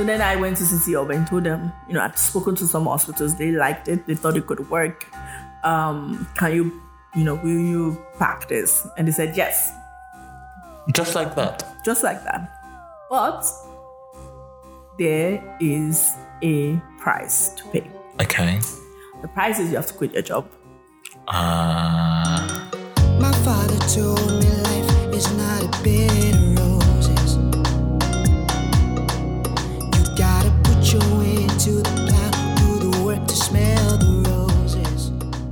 So then I went to CcHUB and told them, you know, I'd spoken to some hospitals. They liked it. They thought it could work. Um, can you, you know, will you pack this? And they said yes, Just like that. just like that. But there is a price to pay. Okay. The price is you have to quit your job. Uh, My father told me life is not a bed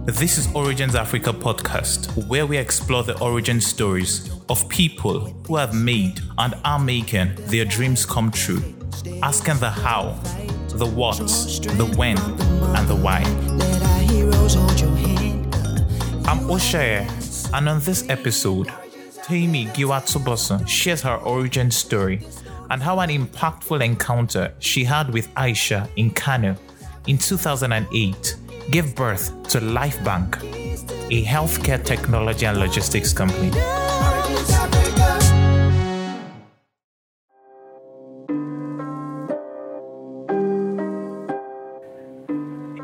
This is Origins Africa podcast, where we explore the origin stories of people who have made and are making their dreams come true, asking the how, the what, the when, and the why. I'm Oshaye, and on this episode, Temie Giwa-Tubosun shares her origin story and how an impactful encounter she had with Aisha in Kano in 2008 gave birth to LifeBank, a healthcare technology and logistics company.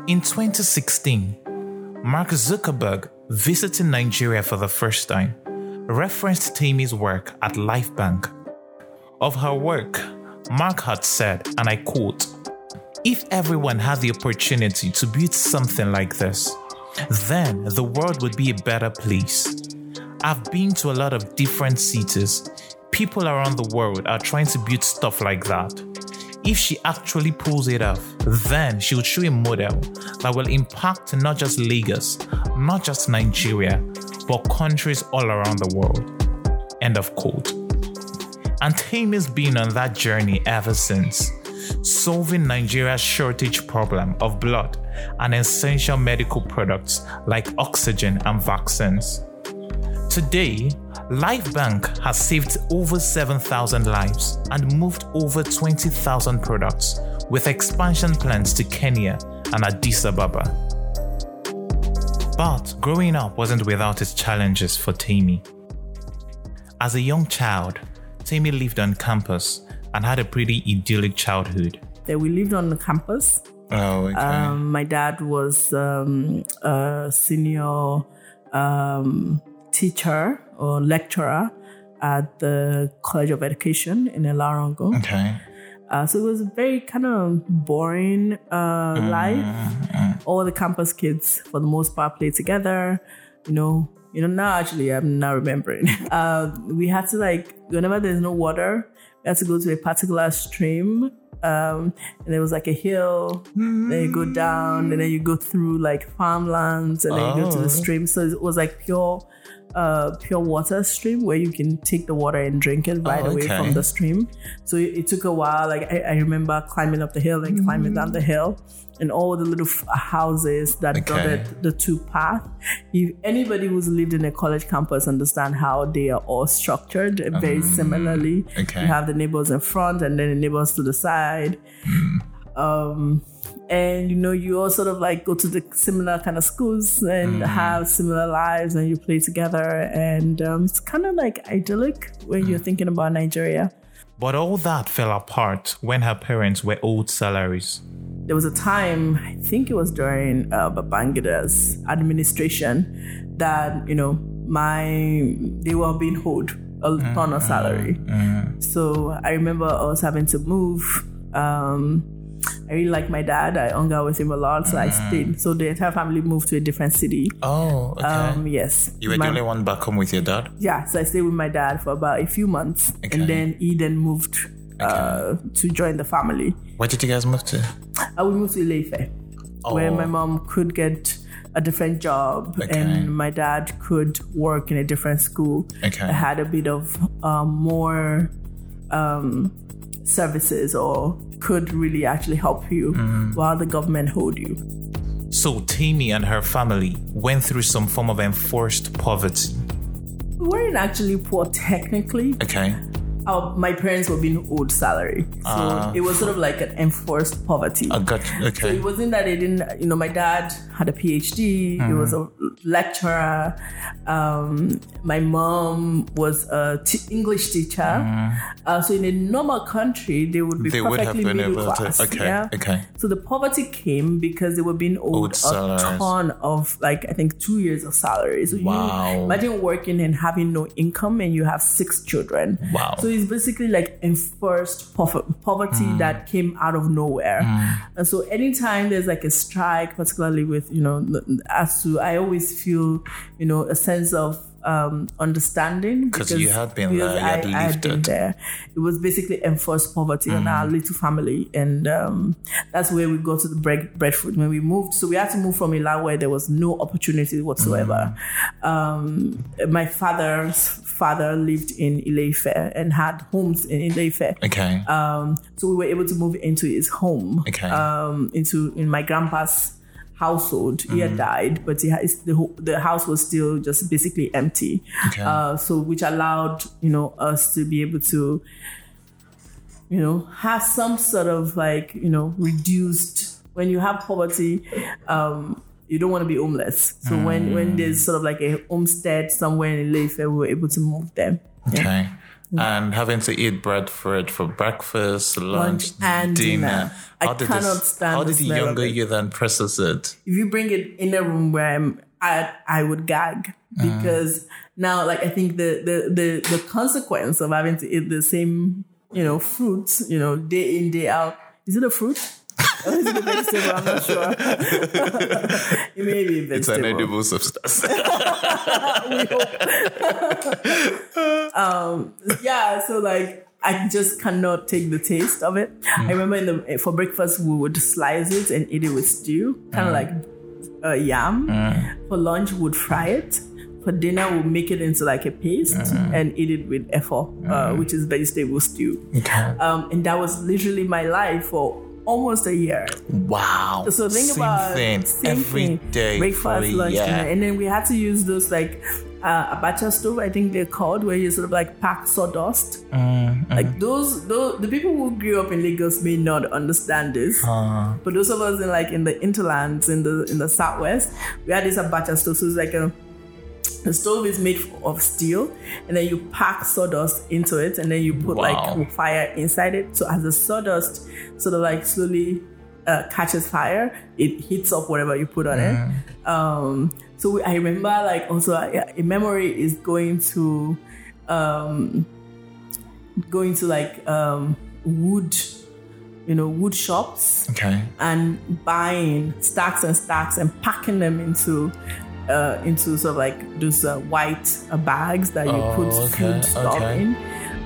In 2016, Mark Zuckerberg, visiting Nigeria for the first time, referenced Temie's work at LifeBank. Of her work, Mark had said, and I quote, If everyone had the opportunity to build something like this, then the world would be a better place. I've been to a lot of different cities. People around the world are trying to build stuff like that. If she actually pulls it off, then she will show a model that will impact not just Lagos, not just Nigeria, but countries all around the world. End of quote. And Temie's been on that journey ever since, solving Nigeria's shortage problem of blood and essential medical products like oxygen and vaccines. Today, LifeBank has saved over 7,000 lives and moved over 20,000 products with expansion plans to Kenya and Addis Ababa. But growing up wasn't without its challenges for Temie. As a young child, Temie lived on campus and had a pretty idyllic childhood. Then we lived on the campus. Oh, okay. Um, my dad was um, a senior um, teacher or lecturer at the College of Education in Elarongo. okay. Uh, so it was a very kind of boring uh, life. All the campus kids, for the most part, played together. You know, you know. Now actually, I'm not remembering. Uh, we had to like whenever there's no water, we had to go to a particular stream. Um, and there was like a hill. Then you go down, and then you go through like farmlands, and then you go to Oh. the stream. So it was like pure, uh, pure water stream where you can take the water and drink it right Oh, away okay. from the stream. So it, it took a while. Like I, I remember climbing up the hill and climbing down the hill, and all the little f- houses that Okay. dotted the two paths. If anybody who's lived in a college campus understand how they are all structured very similarly. okay. You have the neighbors in front and then the neighbors to the side. Um, and you know, you all sort of like go to the similar kind of schools and have similar lives and you play together. And um, it's kind of like idyllic when you're thinking about Nigeria. But all that fell apart when her parents were owed salaries. There was a time, I think it was during uh, Babangida's administration, that, you know, my, they were being owed a ton of salary. So I remember us having to move. Um, I really like my dad. I hung out with him a lot, so I stayed. So the entire family moved to a different city. Oh, okay. Um, yes. you were My- the only one back home with your dad? Yeah, so I stayed with my dad for about a few months, Okay. and then he then moved uh, to join the family. Where did you guys move to? I would move to where Oh. my mom could get a different job Okay. and my dad could work in a different school. Okay. I had a bit of um, more um, services or could really actually help you Mm. while the government hold you. So Temie and her family went through some form of enforced poverty. We weren't actually poor technically. Okay. Our, my parents were being owed salary. So Ah. it was sort of like an enforced poverty. I got So okay. it wasn't that they didn't, you know, my dad had a PhD, he was a lecturer. Um, my mom was a t- English teacher. Uh, so in a normal country, they would be They would have perfectly been middle able to- class. okay, yeah? okay. So the poverty came because they were being owed, Owed a salaries. ton of, like, I think two years of salary. So Wow. you imagine working and having no income and you have six children. Wow. So it's basically like enforced poverty Mm. that came out of nowhere. And so anytime there's like a strike, particularly with, you know, ASUU, I always feel, you know, a sense of um, understanding 'Cause you had been there, you had I, I had been there. It was basically enforced poverty on Mm. our little family, and um, that's where we got to the bread, breadfruit when we moved. So we had to move from a land where there was no opportunity whatsoever. Mm. Um, my father's father lived in Ile-Ife and had homes in Ile-Ife. Okay. Um, so we were able to move into his home. Okay. Um, into in my grandpa's household. He Mm-hmm. had died, but he the the house was still just basically empty. Okay. Uh, so which allowed you know us to be able to you know have some sort of like you know reduced when you have poverty. Um, you don't want to be homeless. So when when Mm. there's sort of like a homestead somewhere in Leife, we were able to move them. Okay. And having to eat breadfruit for breakfast, lunch, and dinner. I did cannot stand How did the younger you then process it? if you bring it in a room where I'm at, I would gag Uh-huh. because now, like, I think the, the, the, the consequence of having to eat the same, you know, fruits, you know, day in, day out. Is it a fruit? Or is it a vegetable? I'm not sure. it may be a It's an edible substance. um, yeah, so like I just cannot take the taste of it. I remember in the for breakfast we would slice it and eat it with stew, kind of like uh, yam. For lunch we would fry it. For dinner we'll make it into like a paste and eat it with efo, uh, which is vegetable stew. Um, and that was literally my life for almost a year. wow. So think Same about thing same every thing. day breakfast, lunch, dinner, and then we had to use those like uh, abacha stove. I think they're called, where you sort of like pack sawdust. Mm, Like those, those, the people who grew up in Lagos may not understand this, Uh, but those of us in like in the interlands in the in the southwest, we had this abacha stove. So it's like a the stove is made of steel, and then you pack sawdust into it, and then you put Wow. like fire inside it. So as the sawdust sort of like slowly uh, catches fire, it heats up whatever you put on it. Um, so we, I remember like also a, a memory is going to um, going to like um, wood, you know, wood shops okay. and buying stacks and stacks and packing them into uh, into sort of like those uh, white uh, bags that you Oh, put okay, food stuff okay. in.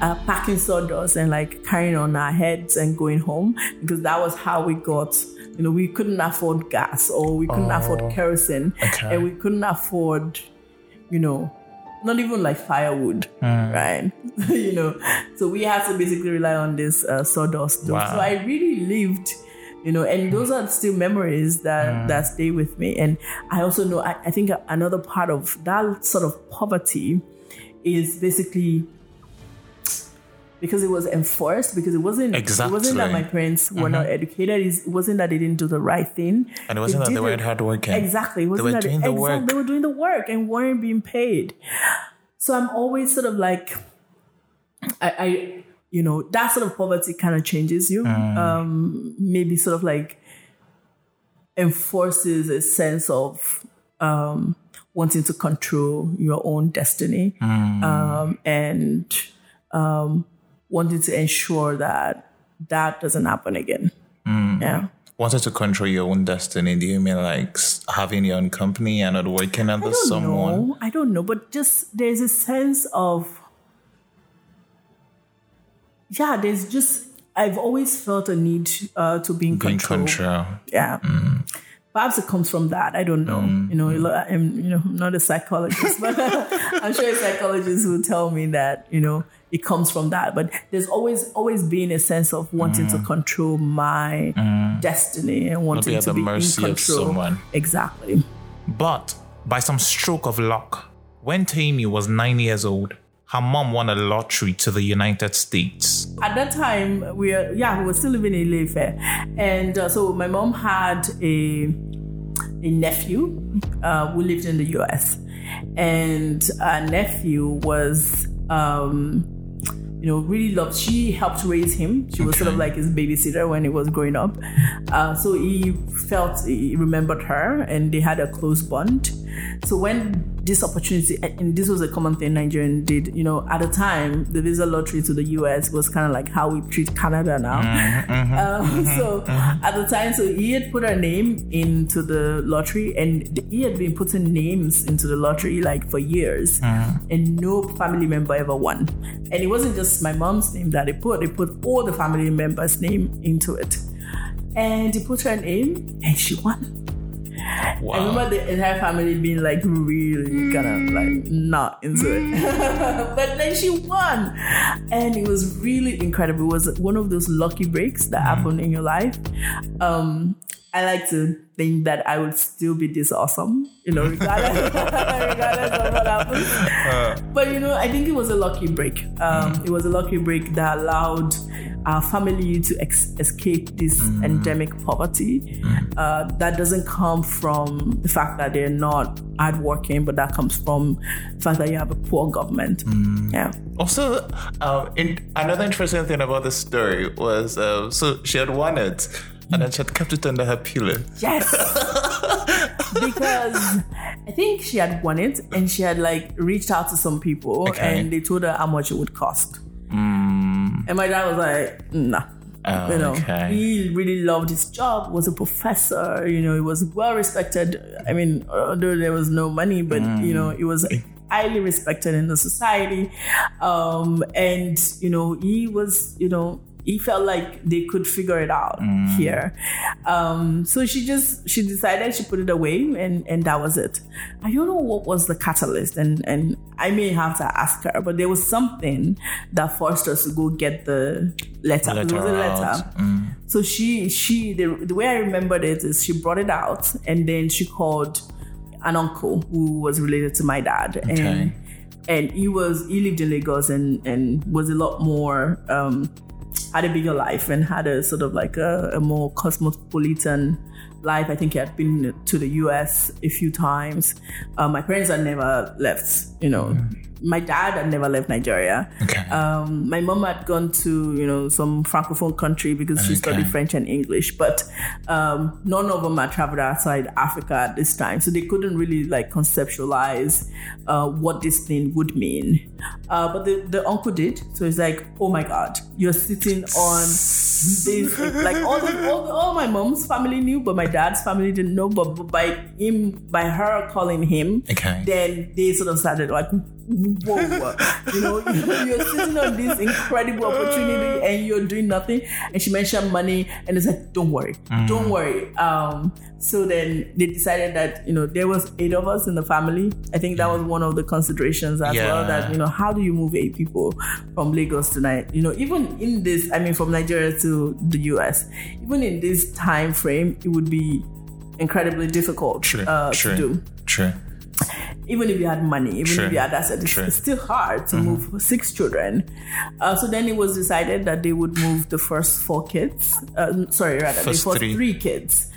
Uh, packing sawdust and like carrying on our heads and going home because that was how we got you know we couldn't afford gas or we couldn't afford kerosene Oh, okay. and we couldn't afford you know not even like firewood Hmm. right you know so we had to basically rely on this uh, sawdust. Wow. so i really lived you know and those are still memories that that stay with me. And i also know I, I think another part of that sort of poverty is basically because it was enforced because it wasn't exactly. it wasn't that my parents were not mm-hmm. educated. It wasn't that they didn't do the right thing. And it wasn't that they weren't hardworking. exactly. It wasn't were that doing the exactly, work. they were doing the work and weren't being paid. So i'm always sort of like i, I you know that sort of poverty kind of changes you Mm. um maybe sort of like enforces a sense of um wanting to control your own destiny Mm. um and um wanting to ensure that that doesn't happen again Mm. yeah Wanted to control your own destiny. Do you mean like having your own company and not working under I don't someone? know. I don't know, but just there's a sense of yeah. There's just I've always felt a need uh, to be in Being control. control. Yeah. Mm. Perhaps it comes from that. I don't know. Mm. You know, mm. I'm you know I'm not a psychologist, but I'm sure a psychologist will tell me that you know it comes from that. But there's always always been a sense of wanting to control my destiny and wanting at to the be mercy in of control. someone. Exactly. But by some stroke of luck, when Temie was nine years old, her mom won a lottery to the United States. At that time, we were, yeah, we were still living in Ile-Ife. And uh, so my mom had a, a nephew uh, who lived in the US. And our nephew was, um, you know, really loved, she helped raise him. She was sort of like his babysitter when he was growing up. Uh, so he felt, he remembered her and they had a close bond. So when this opportunity, and this was a common thing Nigerian did, you know, at the time, the visa lottery to the US was kind of like how we treat Canada now. Mm, mm-hmm. Um, mm-hmm. so mm-hmm. at the time, so he had put her name into the lottery and he had been putting names into the lottery like for years and no family member ever won. And it wasn't just my mom's name that they put, they put all the family members' name into it. And he put her name and she won. I remember the entire family being like really kind of like not into it. but then she won. And it was really incredible. It was one of those lucky breaks that happen in your life. Um, I like to think that I would still be this awesome, you know, regardless, regardless of what happens. But you know, I think it was a lucky break. Um, It was a lucky break that allowed our family to ex- escape this endemic poverty. Uh, that doesn't come from the fact that they're not hardworking, but that comes from the fact that you have a poor government. Yeah. Also, um, in, another interesting thing about the story was uh, so she had won it and then she had kept it under her pillow. Yes. because I think she had won it and she had like reached out to some people Okay. and they told her how much it would cost. And my dad was like, nah. Oh, you know, okay. he really loved his job, was a professor, you know, he was well respected. I mean, although there was no money, but you know, he was highly respected in the society. Um, and, you know, he was, you know, he felt like they could figure it out here. Um, so she just she decided she put it away and and that was it. I don't know what was the catalyst and and I may have to ask her, but there was something that forced us to go get the letter. it was a Letter letter. Mm. So she she the, the way I remembered it is she brought it out and then she called an uncle who was related to my dad and and he was he lived in Lagos and and was a lot more um had a bigger life and had a sort of like a, a more cosmopolitan life. I think he had been to the US a few times. Uh, my parents had never left, you know. My dad had never left Nigeria. Okay. Um, my mom had gone to, you know, some francophone country because she studied French and English, but um, none of them had traveled outside Africa at this time, so they couldn't really like conceptualize uh, what this thing would mean. Uh, but the, the uncle did, so it's like, oh my god, you're sitting on this, like all, the, all, the- all my mom's family knew, but my dad's family didn't know. But, but by him, by her calling him, Okay. then they sort of started like, whoa, you know, you're sitting on this incredible opportunity and you're doing nothing. And she mentioned money, and it's like, don't worry, don't worry. Um, so then they decided that you know there was eight of us in the family. I think that was one of the considerations as well. That you know, how do you move eight people from Lagos tonight? You know, even in this, I mean, from Nigeria to the US, even in this time frame, it would be incredibly difficult True. uh, true. to do True. Even if you had money, even Sure. if you had assets, it's, it's still hard to move six children. Uh, so then it was decided that they would move the first four kids. Uh, sorry, rather, First the first three. three. kids.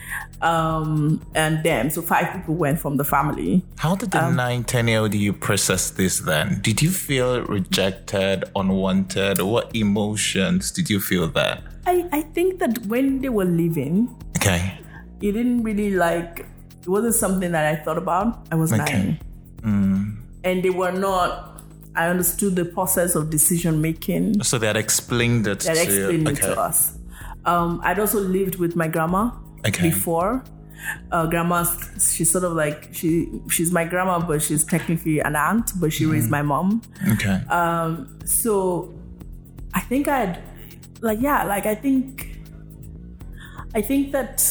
Um, and them. So five people went from the family. How did the Um, nine, 10 year old you process this then? Did you feel rejected, unwanted? What emotions did you feel there? I, I think that when they were leaving, Okay. you didn't really like, it wasn't something that I thought about. I was Okay. nine. And they were not, I understood the process of decision making. So they had explained it that to explained it to us. Um, I'd also lived with my grandma Okay. before. Uh, grandma, she's sort of like she she's my grandma, but she's technically an aunt, but she raised my mom. Okay. Um, So I think I'd like yeah, like I think I think that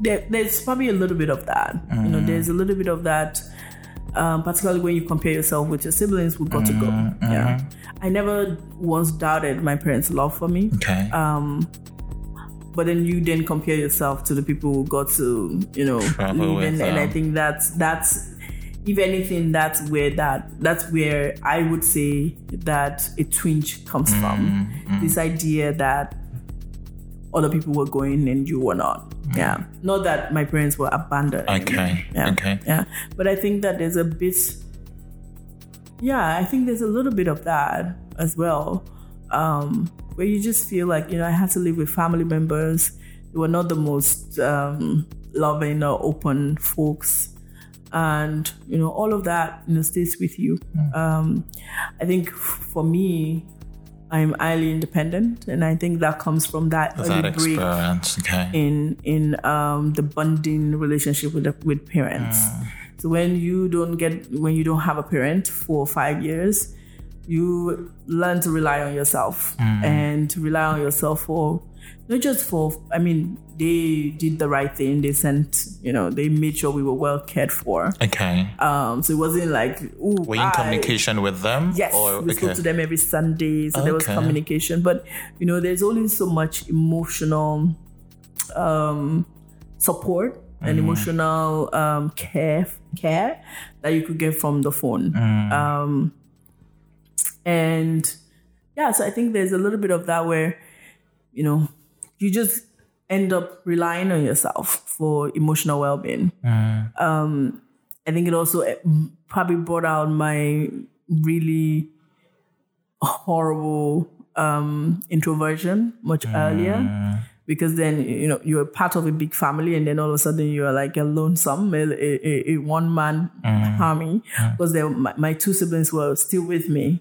there, there's probably a little bit of that. You know, mm-hmm. there's a little bit of that. Um, particularly when you compare yourself with your siblings who got to go. Mm-hmm. Yeah, mm-hmm. I never once doubted my parents' love for me. okay. Um, but then you then compare yourself to the people who got to you know Travel leave and, and I think that's that's if anything, that's where that that's where I would say that a twinge comes from. This idea that other people were going and you were not. Yeah. Not that my parents were abandoned. Okay. Yeah. Okay. Yeah. But I think that there's a bit yeah, I think there's a little bit of that as well. Um, where you just feel like, you know, I had to live with family members. who were not the most um, loving or open folks. And, you know, all of that, you know, stays with you. Um, I think f- for me, I'm highly independent. And I think that comes from that That early break experience. Okay. in in um, the bonding relationship with the, with parents. So when you don't get when you don't have a parent for five years, you learn to rely on yourself and to rely on yourself for not just for I mean they did the right thing. They sent you know they made sure we were well cared for. Okay. Um, so it wasn't like ooh, Were you in communication with them? Yes, Or, we spoke to them every Sunday, so there was communication. But you know, there's only so much emotional um, support and Mm-hmm. emotional um, care care that you could get from the phone. Mm. Um, and yeah, so I think there's a little bit of that where you know you just end up relying on yourself for emotional well-being. Um, I think it also eh, probably brought out my really horrible um, introversion much earlier because then you know you're part of a big family and then all of a sudden you're like a lonesome a, a, a one man army because they, my, my two siblings were still with me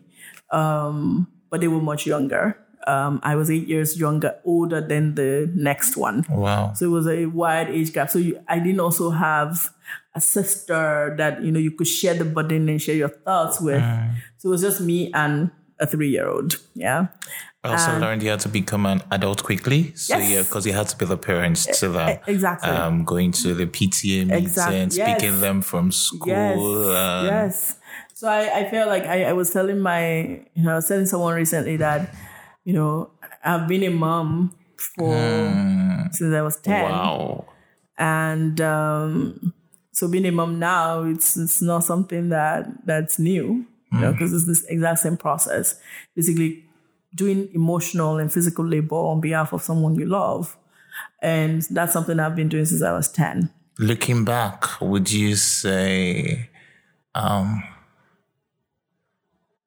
um, but they were much younger um, I was eight years younger older than the next one Wow. so it was a wide age gap. So you, I didn't also have a sister that you know you could share the burden and share your thoughts with. So it was just me and a three-year-old. Yeah, I also learned you had to become an adult quickly. So Yes. yeah, because you had to be the parents to them. exactly. Um, going to the PTA meetings, Exact- yes. picking them from school. yes, um, yes. So I, I felt like I, I was telling my, you know, I was telling someone recently that, you know, I've been a mom for since I was ten. Wow. and um, so being a mom now it's it's not something that that's new you know because it's this exact same process. Basically doing emotional and physical labor on behalf of someone you love. And that's something i've been doing since i was 10 Looking back, would you say, um,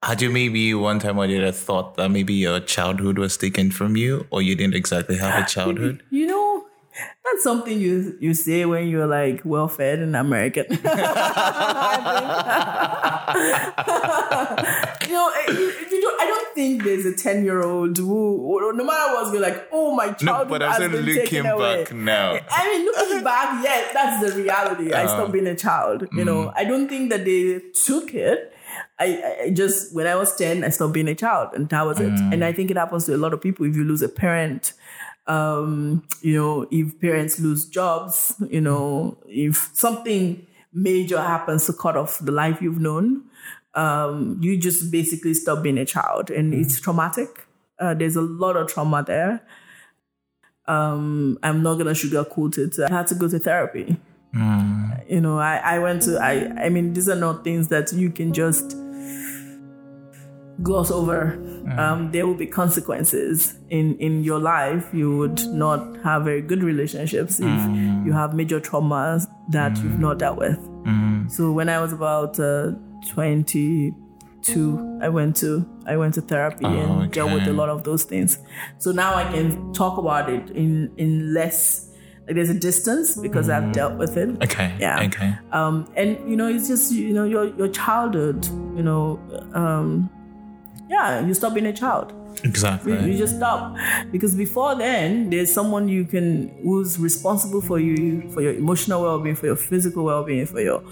had you maybe one time or the other thought that maybe your childhood was taken from you, or you didn't exactly have a childhood? you know that's something you you say when you're like well fed and American. you know, you, you don't, I don't think there's a ten year old who, no matter what's, you're like, oh my childhood No, but I'm been looking taken away. back now. I mean, looking back, yes, that's the reality. I stopped being a child. You know, mm. I don't think that they took it. I, I just when I was ten, I stopped being a child, and that was it. Mm. And I think it happens to a lot of people. If you lose a parent, um, you know, if parents lose jobs, you know, if something major happens to cut off the life you've known, um, you just basically stop being a child, and it's traumatic. Uh, there's a lot of trauma there. Um, I'm not gonna sugarcoat it. I had to go to therapy. You know, I, I went to I I mean these are not things that you can just gloss over. Um, there will be consequences in in your life. You would not have very good relationships if you have major traumas that you've not dealt with. So when I was about uh, 22, I went to I went to therapy and dealt with a lot of those things. So now I can talk about it in in less like there's a distance because I've dealt with it. Okay. Yeah. Okay. Um, and you know, it's just you know your your childhood. You know, um, yeah, you stop being a child. Exactly. You, you just stop because before then, there's someone you can who's responsible for you for your emotional well-being, for your physical well-being, for your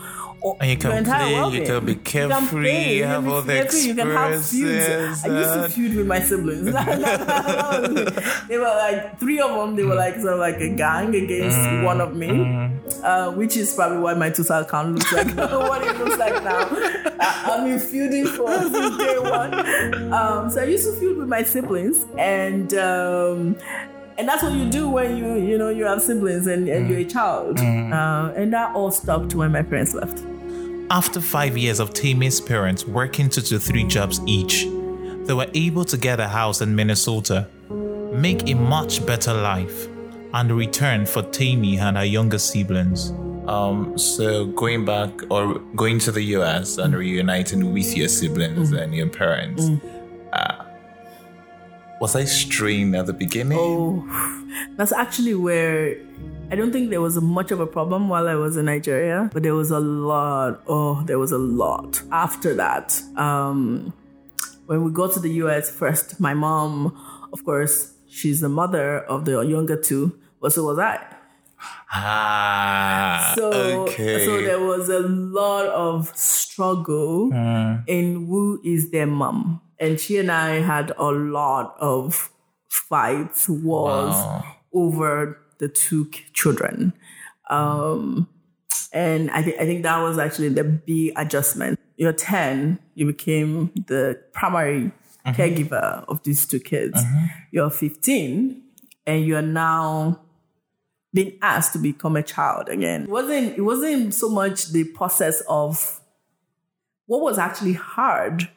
And you can play, you can be carefree, you have all the carefree, You can have feuds. I used to feud with my siblings. they were like three of them. They were like sort of like a gang against Mm-hmm. one of me, uh, which is probably why my total account looks like what it looks like now. I, I've been feuding for since day one. Um, so I used to feud with my siblings, and um, and that's what you do when you you know you have siblings and, and you're a child. Uh, and that all stopped when my parents left. After five years of Temie's parents working two to three jobs each, they were able to get a house in Minnesota, make a much better life, and return for Temie and her younger siblings. Um, so going back or going to the US and reuniting with your siblings and your parents, uh, was I strained at the beginning? Oh, that's actually where I don't think there was much of a problem while I was in Nigeria, but there was a lot. Oh, there was a lot after that. Um, when we got to the US first, my mom, of course, she's the mother of the younger two, but so was I. Ah, So, okay. so there was a lot of struggle in who is their mom. And she and I had a lot of fights, wars Wow. over the two children. Um, and I, th- I think that was actually the big adjustment. You're 10, you became the primary caregiver of these two kids. You're 15, and you're now being asked to become a child again. It wasn't it wasn't so much the process of what was actually hard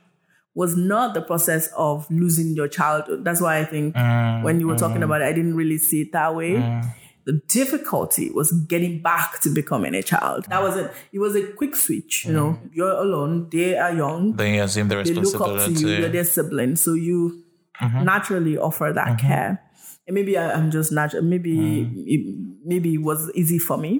was not the process of losing your childhood. That's why I think mm, when you were talking mm. about it, I didn't really see it that way. Mm. The difficulty was getting back to becoming a child. That was it. It was a quick switch. You know, you're alone. They are young then you assume the they look up to responsibility. you, you're their sibling, so you mm-hmm. naturally offer that mm-hmm. care. And maybe I, I'm just natural. Maybe it, maybe it was easy for me,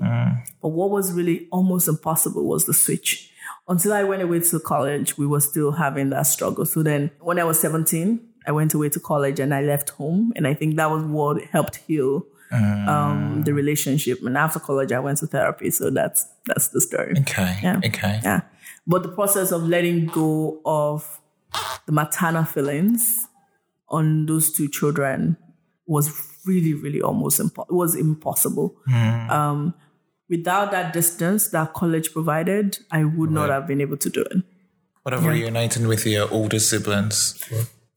but what was really almost impossible was the switch. Until I went away to college, we were still having that struggle. So then, when I was 17, I went away to college and I left home, and I think that was what helped heal um, the relationship. And after college, I went to therapy. So that's that's the story. Okay. Yeah. Okay. Yeah. But the process of letting go of the maternal feelings on those two children was really, really almost impo- it was impossible. Um, without that distance that college provided, I would not have been able to do it. What about reuniting with your older siblings?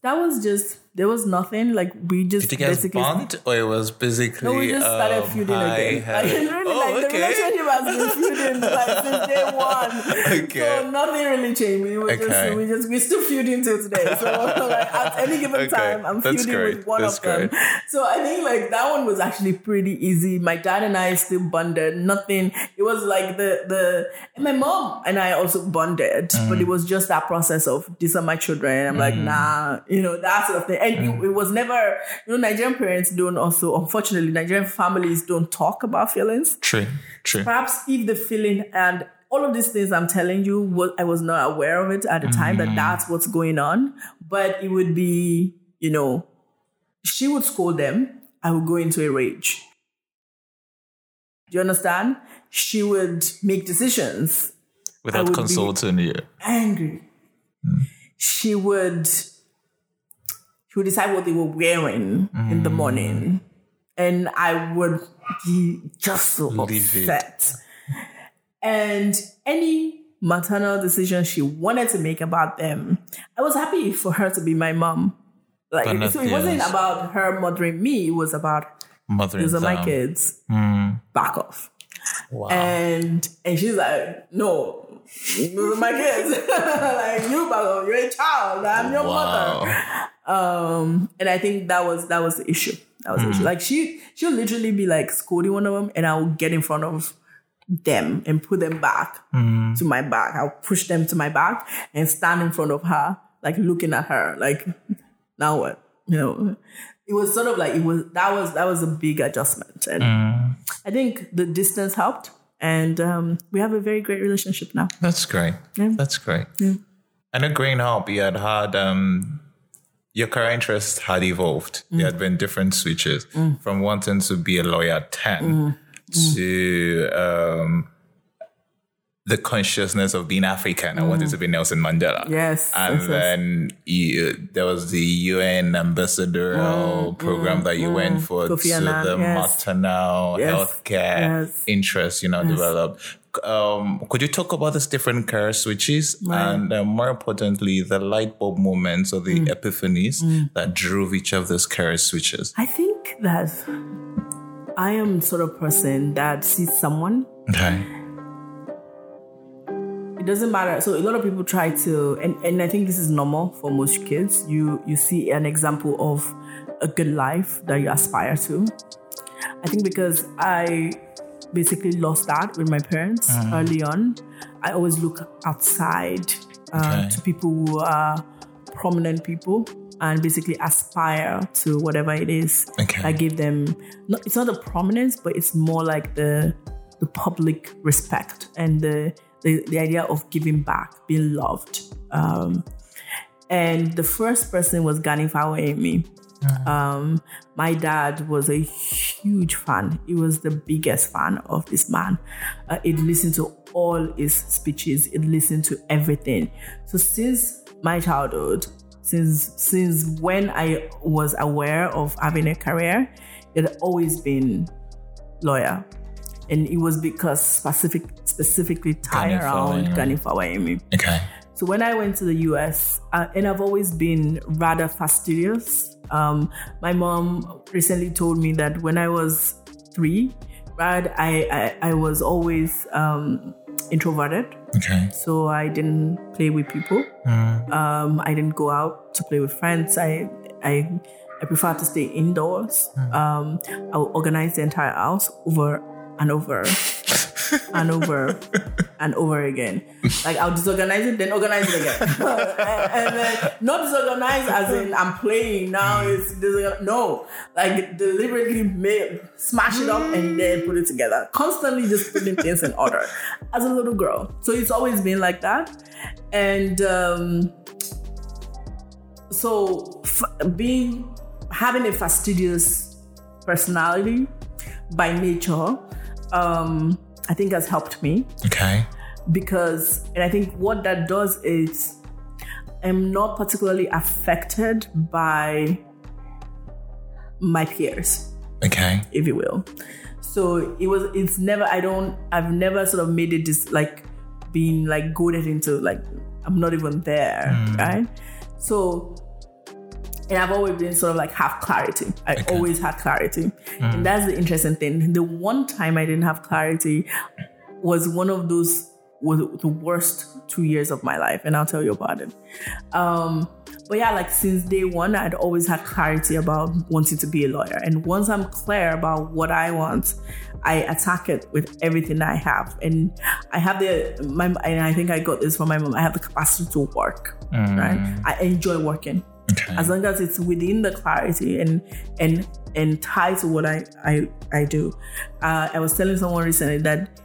That was just there was nothing like we just Did you guys basically bond, or it was basically? No, we just started um, feuding again. hi. I didn't really Oh, like the relationship has been feuding like since day one. Okay. So nothing really changed. It was Okay. just we just we still feuding till today. So like, at any given Okay. time, I'm That's feuding great. with one That's of them. great. So I think like that one was actually pretty easy. My dad and I still bonded. Nothing. It was like the the and my mom and I also bonded, Mm. but it was just that process of these are my children. I'm like nah, you know that sort of thing. And Mm. it, it was never you know Nigerian parents don't also unfortunately Nigerian families don't talk about feelings. True. True. Perhaps if the feeling and all of these things I'm telling you, was, I was not aware of it at the time that that's what's going on. But it would be, you know, she would scold them. I would go into a rage. Do you understand? She would make decisions Without consulting you. angry. She would would decide what they were wearing in the mm. morning. And I would be just so Livid. upset. And any maternal decision she wanted to make about them, I was happy for her to be my mom. Like But so it wasn't about her mothering me, it was about Mother these are my them. kids. Mm. Back off. Wow. And and she's like, no, those are my kids. like you, you're a child. I'm your mother. Um, and I think that was that was the issue. That was the issue. Like she she'll literally be like scolding one of them, and I'll get in front of them and put them back to my back. I'll push them to my back and stand in front of her, like looking at her, like now what? You know, it was sort of like it was that was that was a big adjustment, and I think the distance helped, and um, we have a very great relationship now. That's great. That's great. I know growing up, you had had um, your career interest had evolved. There had been different switches. From wanting to be a lawyer at 10 to um, the consciousness of being African. I wanted to be Nelson Mandela. Yes, And yes, yes. then you, there was the UN ambassadorial program that you went for Kofi to the yes. maternal Yes, healthcare yes. interest, you know, developed. Um, could you talk about these different career switches and uh, more importantly, the light bulb moments or the Mm. epiphanies that drove each of those career switches? I think that I am sort of person that sees someone Okay. It doesn't matter. So a lot of people try to, and, and I think this is normal for most kids. You you see an example of a good life that you aspire to. I think because I basically lost that with my parents early on, I always look outside uh, Okay. to people who are prominent people and basically aspire to whatever it is Okay. that give them. Not, it's not the prominence, but it's more like the the public respect and the the, the idea of giving back, being loved. Um, and the first person was Gani Amy. Um, my dad was a huge fan. He was the biggest fan of this man. Uh, he'd listened to all his speeches. He'd listened to everything. So since my childhood, since since when I was aware of having a career, it had always been lawyer, and it was because specific specifically tied around. Gani Fawehinmi. Okay. So when I went to the US, uh, and I've always been rather fastidious. Um, my mom recently told me that when I was three, right, I I, I was always um, introverted, Okay. so I didn't play with people. Um, I didn't go out to play with friends. I I I prefer to stay indoors. Um, I will organize the entire house over and over and over and over again. Like I'll disorganize it, then organize it again, and, then not disorganize as in I'm playing now. It's no, like deliberately smash it up and then put it together. Constantly just putting things in order as a little girl. So it's always been like that, and. um so f- being having a fastidious personality by nature um i think has helped me. Okay. because and i think what that does is i'm not particularly affected by my peers. Okay. if you will. So it was it's never i don't i've never sort of made it this like being like goaded into like i'm not even there right? So and I've always been sort of like have clarity. I Okay. always had clarity. And that's the interesting thing. The one time I didn't have clarity was one of those was the worst two years of my life, and I'll tell you about it. Um, but yeah, like since day one, I'd always had clarity about wanting to be a lawyer. And once I'm clear about what I want, I attack it with everything I have. And I have the my and I think I got this from my mom. I have the capacity to work. Right? I enjoy working Okay. as long as it's within the clarity and and and tied to what I I, I do. Uh, I was telling someone recently that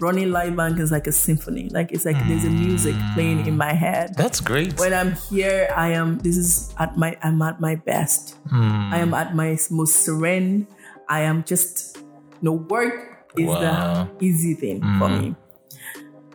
running LifeBank is like a symphony. Like it's like there's a music mm. playing in my head. That's great. When I'm here, I am. This is at my. I'm at my best. I am mm. at my most serene. I am just. You know, work is Wow. the easy thing for mm. me.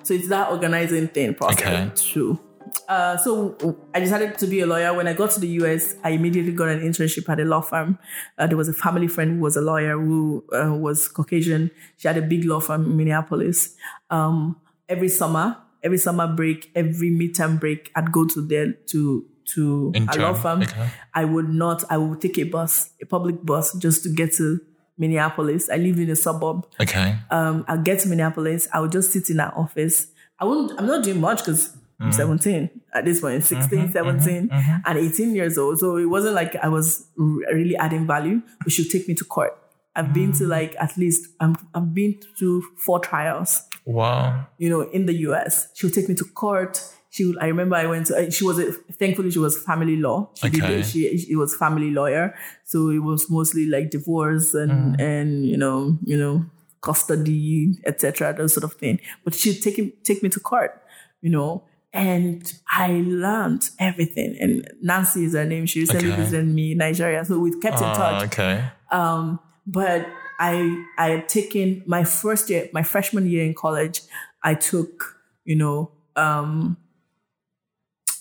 So it's that organizing thing process Okay. too. Uh, so I decided to be a lawyer. When I got to the US, I immediately got an internship at a law firm. Uh, there was a family friend who was a lawyer who uh, was Caucasian. She had a big law firm in Minneapolis. Um, every summer, every summer break, every midterm break, I'd go to there to to a law firm. okay. I would not. I would take a bus, a public bus, just to get to Minneapolis. I lived in a suburb okay. um, I'll get to Minneapolis. I would just sit in that office. I wouldn't, I'm not doing much because I'm 17 at this point, mm-hmm. 16, mm-hmm. 17, and 18 years old. So it wasn't like I was r- really adding value, but she'll take me to court. I've been to mm. like at least, I'm, I've been to four trials Wow. you know, in the US. She would take me to court. She would, I remember I went to, uh, she was, a, thankfully she was family law. She Okay. it. She, she was family lawyer. So it was mostly like divorce and, Mm. and, you know, you know, custody, etc., those sort of thing. But she'd take him, take me to court, you know, and I learned everything. And Nancy is her name. She recently Okay. visited me in Nigeria. So we kept in Ah, touch okay. Um, but I I had taken my first year, my freshman year in college. I took, you know, um,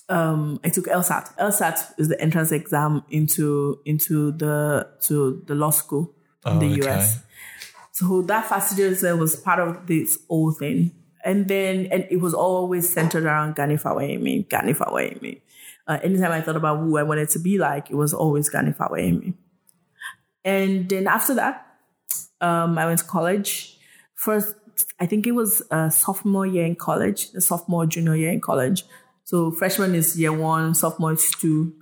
um, I took LSAT. LSAT is the entrance exam into into the to the law school in Oh, the okay. US. So that fastidiousness was part of this whole thing. And then, and it was always centered around Gani Fawehinmi, Gani Fawehinmi. Uh, anytime I thought about who I wanted to be like, it was always Gani Fawehinmi. And then after that, um, I went to college. First I think it was a sophomore year in college, the sophomore junior year in college. So freshman is year one, sophomore is two,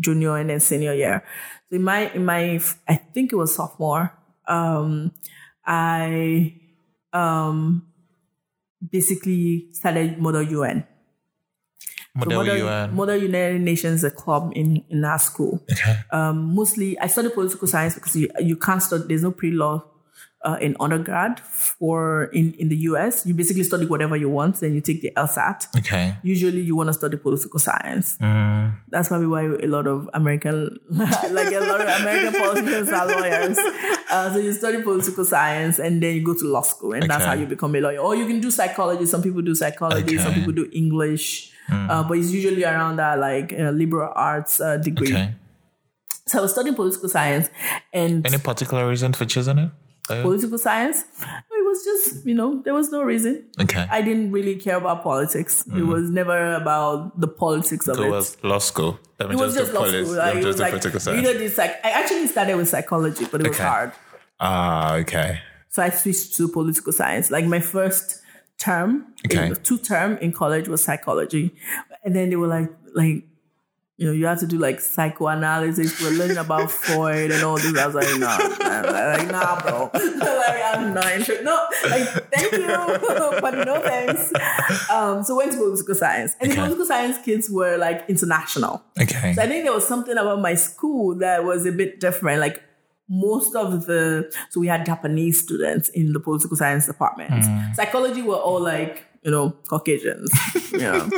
junior, and then senior year. So in my in my I think it was sophomore. Um, I um basically started Model UN. Model Model, UN. Model United Nations a club in, in our school. Okay. Um, mostly, I studied political science because you, you can't study, there's no pre-law uh, in undergrad for in, in the US. You basically study whatever you want, then you take the LSAT. Okay. Usually, you want to study political science. Mm. That's probably why a lot of American, like a lot of American politicians are lawyers. Uh, so you study political science and then you go to law school, and that's how you become a lawyer. Or you can do psychology. Some people do psychology. Some people do English. Uh, but it's usually around that like uh, liberal arts uh, degree. Okay. So I was studying political science and Any particular reason for choosing it? Uh, political science. It was just you know there was no reason. okay. I didn't really care about politics. It was never about the politics of Go it. was law school. Let me It was just, just law polis- school. Like, it was like political you know this like I actually started with psychology, but it was hard. Ah, okay. So I switched to political science. Like my first term, Okay. two term in college was psychology, and then they were like like. You know, you have to do like psychoanalysis. We're learning about Freud and all this. I was like, nah, nah, like, nah, bro. like, I'm not interested. No, like, thank you, but no thanks. Um, so went to political science, and the political science kids were like international. Okay. So I think there was something about my school that was a bit different. Like most of the, so we had Japanese students in the political science department. Psychology were all like, you know, Caucasians, you know.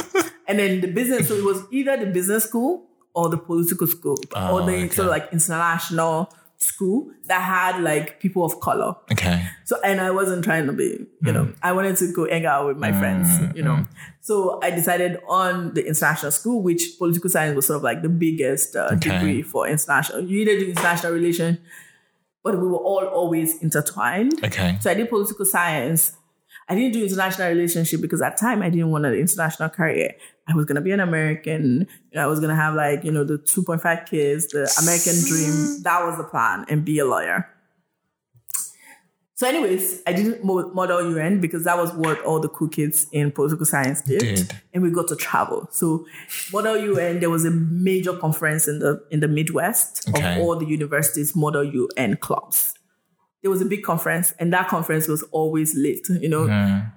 And then the business, so it was either the business school or the political school or the okay. sort of like international school that had like people of color. Okay. So, and I wasn't trying to be, you know, Mm. I wanted to go hang out with my friends, you know. So I decided on the international school, which political science was sort of like the biggest uh, Okay. degree for international. You either do international relation, but we were all always intertwined. Okay. So I did political science. I didn't do international relationship because at time I didn't want an international career. I was gonna be an American. I was gonna have like you know the two point five kids, the American dream. That was the plan, and be a lawyer. So, anyways, I didn't model UN because that was what all the cool kids in political science did, Did. and we got to travel. So, model UN, there was a major conference in the in the Midwest Okay. of all the universities model UN clubs there was a big conference and that conference was always lit you know Mm.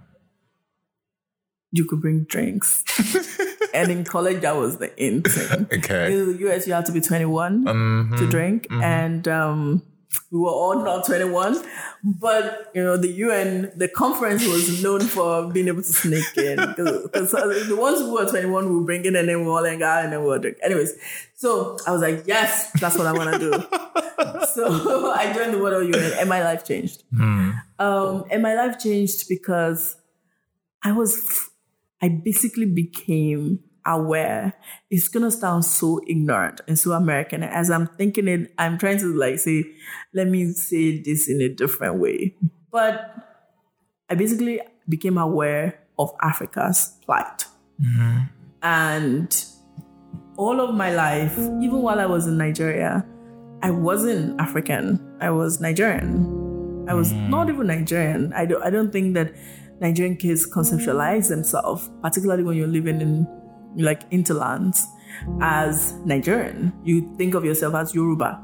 You could bring drinks. And in college that was the in thing. Okay. in the us you had to be 21 Mhm. to drink. And um we were all not 21 but you know the un the conference was known for being able to sneak in. Because the ones who were 21 would bring in and then we all hang out and then we would drink anyways. So i was like yes that's what i want to do. So i joined the world un and my life changed. Um, and my life changed because I was, I basically became aware. It's gonna sound so ignorant and so American. As I'm thinking it, I'm trying to like say, let me say this in a different way. But I basically became aware of Africa's plight. Mm-hmm. And all of my life, even while I was in Nigeria, I wasn't African. I was Nigerian. I was mm. not even Nigerian. I don't, I don't think that Nigerian kids conceptualize themselves, particularly when you're living in like interlands, as Nigerian. You think of yourself as Yoruba.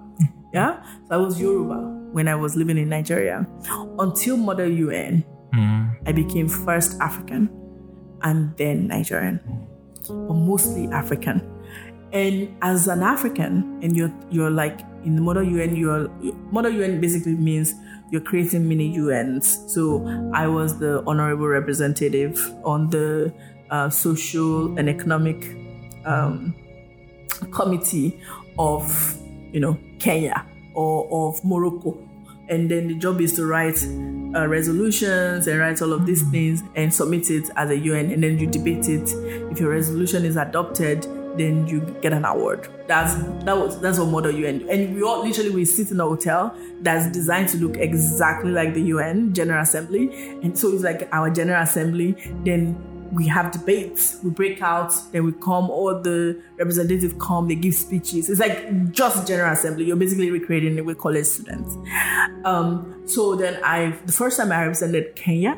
Yeah? So I was Yoruba when I was living in Nigeria. Until Model UN, mm-hmm. I became first African and then Nigerian, but mostly African. And as an African, and you're you're like in the Model UN, you're Model UN basically means you're creating mini UNs. So I was the honorable representative on the uh, social and economic um, committee of you know Kenya or of Morocco, and then the job is to write uh, resolutions and write all of these things and submit it as a UN, and then you debate it. If your resolution is adopted, then you get an award. That's that was that's what Model UN. And we all literally we sit in a hotel that's designed to look exactly like the UN General Assembly, and so it's like our General Assembly. Then we have debates, we break out, then we come, all the representatives come, they give speeches. It's like just General Assembly. You're basically recreating it with college students. Um, so then I, the first time I represented Kenya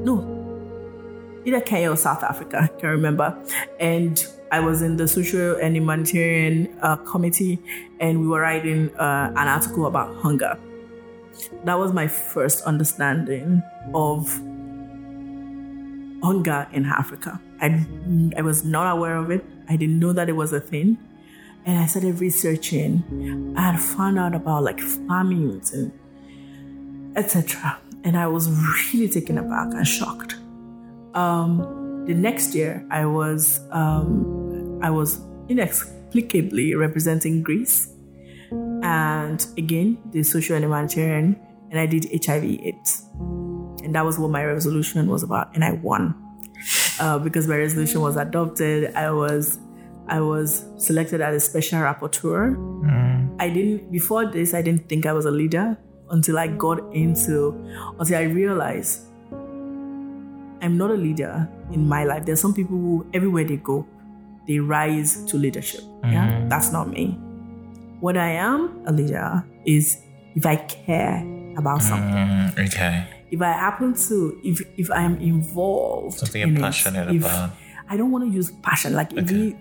no, either Kenya or South Africa, I can't remember. And I was in the social and humanitarian uh, committee, and we were writing uh, an article about hunger. That was my first understanding of hunger in Africa. I, I was not aware of it. I didn't know that it was a thing. And I started researching. I had found out about like famines and etc. And I was really taken aback and shocked. Um, the next year, I was um, I was inexplicably representing Greece, and again the social and humanitarian, and I did HIV/AIDS, and that was what my resolution was about, and I won uh, because my resolution was adopted. I was I was selected as a special rapporteur. I didn't before this. I didn't think I was a leader until I got into until I realized I'm not a leader in my life. There's some people who everywhere they go, they rise to leadership. Yeah, that's not me. What I am a leader is if I care about something. Mm, okay. If I happen to, if if I am involved, Something in you're it, passionate if- about. I don't want to use passion. Like if Okay. he,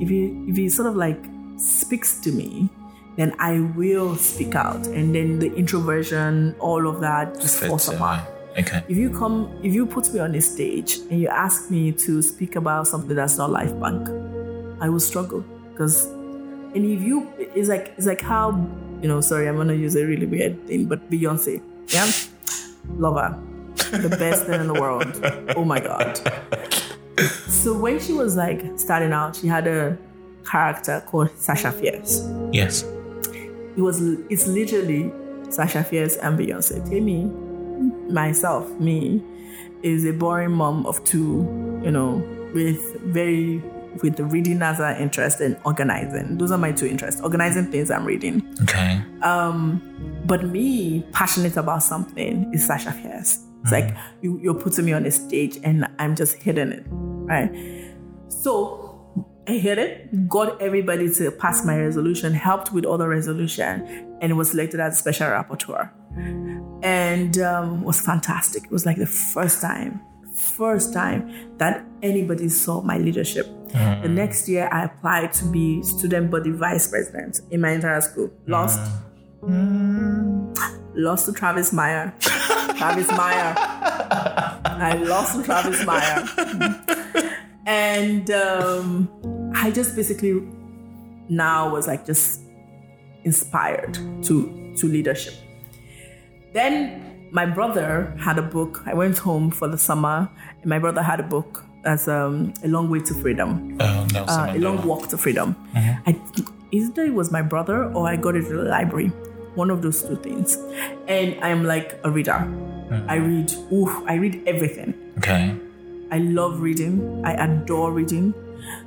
if he, if he sort of like speaks to me, then I will speak out, and then the introversion, all of that, just falls Fits, apart. Okay. If you come, if you put me on a stage and you ask me to speak about something that's not LifeBank, I will struggle because, and if you, it's like it's like how, you know, sorry, I'm gonna use a really weird thing, but Beyonce, yeah, love her, the best thing in the world. Oh my god. So when she was like starting out, she had a character called Sasha Fierce Yes. it was it's literally Sasha Fierce and Beyonce. Temie, myself, me, is a boring mom of two, you know, with very with the reading as an interest and organizing. Those are my two interests. Organizing things I'm reading. Okay. Um, but me, passionate about something is Sasha Fierce. It's like you, you're putting me on a stage and I'm just hitting it. Right. So I hit it, got everybody to pass my resolution, helped with all the resolution, and was selected as special rapporteur. And um, was fantastic. It was like the first time, first time that anybody saw my leadership. The next year, I applied to be student body vice president in my entire school. Lost. Lost to Travis Meyer. Travis Meyer. I lost to Travis Meyer. and um, I just basically now was like just inspired to to leadership. Then my brother had a book. I went home for the summer, and my brother had a book as um, a long way to freedom Oh, Nelson uh, a long walk to freedom. I either it was my brother or I got it at the library. One of those two things. And I'm like a reader. I read. Ooh, I read everything. Okay. I love reading. I adore reading.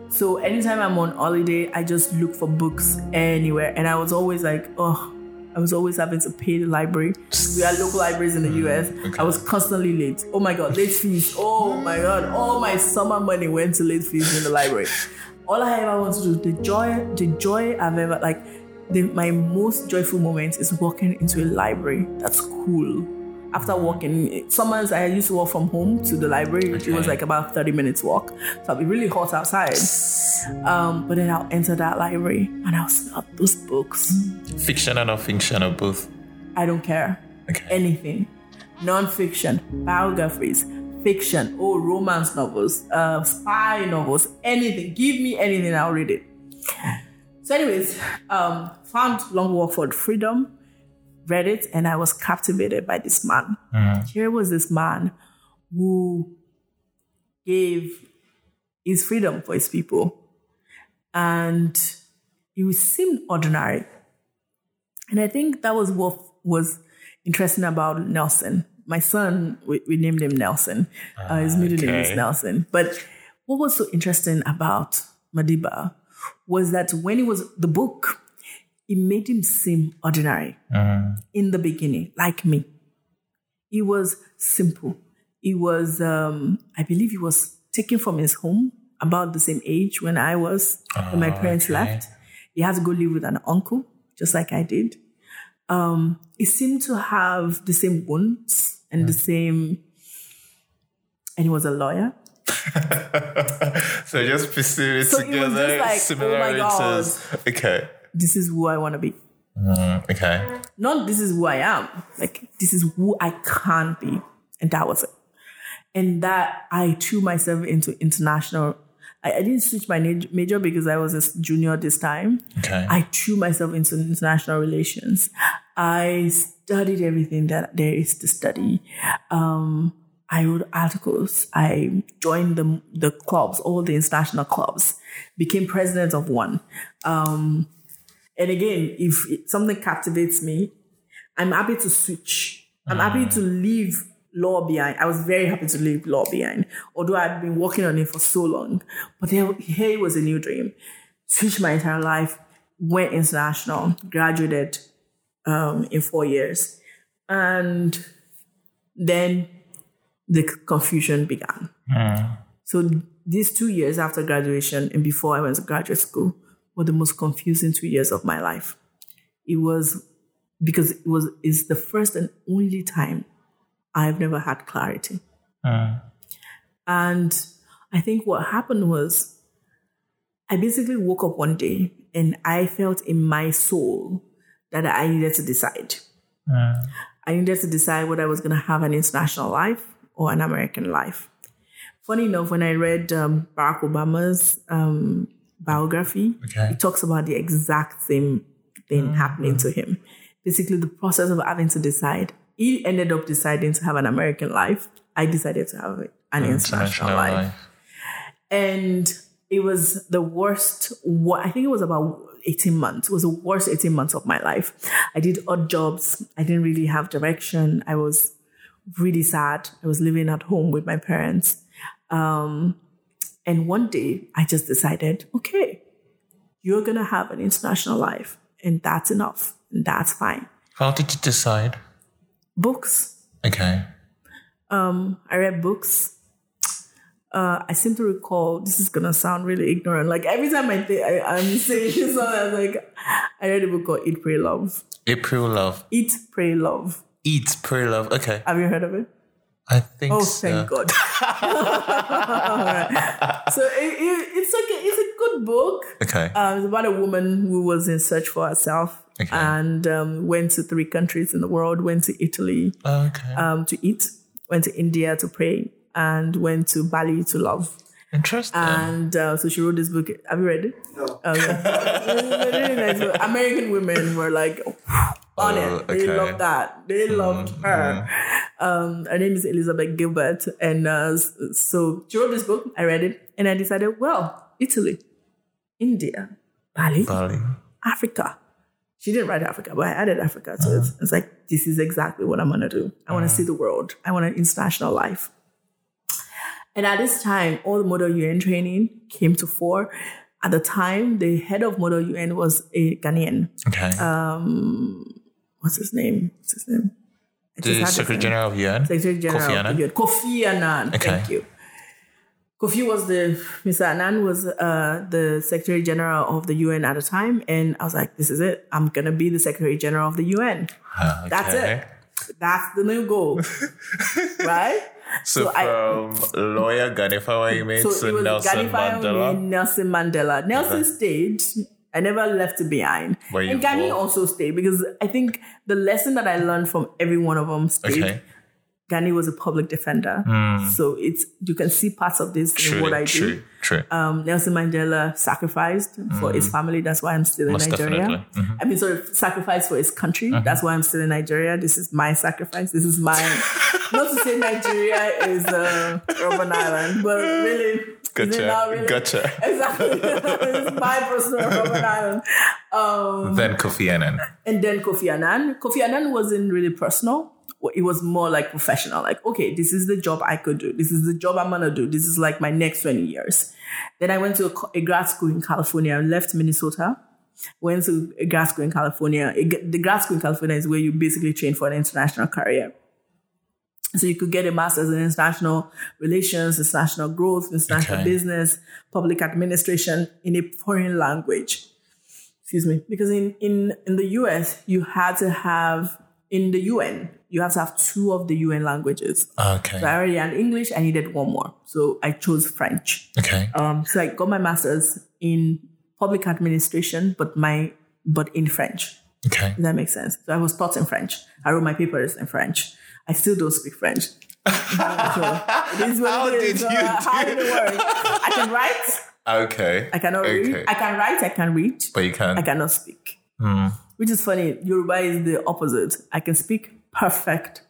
So anytime I'm on holiday, I just look for books anywhere. And I was always like, oh, I was always having to pay the library. We had local libraries in the mm, US. I was constantly late. Oh my God, late fees. Oh my God, all my summer money went to late fees in the library. All I ever want to do, the joy, the joy I've ever like, the, my most joyful moment is walking into a library. That's cool. After walking, summers I used to walk from home to the library. It was like about 30 minutes walk. So I'll be really hot outside. Um, but then I'll enter that library and I'll smell those books. Fiction or non-fiction or both. I don't care. Okay. Anything. Non-fiction, biographies, fiction, oh, romance novels, uh, spy novels, anything. Give me anything, I'll read it. So, anyways, um, found Long Walk for Freedom, read it, and I was captivated by this man. Here was this man who gave his freedom for his people, and he seemed ordinary. And I think that was what was interesting about Nelson. My son, we, we named him Nelson. Uh, his middle name is. Nelson. But what was so interesting about Madiba was that when he was the book, it made him seem ordinary in the beginning, like me. He was simple. He was, um, I believe, he was taken from his home about the same age when I was when my parents okay. left. He had to go live with an uncle, just like I did. Um, he seemed to have the same wounds and the same and he was a lawyer. So just pursued it So it together. like, oh my similarities. okay. This is who I want to be. Mm, okay. Not this is who I am. Like this is who I can be, and that was it. And that I threw myself into international. I, I didn't switch my major because I was a junior this time. Okay. I threw myself into international relations. I studied everything that there is to study. Um, I wrote articles. I joined the the clubs, all the international clubs. Became president of one. Um, and again, if something captivates me, I'm happy to switch. I'm happy to leave law behind. I was very happy to leave law behind, although I'd been working on it for so long. But there, here was a new dream. Switched my entire life, went international, graduated um, in four years, and then the confusion began. So these two years after graduation and before I went to graduate school were the most confusing two years of my life. It was because it was is the first and only time I've never had clarity. And I think what happened was I basically woke up one day and I felt in my soul that I needed to decide. I needed to decide whether I was going to have an international life or an American life. Funny enough, when I read um, Barack Obama's um, biography, Okay. it talks about the exact same thing happening to him. Basically, the process of having to decide. He ended up deciding to have an American life. I decided to have an international, life. and it was the worst i think it was about 18 months. It was the worst 18 months of my life. I did odd jobs. I didn't really have direction. I was really sad. I was living at home with my parents. Um, and one day i just decided okay you're gonna have an international life and that's enough and that's fine. How did you decide? Books Okay. um, I read books. Uh, I seem to recall. This is gonna sound really ignorant. Like every time I think I, I'm saying something, I'm like, I read a book called Eat, Pray, Love. Eat, Pray, love. Eat, Pray, Love. Eat, pray, love. Okay. Have you heard of it? I think Oh, so. thank God. Alright. So it, it, it's like a, it's a good book. Okay. Um, it's about a woman who was in search for herself Okay. and um, went to three countries in the world. Went to Italy okay. um, to eat. Went to India to pray, and went to Bali to love. Interesting. And uh, so she wrote this book. Have you read it? No. really nice book. American women were like on Oh, it. They okay. loved that. They loved her. Um, her name is Elizabeth Gilbert. And uh, so she wrote this book. I read it. And I decided, well, Italy, India, Bali, Bali. Africa. She didn't write Africa, but I added Africa to it. It's like, this is exactly what I'm going to do. I want to see the world. I want an international life. And at this time, all the Model UN training came to fore. At the time, the head of Model UN was a Ghanaian. Okay. Uh, What's his name? What's his name? I the Secretary. General of UN. Secretary General Kofi of Annan. UN. Kofi Annan. Okay. Thank you. Kofi was the Mr. Annan was uh, the Secretary General of the UN at the time, and I was like, "This is it. I'm gonna be the Secretary General of the UN. Ah, That's it. That's the new goal, right?" So, So I- from lawyer Gani Fawehinmi you made So to Nelson Gani Fawehinmi Mandela. Nelson Mandela. Nelson stayed. I never left it behind. Were and Gani also stayed because I think the lesson that I learned from every one of them stayed. Okay. Gani was a public defender. So it's you can see parts of this True. in what I true. do. True. Um, Nelson Mandela sacrificed for his family. That's why I'm still in Most Nigeria. Mhm. I mean, sort of sacrificed for his country. Mm-hmm. That's why I'm still in Nigeria. This is my sacrifice. This is my. not to say Nigeria is a Robben Island, but really, Gotcha. really? Gotcha. Exactly. it's my personal island. Um, Then Kofi Annan. and then Kofi Annan. Kofi Annan wasn't really personal. It was more like professional. Like, okay, this is the job I could do. This is the job I'm gonna do. This is like my next 20 years. Then I went to a, a grad school in California. I left Minnesota. Went to a grad school in California. The grad school in California is where you basically train for an international career. So you could get a master's in international relations, international growth, international Okay. business, public administration in a foreign language excuse me because in in in the US you had to have in the UN, you have to have two of the UN languages. Okay. So I already had English. I needed one more, so I chose French. Okay. Um, so I got my master's in public administration, but my but in French. Okay. Does that make sense? So I was taught in French. I wrote my papers in French. I still don't speak French. so it is what How is. did So, you how do did it work? I can write. Okay. I cannot Okay. read. I can write. I can read. But you can. I cannot speak. Hmm. Which is funny. Yoruba is the opposite. I can speak perfect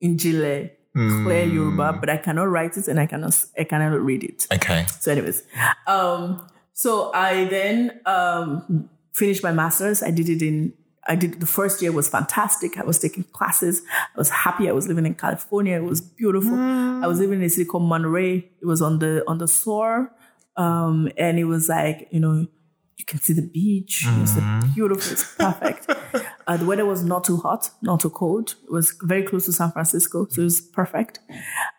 in Chile, clear Hmm. Yoruba, but I cannot write it and I cannot I cannot read it. Okay. So, anyways, um, so I then um, finished my master's. I did it in. I did the first year was fantastic. I was taking classes. I was happy. I was living in California. It was beautiful. I was living in a city called Monterey. It was on the on the shore, um, and it was like you know you can see the beach. It was beautiful. It's perfect. uh, the weather was not too hot, not too cold. It was very close to San Francisco, so it was perfect.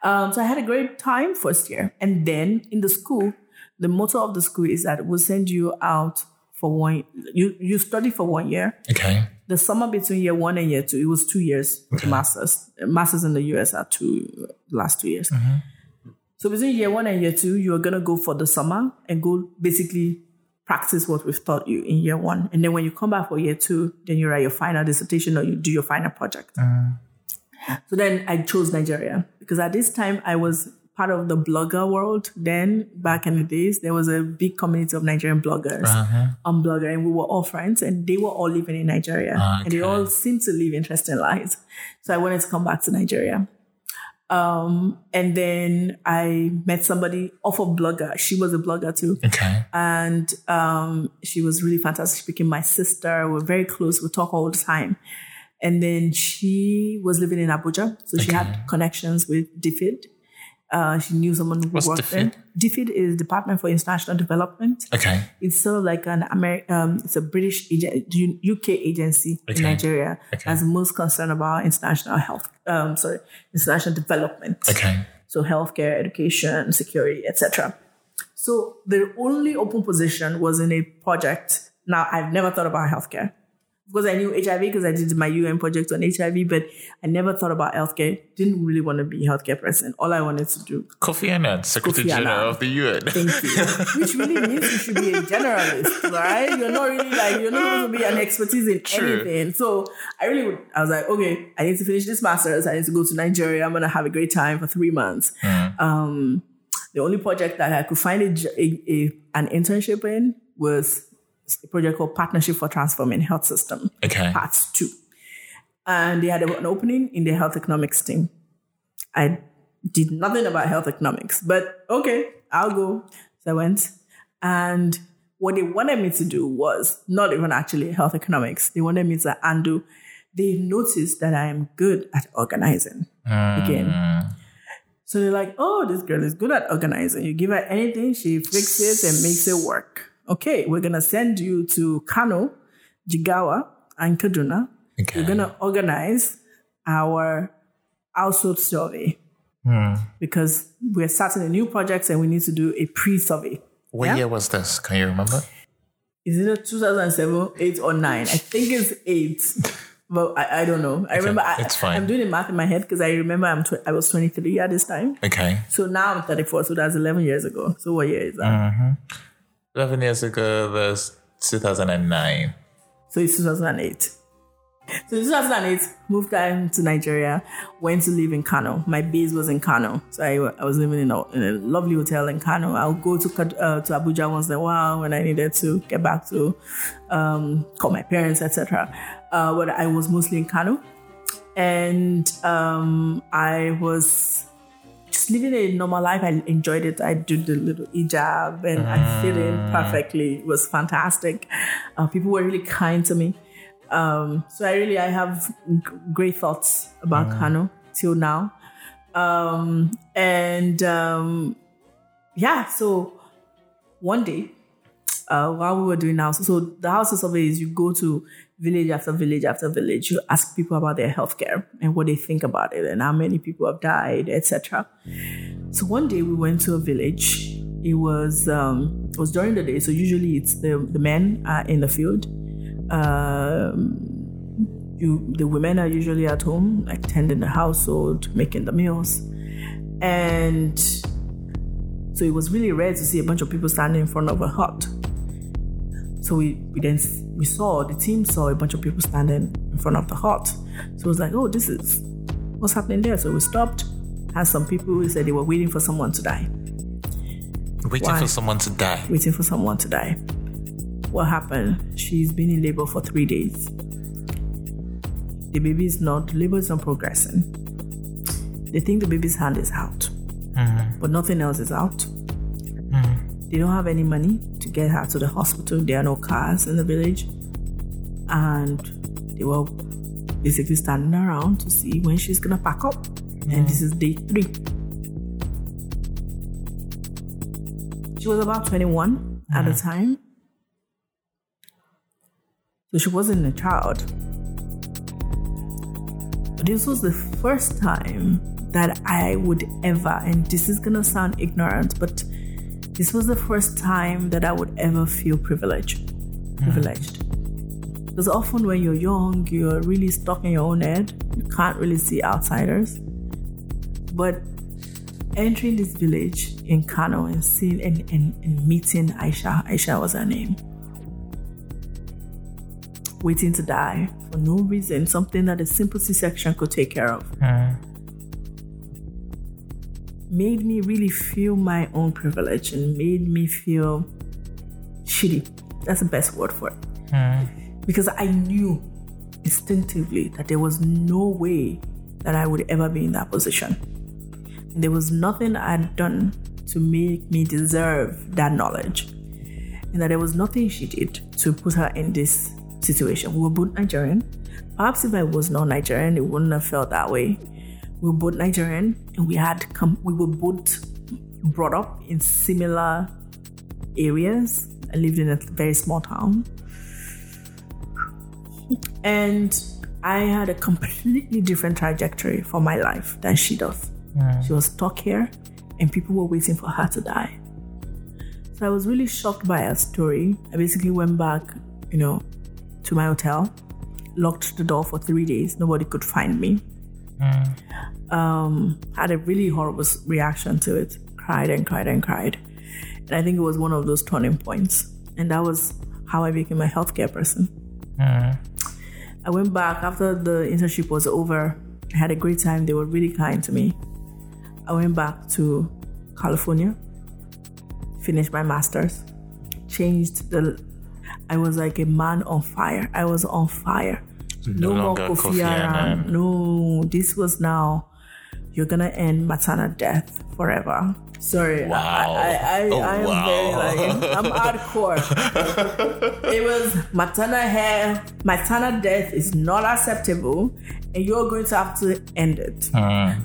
Um, so I had a great time first year, and then in the school, the motto of the school is that we'll send you out for one. You you study for one year. Okay. The summer between year one and year two, it was two years to masters. Masters in the US are two last two years. Mm-hmm. So between year one and year two, you're gonna go for the summer and go basically practice what we've taught you in year one. And then when you come back for year two, then you write your final dissertation or you do your final project. Mm-hmm. So then I chose Nigeria because at this time I was part of the blogger world. Then back in the days, there was a big community of Nigerian bloggers on Blogger, and we were all friends, and they were all living in Nigeria, and they all seemed to live interesting lives. So I wanted to come back to Nigeria. Um, and then I met somebody off of Blogger. She was a blogger too Okay. and um, she was really fantastic. She became my sister. We're very close. We talk all the time. And then she was living in Abuja, so she had connections with DFID. Uh, she knew someone who What's worked there. DFID is Department for International Development. Okay. It's sort of like an Amer- um, it's a British agent, UK agency Okay. in Nigeria Okay. that's most concerned about international health. Um, sorry, international development Okay. so healthcare, education, security, etc. So the only open position was in a project. Now I've never thought about healthcare because I knew HIV because I did my UN project on HIV, but I never thought about healthcare. Didn't really want to be a healthcare person. All I wanted to do, Kofi Annan, Secretary Kofi General of the UN. thank you, which really means you should be a generalist, right? You're not really like you're not going to be an expertise in True. anything. So I really, would, I was like, okay, I need to finish this masters. I need to go to Nigeria. I'm gonna have a great time for three months. Um, the only project that I could find a, a- a- an internship in was a project called Partnership for Transforming Health System, Okay. Part Two, and they had an opening in the health economics team. I did nothing about health economics, but okay, I'll go. So I went, and what they wanted me to do was not even actually health economics. They wanted me to undo. They noticed that I am good at organizing mm. again. So they're like, oh, this girl is good at organizing. You give her anything, she fixes and makes it work. Okay, we're gonna send you to Kano, Jigawa, and Kaduna. Okay. We're gonna organize our household survey hmm. because we're starting a new project and we need to do a pre-survey. What Yeah? year was this? Can you remember? Is it 2007, 8, or 9? I think it's 8. But I, I don't know. I remember I, it's fine. I'm doing the math in my head because I remember I'm tw- I was 23 at this time. Okay. So now I'm 34, so that's 11 years ago. So what year is that? Mm-hmm. 11 years ago, was 2009. So it's 2008. So in 2008, moved down to Nigeria, went to live in Kano. My base was in Kano. So I, I was living in a, in a lovely hotel in Kano. I'll go to uh, to Abuja once in a while when I needed to get back to um, call my parents, etc. Uh, but I was mostly in Kano. And um, I was just living a normal life. I enjoyed it. I did the little hijab and I fit in perfectly. It was fantastic. Uh, people were really kind to me. Um, so I really I have g- great thoughts about Kano till now. Um, and um, yeah, so one day uh, while we were doing house, so the house survey is you go to village after village after village, you ask people about their healthcare and what they think about it and how many people have died, etc. So one day we went to a village. It was um, it was during the day, so usually it's the the men are in the field. Um, you the women are usually at home, like tending the household, making the meals. And so it was really rare to see a bunch of people standing in front of a hut. So we, we then we saw the team saw a bunch of people standing in front of the hut. So it was like, oh, this is what's happening there. So we stopped. Had some people who said they were waiting for someone to die, Waiting Why? for someone to die. waiting for someone to die. What happened? She's been in labor for three days. The baby is not, the labor is not progressing. They think the baby's hand is out, mm-hmm. but nothing else is out. They don't have any money to get her to the hospital. There are no cars in the village. And they were basically standing around to see when she's gonna pack up. And this is day three. She was about 21 at the time. So she wasn't a child. But this was the first time that I would ever, and this is gonna sound ignorant, but this was the first time that I would ever feel privileged. Hmm. Privileged. Because often when you're young, you're really stuck in your own head. You can't really see outsiders. But entering this village in Kano and seeing and, and, and meeting Aisha, Aisha was her name. Waiting to die for no reason, something that a simple C section could take care of. Hmm. Made me really feel my own privilege and made me feel shitty. That's the best word for it. Hmm. Because I knew instinctively that there was no way that I would ever be in that position. And there was nothing I had done to make me deserve that knowledge. And that there was nothing she did to put her in this situation. We were both Nigerian. Perhaps if I was not Nigerian, it wouldn't have felt that way. We were both Nigerian and we had come we were both brought up in similar areas. I lived in a very small town. And I had a completely different trajectory for my life than she does. Hmm. She was stuck here and people were waiting for her to die. So I was really shocked by her story. I basically went back, you know, to my hotel, locked the door for three days. Nobody could find me. Um, had a really horrible reaction to it. Cried and cried and cried. And I think it was one of those turning points. And that was how I became a healthcare person. I went back after the internship was over. I had a great time. They were really kind to me. I went back to California, finished my master's, changed the. I was like a man on fire. I was on fire. No more longer Kofi Annan. No, this was now. You're gonna end maternal death forever. Sorry, Wow. I, I, I, Oh, I am wow. very like I'm hardcore. it was maternal hair, maternal death is not acceptable, and you're going to have to end it.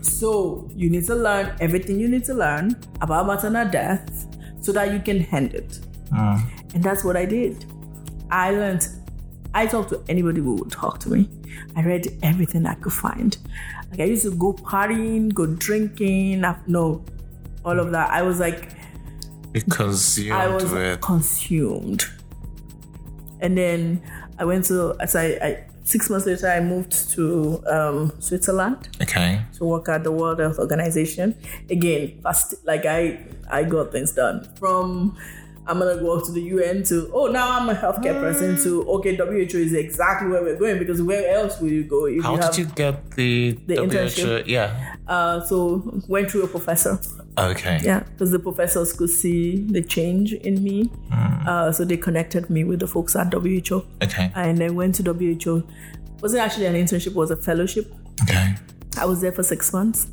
So you need to learn everything you need to learn about maternal death so that you can end it. And that's what I did. I learned. I talked to anybody who would talk to me. I read everything I could find. Like I used to go partying, go drinking. No, all of that. I was like, Because you I was consumed. And then I went to, as I, I six months later, I moved to um, Switzerland Okay. to work at the World Health Organization. Again, fast, like I, I got things done from I'm gonna go to the UN to oh now I'm a healthcare person to okay WHO is exactly where we're going because where else will you go if How you have did you get the, The WHO? internship? Yeah. uh so went through a professor Okay. yeah because the professors could see the change in me uh so they connected me with the folks at WHO Okay. and then went to WHO wasn't actually an internship it was a fellowship Okay. I was there for six months.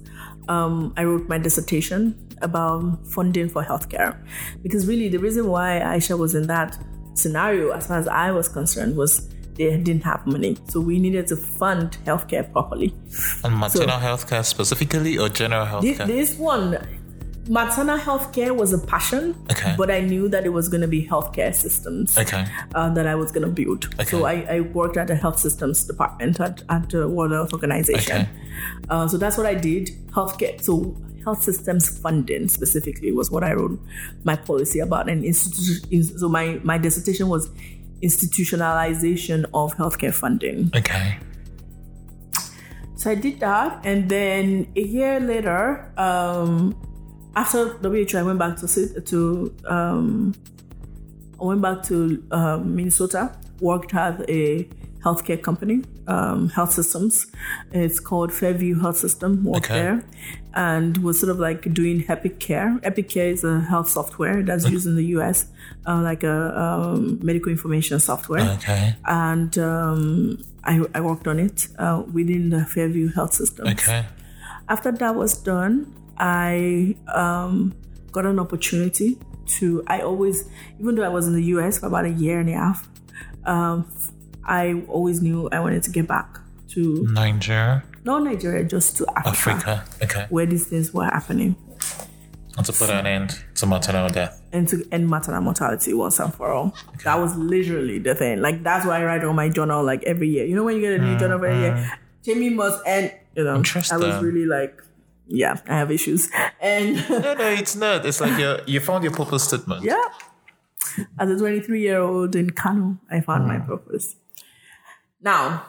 Um, I wrote my dissertation about funding for healthcare because really the reason why Aisha was in that scenario, as far as I was concerned, was they didn't have money, so we needed to fund healthcare properly. And maternal health care specifically or general healthcare? This, this one, maternal healthcare was a passion, Okay. but I knew that it was going to be healthcare systems Okay. uh, that I was going to build. So I, I worked at the health systems department at, at the World Health Organization. Okay. Uh, so that's what I did. Healthcare. So health systems funding specifically was what I wrote my policy about. And institu- so my, my dissertation was institutionalization of healthcare funding. Okay. so I did that, and then a year later, um, after WHO, I went back to to um, I went back to um, Minnesota, worked at a healthcare company, um, health systems. It's called Fairview Health System. Worked Okay. there, and was sort of like doing EpicCare. Epic Care is a health software that's used in the U.S., uh, like a um, medical information software Okay. and um, I, I worked on it uh, within the Fairview Health System. Okay. After that was done, I um, got an opportunity to. I always, even though I was in the US for about a year and a half, um, I always knew I wanted to get back to Nigeria, not Nigeria, just to Africa, Africa. Okay. where these things were happening, And to put an end to maternal death. and to end maternal mortality once and for all. That was literally the thing. Like that's why I write on my journal like every year. You know when you get a new journal every year, Temie must end. You know, I was really like, yeah, I have issues, and No, no, it's not. It's like you you found your purpose statement. yeah. As a 23 year old in Kano, I found my mm. purpose. Now,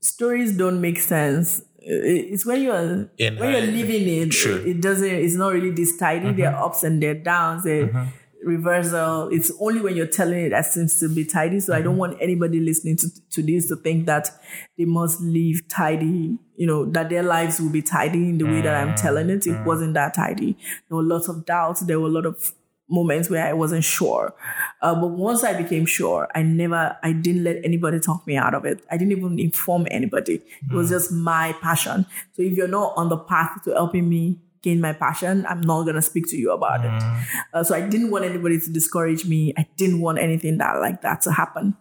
stories don't make sense. It's when you're In when you're living it, Sure. it doesn't. It's not really this tidy. There are mm-hmm. ups and there are downs. There mm-hmm. Reversal. It's only when you're telling it that seems to be tidy. So I don't mm-hmm. want anybody listening to, to this to think that they must live tidy, you know, that their lives will be tidy in the way that I'm telling it. It mm-hmm. wasn't that tidy. There were lots of doubts. There were a lot of moments where I wasn't sure. Uh, but once I became sure, I never, I didn't let anybody talk me out of it. I didn't even inform anybody. It was mm-hmm. just my passion. So if you're not on the path to helping me gain my passion, I'm not going to speak to you about it. Uh, so I didn't want anybody to discourage me. I didn't want anything that like that to happen.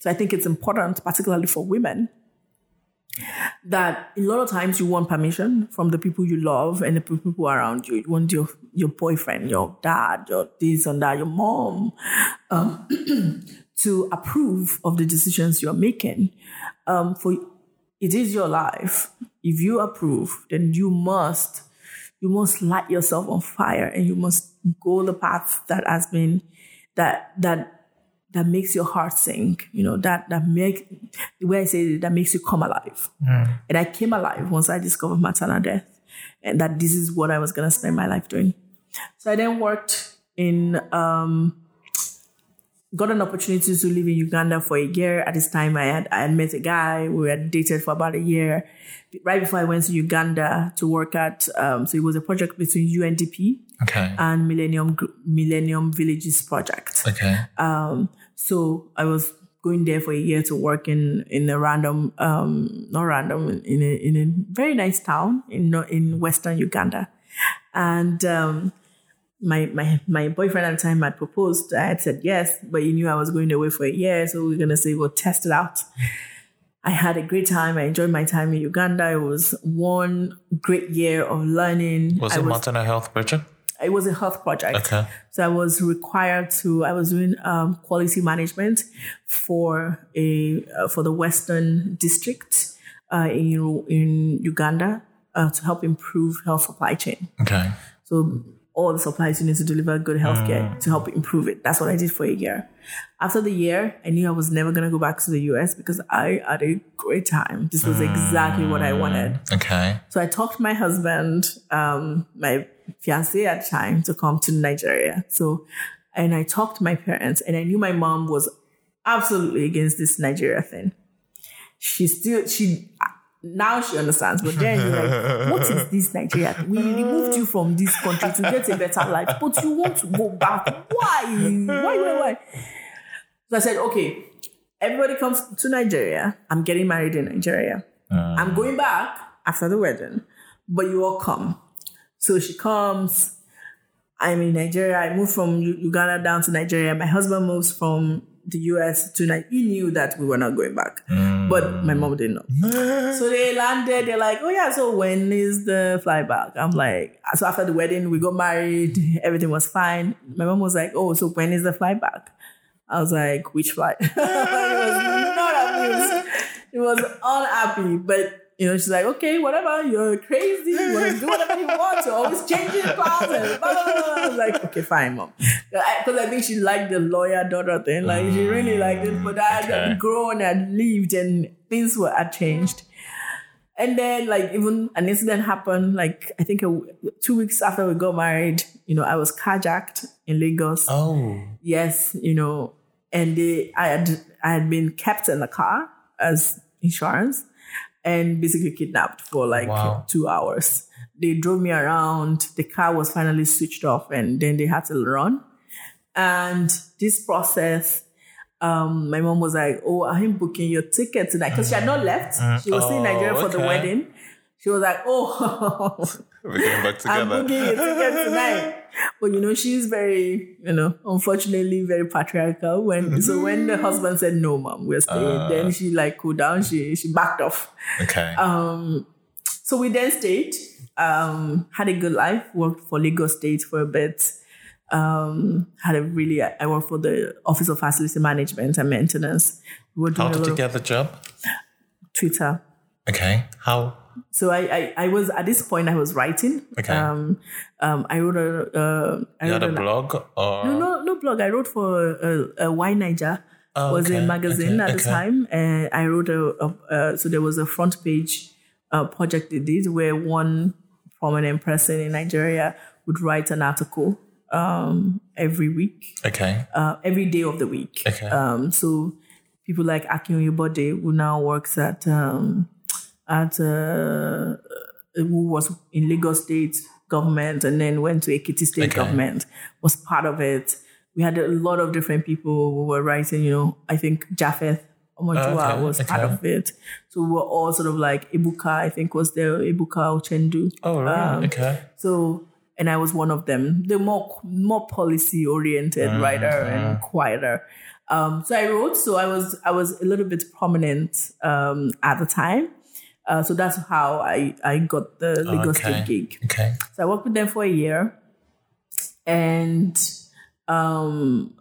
So I think it's important, particularly for women, that a lot of times you want permission from the people you love and the people who are around you. You want your your boyfriend, your dad, your this and that, your mom, um, to approve of the decisions you're making. Um, for it is your life. If you approve, then you must you must light yourself on fire and you must go the path that has been that that that makes your heart sing you know that that make the way i say it that makes you come alive. And i came alive once i discovered maternal death and that this is what i was going to spend my life doing. So i then worked in um got an opportunity to live in Uganda for a year. At this time, I had I had met a guy. We had dated for about a year. Right before I went to Uganda to work at, um, so it was a project between UNDP Okay. and Millennium Millennium Villages Project. okay. Um, so I was going there for a year to work in in a random, um, not random, in a in a very nice town in in western Uganda, and um, my my my boyfriend at the time had proposed. I had said yes, but he knew I was going away for a year, so we are gonna say we'll test it out. I had a great time. I enjoyed my time in Uganda. It was one great year of learning. Was I it maternal health project? it was a health project. Okay. So I was required to. I was doing um, quality management for a uh, for the Western District uh, in in Uganda uh, to help improve health supply chain. Okay. So all the supplies you need to deliver good healthcare to help improve it. That's what I did for a year. After the year, I knew I was never gonna go back to the US because I had a great time. This was exactly what I wanted. Okay. So I talked my husband, um, my fiance at the time, to come to Nigeria. So, and I talked to my parents, and I knew my mom was absolutely against this Nigeria thing. She still, she, now she understands, but then you're like, what is this Nigeria? We removed you from this country to get a better life, but you want to go back. Why? Why, why, why? So I said, okay, everybody comes to Nigeria. I'm getting married in Nigeria. Uh. I'm going back after the wedding, but you all come. So she comes. I'm in Nigeria. I moved from Uganda down to Nigeria. My husband moves from the US tonight. He knew that we were not going back, mm. but my mom didn't know. So they landed. They're like, "Oh yeah, so when is the flight back?" I'm like, "So after the wedding, we got married. Everything was fine." My mom was like, "Oh, so when is the flight back?" I was like, "Which flight?" it was not amused. It was unhappy, but you know, she's like, "Okay, whatever. You're crazy. You want to do whatever you want. You're always changing plans." And blah, blah, blah. I was like, "Okay, fine, mom," uh, because I, think she liked the lawyer daughter thing. Like she really mm, liked it, but I Okay. had grown and lived, and things were had changed. And then, like, even an incident happened, like, I think a, two weeks after we got married, you know, I was carjacked in Lagos. Oh. Yes, you know, and they, I had, I had been kept in the car as insurance and basically kidnapped for like Wow. two hours. They drove me around. The car was finally switched off and then they had to run. And this process, um, my mom was like, "Oh, I'm booking your ticket tonight," because she had not left. She was still in Nigeria Oh, for the wedding. She was like, "Oh, We're getting back I'm together. booking your ticket tonight." But you know, she's very, you know, unfortunately, very patriarchal. When so when the husband said, "No, mom, we're staying," then she like cooled down. She she backed off. Okay. Um, so we then stayed, um, had a good life, worked for Lagos State for a bit. Um, had a really, I worked for the Office of Facility Management and Maintenance. We were doing How a did you get the job? Twitter. Okay. How? So I, I, I was at this point I was writing. Okay. Um, um, I wrote a, uh, I You wrote had a blog or? no, no, no blog. I wrote for a, a YNaija. Oh, was okay, a magazine okay, at the time, and I wrote a, a uh, so there was a front page uh, project they did where one prominent person in Nigeria would write an article um, every week, Okay. uh, every day of the week. Okay. Um, so people like Akin Oyebode, who now works at um, at uh, who was in Lagos State government and then went to Ekiti State Okay. government, was part of it. We had a lot of different people who were writing. You know, I think Japheth Omojuwa Okay, was part of it. So we were all sort of like Ibuka. I think was there Ibuka Ochendu. Oh, right. Um, okay. So, and I was one of them, the more more policy oriented Mm-hmm. writer and quieter. Um, so I wrote. So I was I was a little bit prominent um, at the time. Uh, so that's how I I got the Lagos Okay. State gig. Okay. So I worked with them for a year, and um,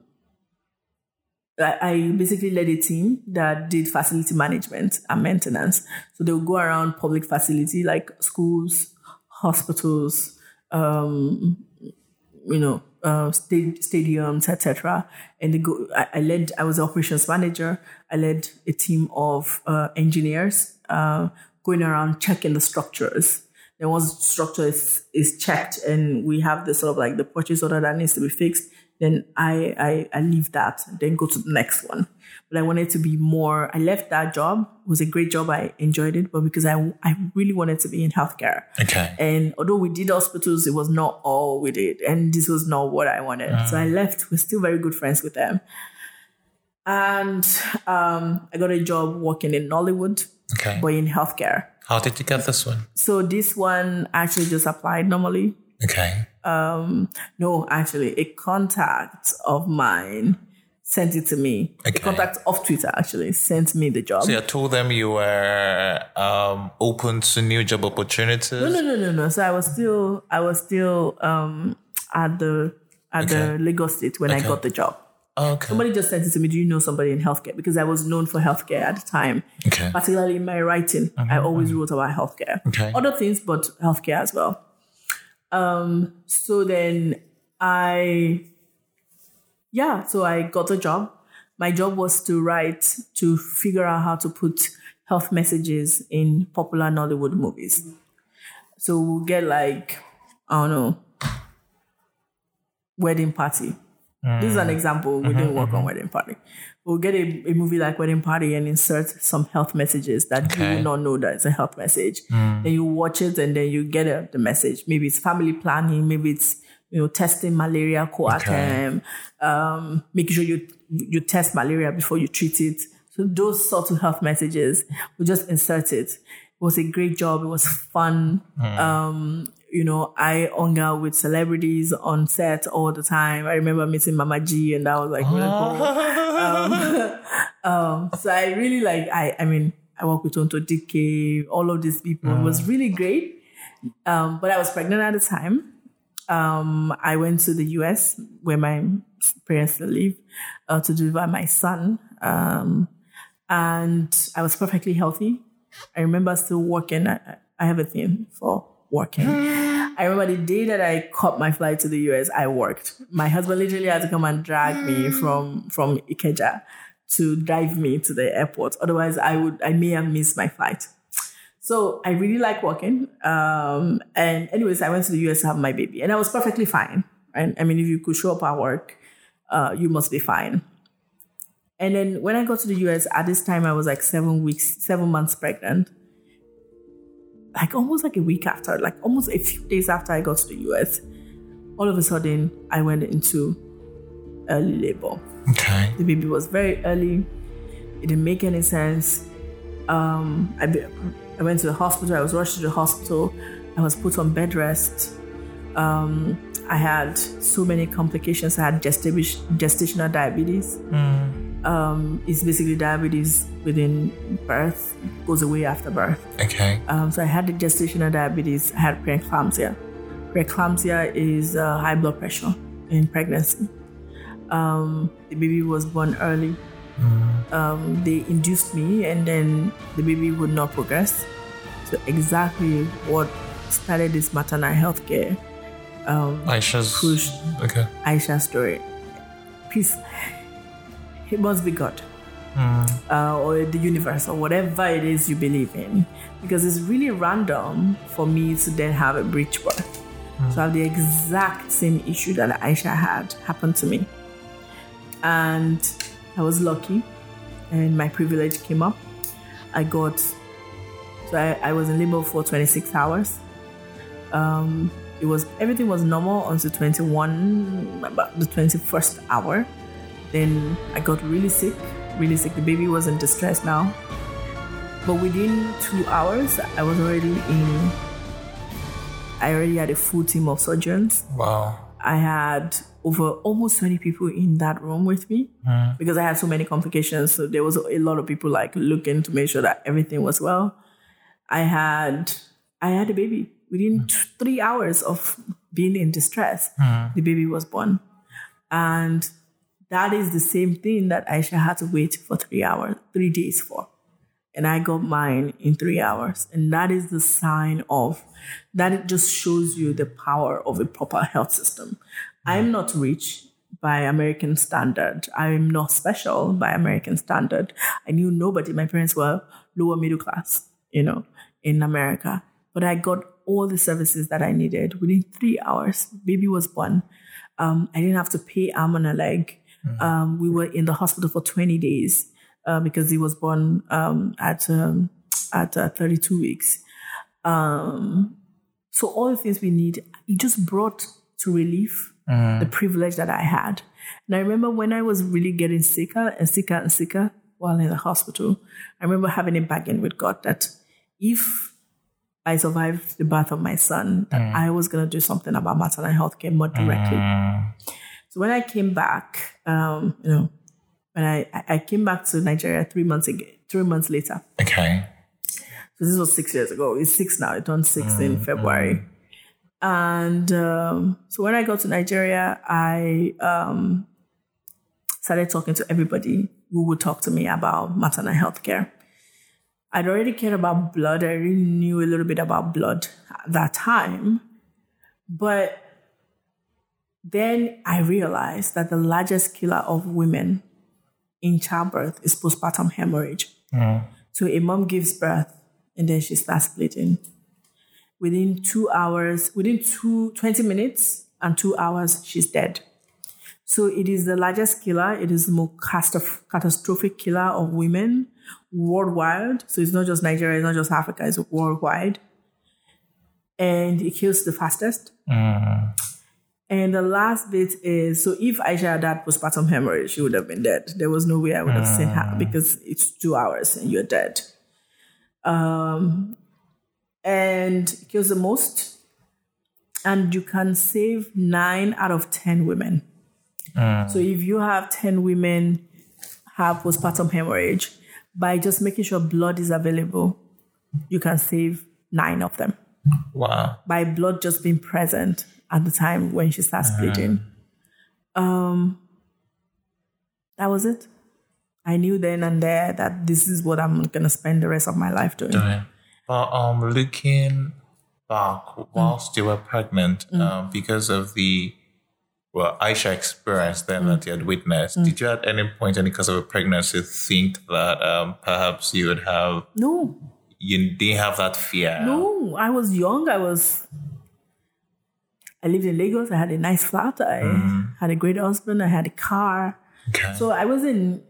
I, I basically led a team that did facility management and maintenance. So they would go around public facility like schools, hospitals, um, you know, uh, sta- stadiums, etc. And they go. I, I led. I was operations manager. I led a team of uh, engineers uh, going around checking the structures. Then once the structure is, is checked and we have the sort of like the purchase order that needs to be fixed, then I, I I leave that, then go to the next one. But I wanted to be more. I left that job. It was a great job. I enjoyed it, but because I I really wanted to be in healthcare. Okay. And although we did hospitals, it was not all we did. And this was not what I wanted. So I left. We're still very good friends with them. And um, I got a job working in Nollywood, Okay. but in healthcare. How did you get this one? So this one actually just applied normally. Okay. Um, no, actually, a contact of mine sent it to me. Okay. A contact of Twitter actually sent me the job. So you told them you were um, open to new job opportunities. No, no, no, no, no. So I was still, I was still um, at the at the Okay. Lagos State when I got the job. Uh, okay. Somebody just sent it to me. Do you know somebody in healthcare? Because I was known for healthcare at the time. Okay. Particularly in my writing, I uh-huh, always uh-huh. wrote about healthcare. Okay. Other things, but healthcare as well. Um. So then I, yeah. So I got a job. My job was to write to figure out how to put health messages in popular Nollywood movies. So we'll get like I don't know, wedding party. This is an example. We uh-huh, didn't work on uh-huh. wedding party. We'll get a, a movie like wedding party and insert some health messages that you Okay. will not know that it's a health message. Hmm. Then you watch it and then you get a, the message. Maybe it's family planning. Maybe it's you know testing malaria Coartem. Um, making sure you you test malaria before you treat it. So those sort of health messages, we just insert it. It was a great job. It was fun. Hmm. Um, you know, I hung out with celebrities on set all the time. I remember meeting Mama G, and that was like really cool. Um, so I really like. I I mean, I work with Tonto Dikeh, all of these people. It was really great. Um, but I was pregnant at the time. Um, I went to the US where my parents still live uh, to deliver my son. Um, and I was perfectly healthy. I remember still working. I, I have a thing for working. I remember the day that I caught my flight to the US, I worked. My husband literally had to come and drag me from from Ikeja to drive me to the airport. Otherwise, I would I may have missed my flight. So I really like working. Um, and anyways, I went to the US to have my baby, and I was perfectly fine. And I mean, if you could show up at work, uh, you must be fine. And then when I got to the US, at this time I was like seven weeks, seven months pregnant. Like almost like a week after, like almost a few days after I got to the US, all of a sudden I went into early labor. Okay. The baby was very early. It didn't make any sense. Um, I, be- I went to the hospital. I was rushed to the hospital. I was put on bed rest. Um, I had so many complications. I had gesta- gestational diabetes. Um, it's basically diabetes within birth, goes away after birth. Okay. Um, so I had the gestational diabetes. I had preeclampsia. Preeclampsia is uh, high blood pressure in pregnancy. Um, the baby was born early. Um, they induced me, and then the baby would not progress. So exactly what started this maternal health care Aisha's. pushed Okay. Aisha's story. Please, it must be God. Uh, or the universe, or whatever it is you believe in. Because it's really random for me to then have a breech birth. So I have the exact same issue that Aisha had happen to me. And I was lucky, and my privilege came up. I got, so I, I was in labor for 26 hours um, it was everything was normal until 21 about the 21st hour then i got really sick really sick the baby was in distress now but within two hours i was already in i already had a full team of surgeons Wow. I had over almost 20 people in that room with me hmm. because I had so many complications. So there was a lot of people like looking to make sure that everything was well. I had I had a baby within t- three hours of being in distress. Hmm. The baby was born, and that is the same thing that Aisha had to wait for three hours, three days for and I got mine in three hours. And that is the sign of that it just shows you the power of a proper health system. I'm not rich by American standard. I'm not special by American standard. I knew nobody. My parents were lower middle class, you know, in America. But I got all the services that I needed within three hours. Baby was born. Um, I didn't have to pay arm and a leg. Um, we were in the hospital for 20 days uh, because he was born um, at um, at uh, 32 weeks. Um, so all the things we need, it just brought to relief the privilege that I had. And I remember when I was really getting sicker and sicker and sicker while in the hospital, I remember having a bargain with God that if I survived the birth of my son, that I was going to do something about maternal health care more directly. So when I came back, um, you know, when I, I- came back to Nigeria three months ago, three months later. Okay. So this was six years ago. It's six now. It turned six in February. And um, so when I got to Nigeria, I um, started talking to everybody who would talk to me about maternal health care. I'd already cared about blood. I really knew a little bit about blood at that time. But then I realized that the largest killer of women in childbirth is postpartum hemorrhage. Mm. So a mom gives birth and then she starts bleeding. Within two hours, within two, 20 minutes and two hours, she's dead. So it is the largest killer. It is the most catastrophic killer of women worldwide. So it's not just Nigeria, it's not just Africa, it's worldwide. And it kills the fastest. Mm. And the last bit is so if Aisha had had postpartum hemorrhage, she would have been dead. There was no way I would have seen her because it's two hours and you're dead. Um, and it kills the most. And you can save nine out of 10 women. So if you have 10 women have postpartum hemorrhage, by just making sure blood is available, you can save nine of them Wow. by blood just being present at the time when she starts bleeding. Um, that was it. I knew then and there that this is what I'm gonna spend the rest of my life doing. Doing. But um, looking back whilst you were pregnant, um, because of the well, Aisha experience then that you had witnessed, did you at any point, any cause of a pregnancy, think that um, perhaps you would have No, you didn't have that fear. No, I was young. I was. I lived in Lagos. I had a nice flat. I had a great husband. I had a car. Okay. So I wasn't.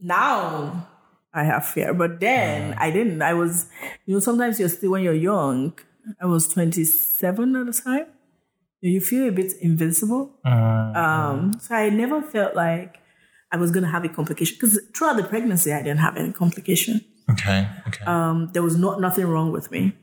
Now I have fear, but then I didn't. I was, you know, sometimes you're still when you're young. I was 27 at the time. You feel a bit invincible. Um, so I never felt like I was gonna have a complication because throughout the pregnancy I didn't have any complication. okay. Okay. Um, there was not nothing wrong with me.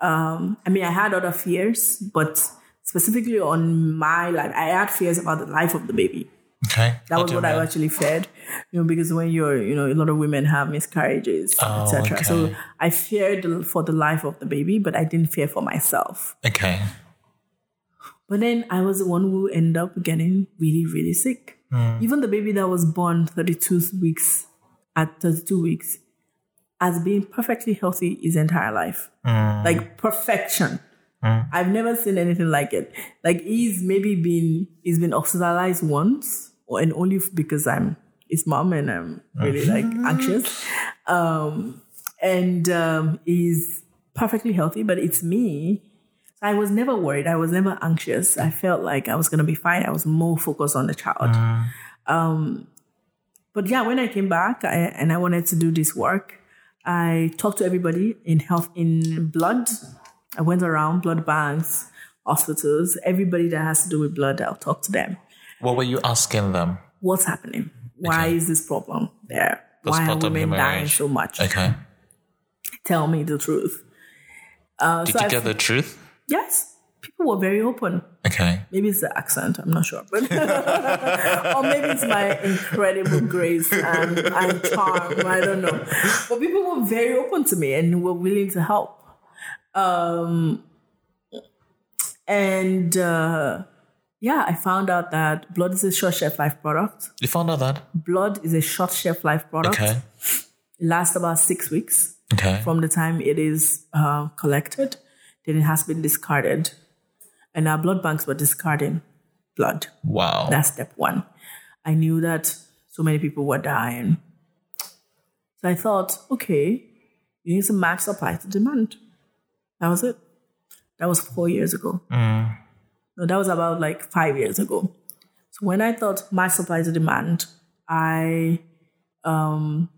Um, I mean, I had other fears, but specifically on my life, I had fears about the life of the baby. okay. That was what I actually feared, you know, because when you're, you know, a lot of women have miscarriages, Oh, etc. So. I feared for the life of the baby, but I didn't fear for myself. Okay. But then I was the one who ended up getting really, really sick. Hmm. Even the baby that was born 32 weeks, at 32 weeks, has been perfectly healthy his entire life. Hmm. Like perfection. I've never seen anything like it. Like he's maybe been, he's been hospitalized once, or and only because I'm his mom and I'm really like anxious. Um, and um, he's perfectly healthy, but it's me I was never worried. I was never anxious. I felt like I was going to be fine. I was more focused on the child. Um, but yeah, when I came back I, and I wanted to do this work, I talked to everybody in health, in blood. I went around blood banks, hospitals, everybody that has to do with blood, I'll talk to them. What were you asking them? What's happening? Why is this problem there? Why are women dying so much? Okay. Tell me the truth. Uh, Did so you I- get the truth? yes, people were very open. Okay. Maybe it's the accent, I'm not sure. But or maybe it's my incredible grace and, and charm. I don't know. But people were very open to me and were willing to help. Um and uh yeah, I found out that blood is a short shelf life product. You found out that? Blood is a short shelf life product. Okay. It lasts about six weeks Okay. from the time it is uh, collected, then it has been discarded. And our blood banks were discarding blood. Wow. That's step one. I knew that so many people were dying. So I thought, okay, you need to match supply to demand. That was it. That was four years ago. No, that was about like five years ago. So when I thought my supply to demand, I um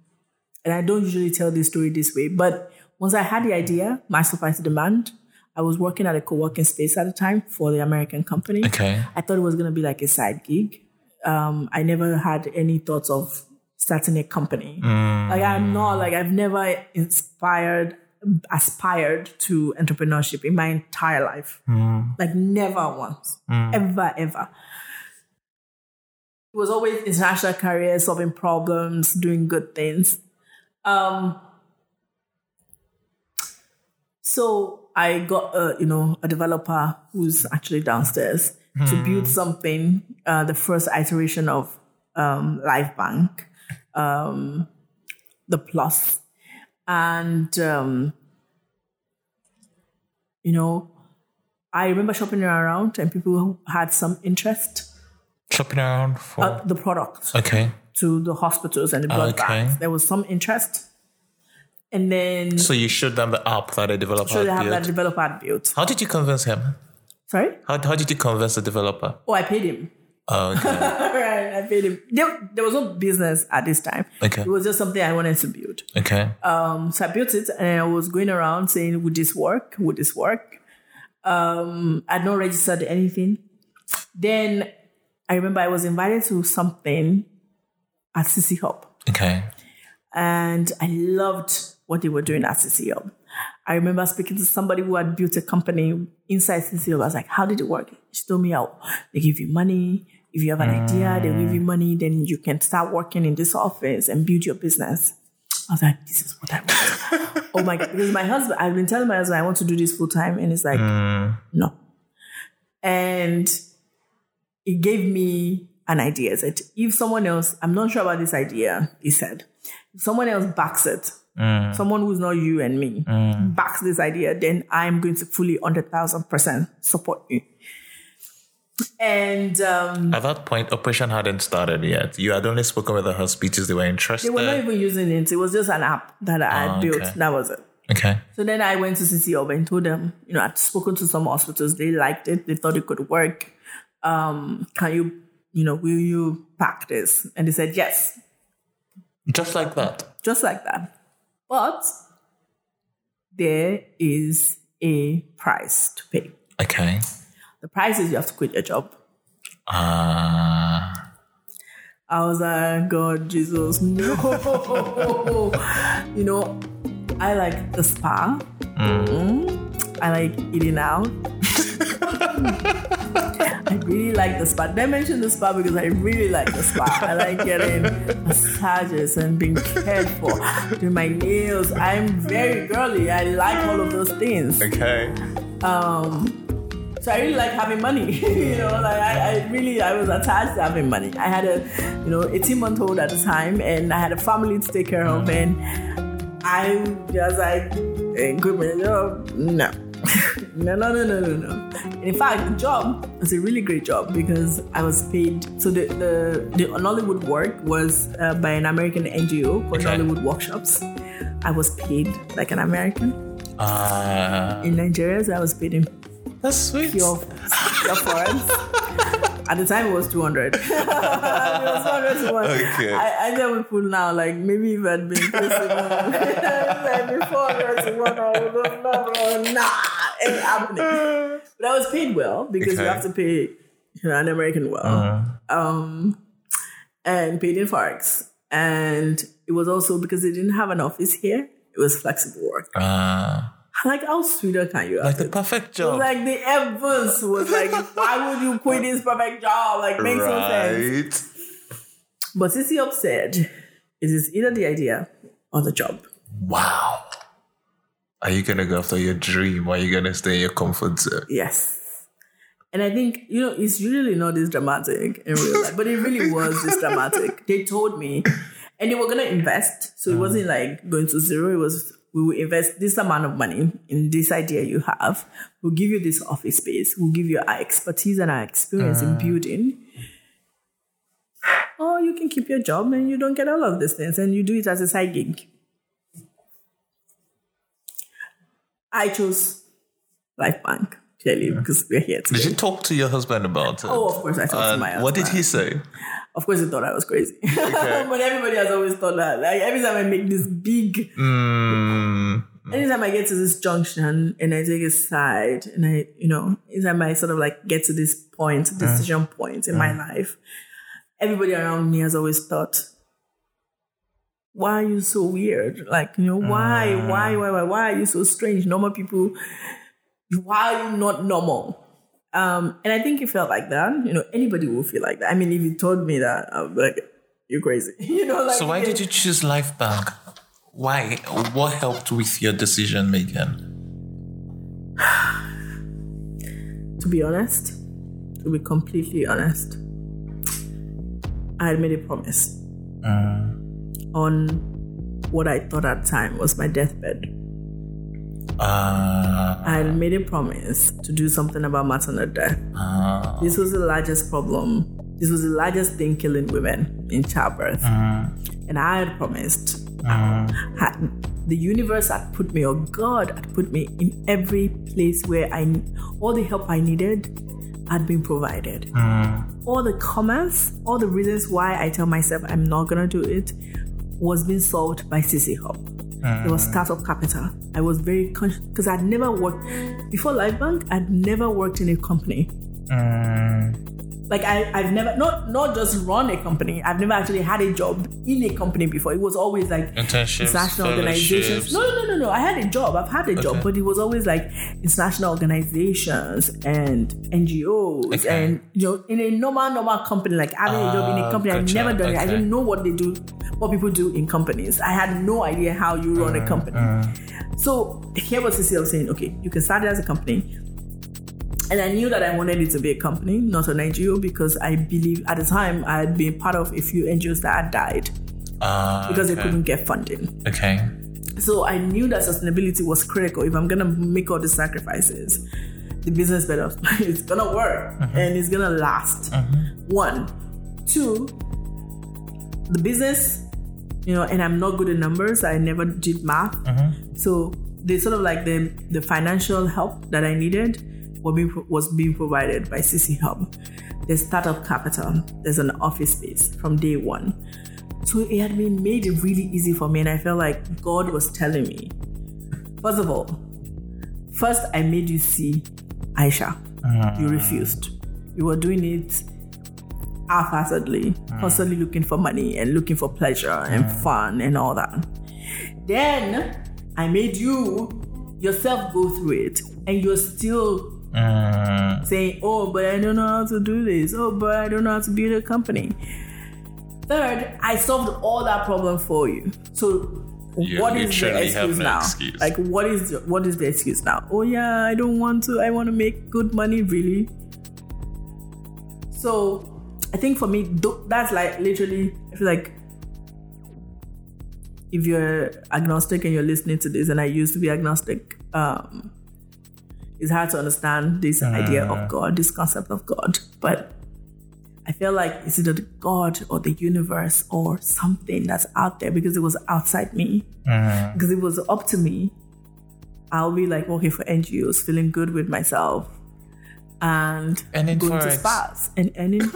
and I don't usually tell this story this way, but once I had the idea, my supply to demand, I was working at a co-working space at the time for the American company. Okay. I thought it was going to be like a side gig. Um, I never had any thoughts of starting a company. Like I'm not like I've never inspired, aspired to entrepreneurship in my entire life. Like never once, ever, ever. It was always international career, solving problems, doing good things. Um, so I got a you know a developer who's actually downstairs to build something. Uh, the first iteration of um, LifeBank, um, the Plus, and um, you know, I remember shopping around and people had some interest Shopping around for. uh, the product okay. to the hospitals and the blood Okay. banks. There was some interest, and then So you showed them the app that a developer they had have that developer had built. How did you convince him? Sorry. How, how did you convince the developer? Oh, I paid him. Oh, okay. right, I paid him. There, there was no business at this time. Okay. It was just something I wanted to build. okay. Um, so I built it and I was going around saying, would this work? Would this work? Um, I'd not registered anything. Then I remember I was invited to something at CcHUB Okay. and I loved what they were doing at CcHUB. I remember speaking to somebody who had built a company inside CcHUB. I was like, how did it work? She told me how they give you money. If you have an idea, they give you mm. money, then you can start working in this office and build your business. I was like, this is what I want. oh my God. Because my husband, I've been telling my husband I want to do this full time. And it's like, mm. no. And it gave me an idea. Said, if someone else, I'm not sure about this idea, he said, if someone else backs it, mm. someone who's not you and me, backs this idea, then I'm going to fully 100,000% support you. And um, At that point, operation hadn't started yet. You had only spoken with the hospitals; they were interested. they were not even using it. It was just an app that I had Oh, built. okay. That was it. Okay. So then I went to CcHUB and told them, you know, I'd spoken to some hospitals. They liked it. They thought it could work. Um, can you, you know, will you pack this? And they said, yes, Just like that. just like that. But there is a price to pay. Okay. The price is you have to quit your job. Uh, I was like, God, Jesus, no. you know, I like the spa. Mm. I like eating out. I really like the spa. Did I mention the spa because I really like the spa. I like getting massages and being cared for, doing my nails. I'm very girly. I like all of those things. okay. So I really like having money. you know, like I, I really I was attached to having money. I had a you know 18 month old at the time and I had a family to take care of and I just like quit my job. No. no, no, no, no, no, no. In fact, the job was a really great job because I was paid. So the the, the Nollywood work was uh, by an American NGO called Okay. Nollywood Workshops. I was paid like an American Uh, in Nigeria. So I was paid in that's sweet. pure, pure foreign. At the time, it was 200. it was 200 to one. Okay. I, I tell people now, like, maybe if I'd been placing like before 400 to one, I would have never, nah, ain't happening. But I was paid well because you have to pay you know, an American well. Um, and paid in Forex. And it was also because they didn't have an office here, it was flexible work. Uh, Like, how sweeter can you like the perfect job. like the Evans was like, why would you quit this perfect job? Like, makes no sense. right. But CcHUB said, it is either the idea or the job. Wow. Are you gonna go after your dream or are you gonna stay in your comfort zone? Yes. And I think, you know, it's usually not this dramatic in real life, but it really was this dramatic. They told me, and they were going to invest. So it wasn't like going to zero. It was, we will invest this amount of money in this idea you have. We'll give you this office space. We'll give you our expertise and our experience in mm. building. Or you can keep your job and you don't get all of these things and you do it as a side gig. I chose LifeBank, clearly, because we're here today. Did you talk to your husband about oh, it? Oh, of course, I talked to And my what did he say? Of course, they thought I was crazy. but everybody has always thought that. Like, every time I make this big, Mm, anytime I get to this junction and I take a side and I, you know, anytime I sort of like get to this point, mm. decision point in my mm. life, everybody around me has always thought, why are you so weird? Like, you know, why, why, mm. why, why, why are you so strange? Normal people, why are you not normal? Um, and I think it felt like that. You know, anybody will feel like that. I mean, if you told me that, I would be like, you're crazy. you know, like so why did you choose LifeBank? Why? What helped with your decision making? to be honest, to be completely honest, I had made a promise on what I thought at the time was my deathbed. Uh, I had made a promise to do something about maternal death. uh, This was the largest problem. This was the largest thing killing women in childbirth. And I had promised. Had, the universe had put me, or God had put me in every place where I, all the help I needed had been provided. All the comments, all the reasons why I tell myself I'm not gonna do it was being solved by CC It was startup capital. I was very conscious because I'd never worked before LifeBank. I'd never worked in a company. Mm. Like I, I've never not not just run a company. I've never actually had a job in a company before. It was always like Internships, international organizations. No, no, no, no, no. I had a job. I've had a job, but it was always like international organizations and NGOs Okay. and you know in a normal normal company like having a job in a Ah, company. I've gotcha. never done it. I Okay. didn't know what they do, what people do in companies. I had no idea how you run Mm, a company. So here was CcHUB saying, okay, you can start it as a company. And I knew that I wanted it to be a company, not an NGO, because I believe at the time I had been part of a few NGOs that had died uh, because okay. they couldn't get funding. Okay. So I knew that sustainability was critical. If I'm gonna make all the sacrifices, the business better it's gonna work mm-hmm. and it's gonna last. Mm-hmm. One, two, the business, you know, and I'm not good at numbers. I never did math, mm-hmm. so the sort of like the the financial help that I needed was being, was being provided by CcHUB. There's startup capital. There's an office space from day one. So it had been made it really easy for me, and I felt like God was telling me, first of all, first I made you see Aisha. You mm. refused. You were doing it half-assedly, mm. constantly looking for money and looking for pleasure and mm. fun and all that. Then I made you yourself go through it, and you're still Mm, saying, "Oh, but I don't know how to do this. Oh, but I don't know how to build a company." Third, I solved all that problem for you. So, You what is the excuse now? excuse. Like, what is the, what is the excuse now? Oh yeah, I don't want to. I want to make good money, really. So, I think for me, that's like literally. I feel like if you're agnostic and you're listening to this, and I used to be agnostic, um, it's hard to understand this idea of mm. God, this concept of God. But I feel like it's either the God or the universe or something that's out there because it was outside me. Mm. Because it was up to me, I'll be like working for NGOs, feeling good with myself, and Earning going to spas and earning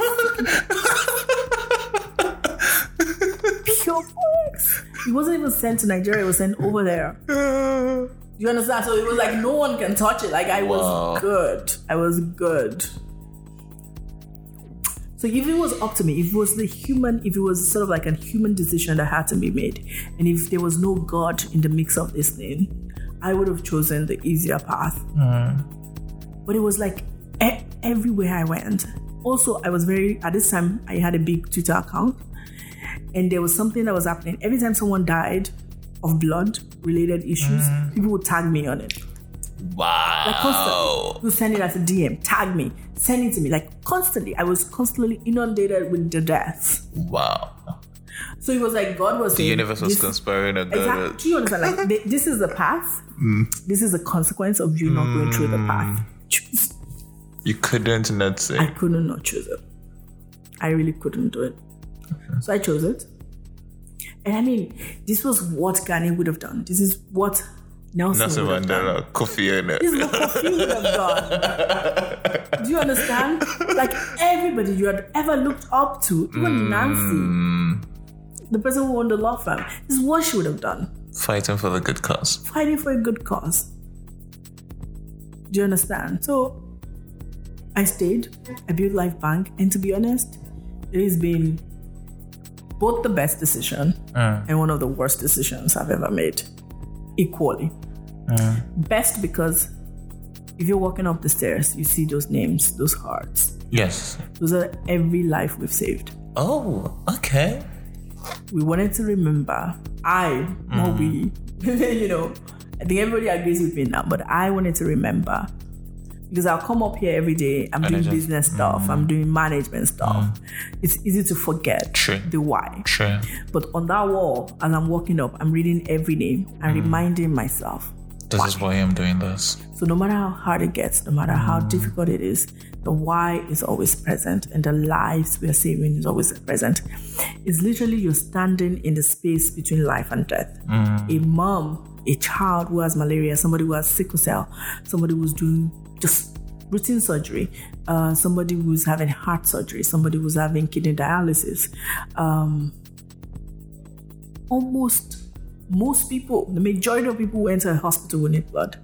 pure forex. It wasn't even sent to Nigeria; it was sent over there. You understand? So it was like no one can touch it. Like I was Wow. good. I was good. So if it was up to me, if it was the human, if it was sort of like a human decision that had to be made, and if there was no God in the mix of this thing, I would have chosen the easier path. Hmm. But it was like e- everywhere I went. Also, I was very at this time I had a big Twitter account, and there was something that was happening. Every time someone died of blood related issues, mm. people would tag me on it. Wow. Like constantly. wow. You send it as a DM, tag me, send it to me. Like constantly. I was constantly inundated with the deaths. Wow. So it was like God was The saying, universe was this- conspiring against Exactly. You understand? Like th- this is the path. Mm. This is the consequence of you not going through the mm. path. Choose. You couldn't not say. I couldn't not choose it. I really couldn't do it. So I chose it. And I mean, this was what Gani would have done. This is what Nelson, Nelson would have done. Mandela, Kofi Annan. This is what Kofi would have done. Do you understand? Like everybody you had ever looked up to, even hmm. Nancy, the person who owned the law firm, this is what she would have done. Fighting for the good cause. Fighting for a good cause. Do you understand? So I stayed, I built LifeBank, and to be honest, it has been both the best decision uh. and one of the worst decisions I've ever made, equally. Uh. Best because if you're walking up the stairs, you see those names, those hearts. Yes. Those are every life we've saved. Oh, okay. We wanted to remember, I, mm. not we, you know, I think everybody agrees with me now, but I wanted to remember because I'll come up here every day. I'm doing business mm. stuff. I'm doing management stuff. Mm. It's easy to forget True. the why. True. But on that wall, as I'm walking up, I'm reading every name and mm. reminding myself. This is why I'm doing this. So no matter how hard it gets, no matter how difficult it is, the why is always present and the lives we are saving is always present. It's literally you're standing in the space between life and death. A mom, a child who has malaria, somebody who has sickle cell, somebody who's doing just routine surgery, uh, somebody who's having heart surgery, somebody who's having kidney dialysis. Um, almost most people, the majority of people who enter a hospital will need blood.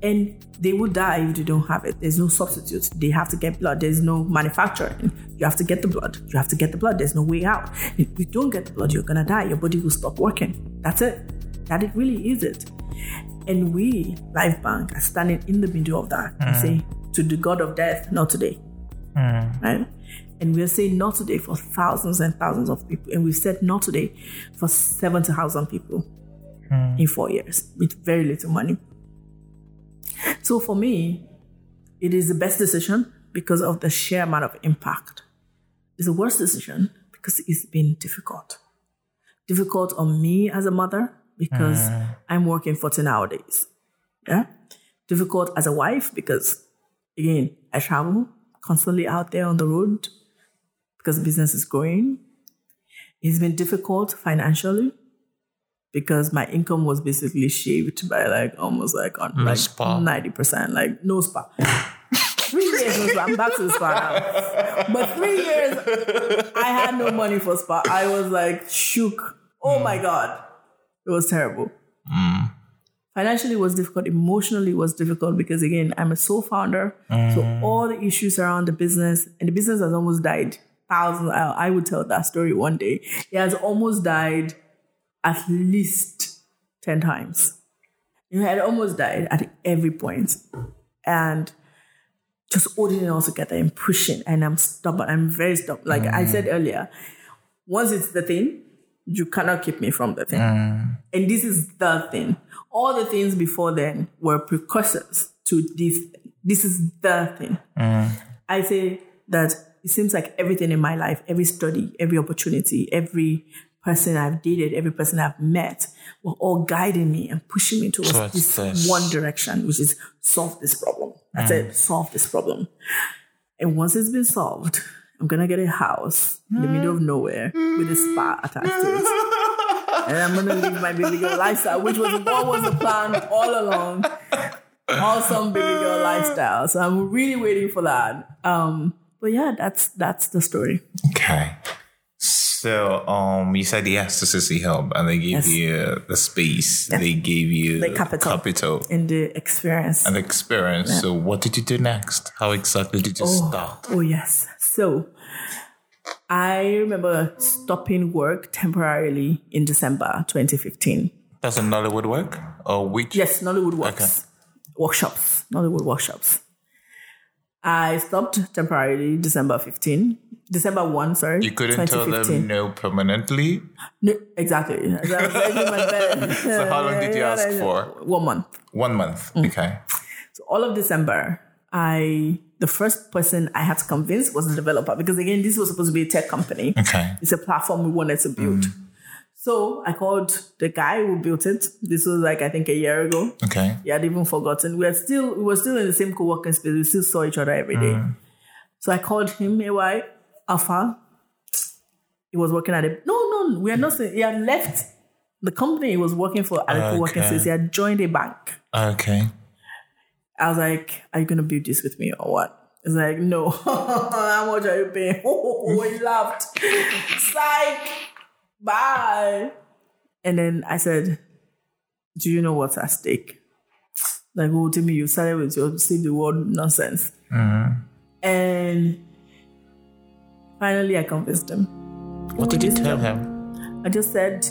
And they will die if they don't have it. There's no substitute. They have to get blood. There's no manufacturing. You have to get the blood. You have to get the blood. There's no way out. If you don't get the blood, you're gonna die. Your body will stop working. That's it. That it really is it. And we, LifeBank, are standing in the middle of that and mm. say to the God of death, not today. Mm. Right? And we're saying not today for thousands and thousands of people. And we've said not today for 70,000 people mm. in four years with very little money. So for me, it is the best decision because of the sheer amount of impact. It's the worst decision because it's been difficult. Difficult on me as a mother because mm. I'm working 14 hour days. Yeah. Difficult as a wife because, again, I travel constantly out there on the road because business is growing. It's been difficult financially because my income was basically shaved by like almost like on like spa. ninety percent, like no spa. three years no spa. I'm back to the spa now, but three years I had no money for spa. I was like shook. Oh my mm. god, it was terrible. Mm. Financially, it was difficult. Emotionally, it was difficult because again, I'm a sole founder, so mm. all the issues around the business and the business has almost died. Thousands. I, would tell that story one day. It has almost died at least 10 times. You it had almost died at every point. And just holding it all together and pushing. And I'm stubborn. I'm very stubborn. Like I mm. said earlier, once it's the thing, you cannot keep me from the thing. Mm. And this is the thing. All the things before then were precursors to this. This is the thing. Mm. I say that it seems like everything in my life, every study, every opportunity, every person I've dated, every person I've met, were all guiding me and pushing me towards this, this. one direction, which is solve this problem. That's it, mm. solve this problem. And once it's been solved, I'm gonna get a house in the middle of nowhere with a spa attached to it. And I'm gonna live my baby girl lifestyle, which was what was the plan all along. Awesome baby girl lifestyle. So I'm really waiting for that. Um, but yeah, that's that's the story. Okay. So, um, you said yes to CcHUB, and they gave Yes. you the space. They gave you The capital. capital In the experience. and experience. So, what did you do next? How exactly did you start? Oh yes. So I remember stopping work temporarily in December 2015. That's a Nollywood work, or which? Yes, Nollywood Works. Workshops. Nollywood workshops. I stopped temporarily December 15. December 1, sorry. You couldn't tell them no permanently. No, exactly. I was making my bed. So, how long did you ask for? One month. One month. Mm. Okay. So all of December, I the first person I had to convince was the developer because again, this was supposed to be a tech company. Okay. It's a platform we wanted to build. So I called the guy who built it. This was like I think a year ago. Okay. He had even forgotten. We are still we were still in the same co-working space. We still saw each other every day. So I called him, AY Alpha. He was working at a no, no, we are not saying he had left the company he was working for at co-working Okay. space. He had joined a bank. Okay. I was like, Are you gonna build this with me or what? It's like, no. How much are you paying? Oh, he laughed. Psych. Bye. And then I said, Do you know what's at stake? Like, oh, Temie, you started with your save the world nonsense. Mm-hmm. And finally, I convinced him. What did you tell him. I just said,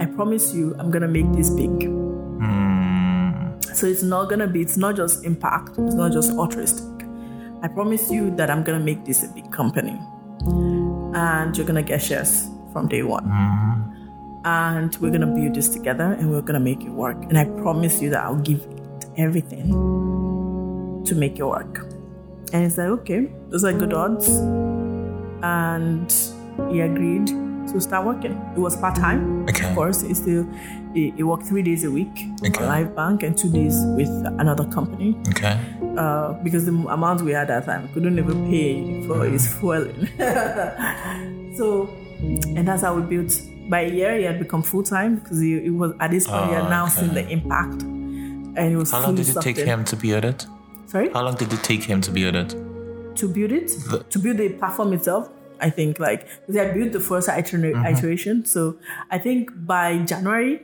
I promise you, I'm gonna make this big. Hmm. So it's not gonna be, it's not just impact, it's not just altruistic. I promise you that I'm gonna make this a big company. And you're gonna get shares from day one. Hmm. And we're gonna build this together and we're gonna make it work. And I promise you that I'll give it everything to make it work. And he's like, okay, those are good mm. odds. And he agreed to start working. It was part time, Okay. of course. He still he, he worked three days a week Okay. on LifeBank and two days with another company Okay. uh, because the amount we had at that time couldn't even pay for mm. his fueling. so, and that's how we built. By a year, he had become full time because he, he was at this point he had Oh, now okay. seen the impact, and he was How long did it take him to build it? Sorry, How long did it take him to build it? to build it, The- to build the platform itself. I think like they I built the first iter- Mm-hmm. iteration, so I think by January,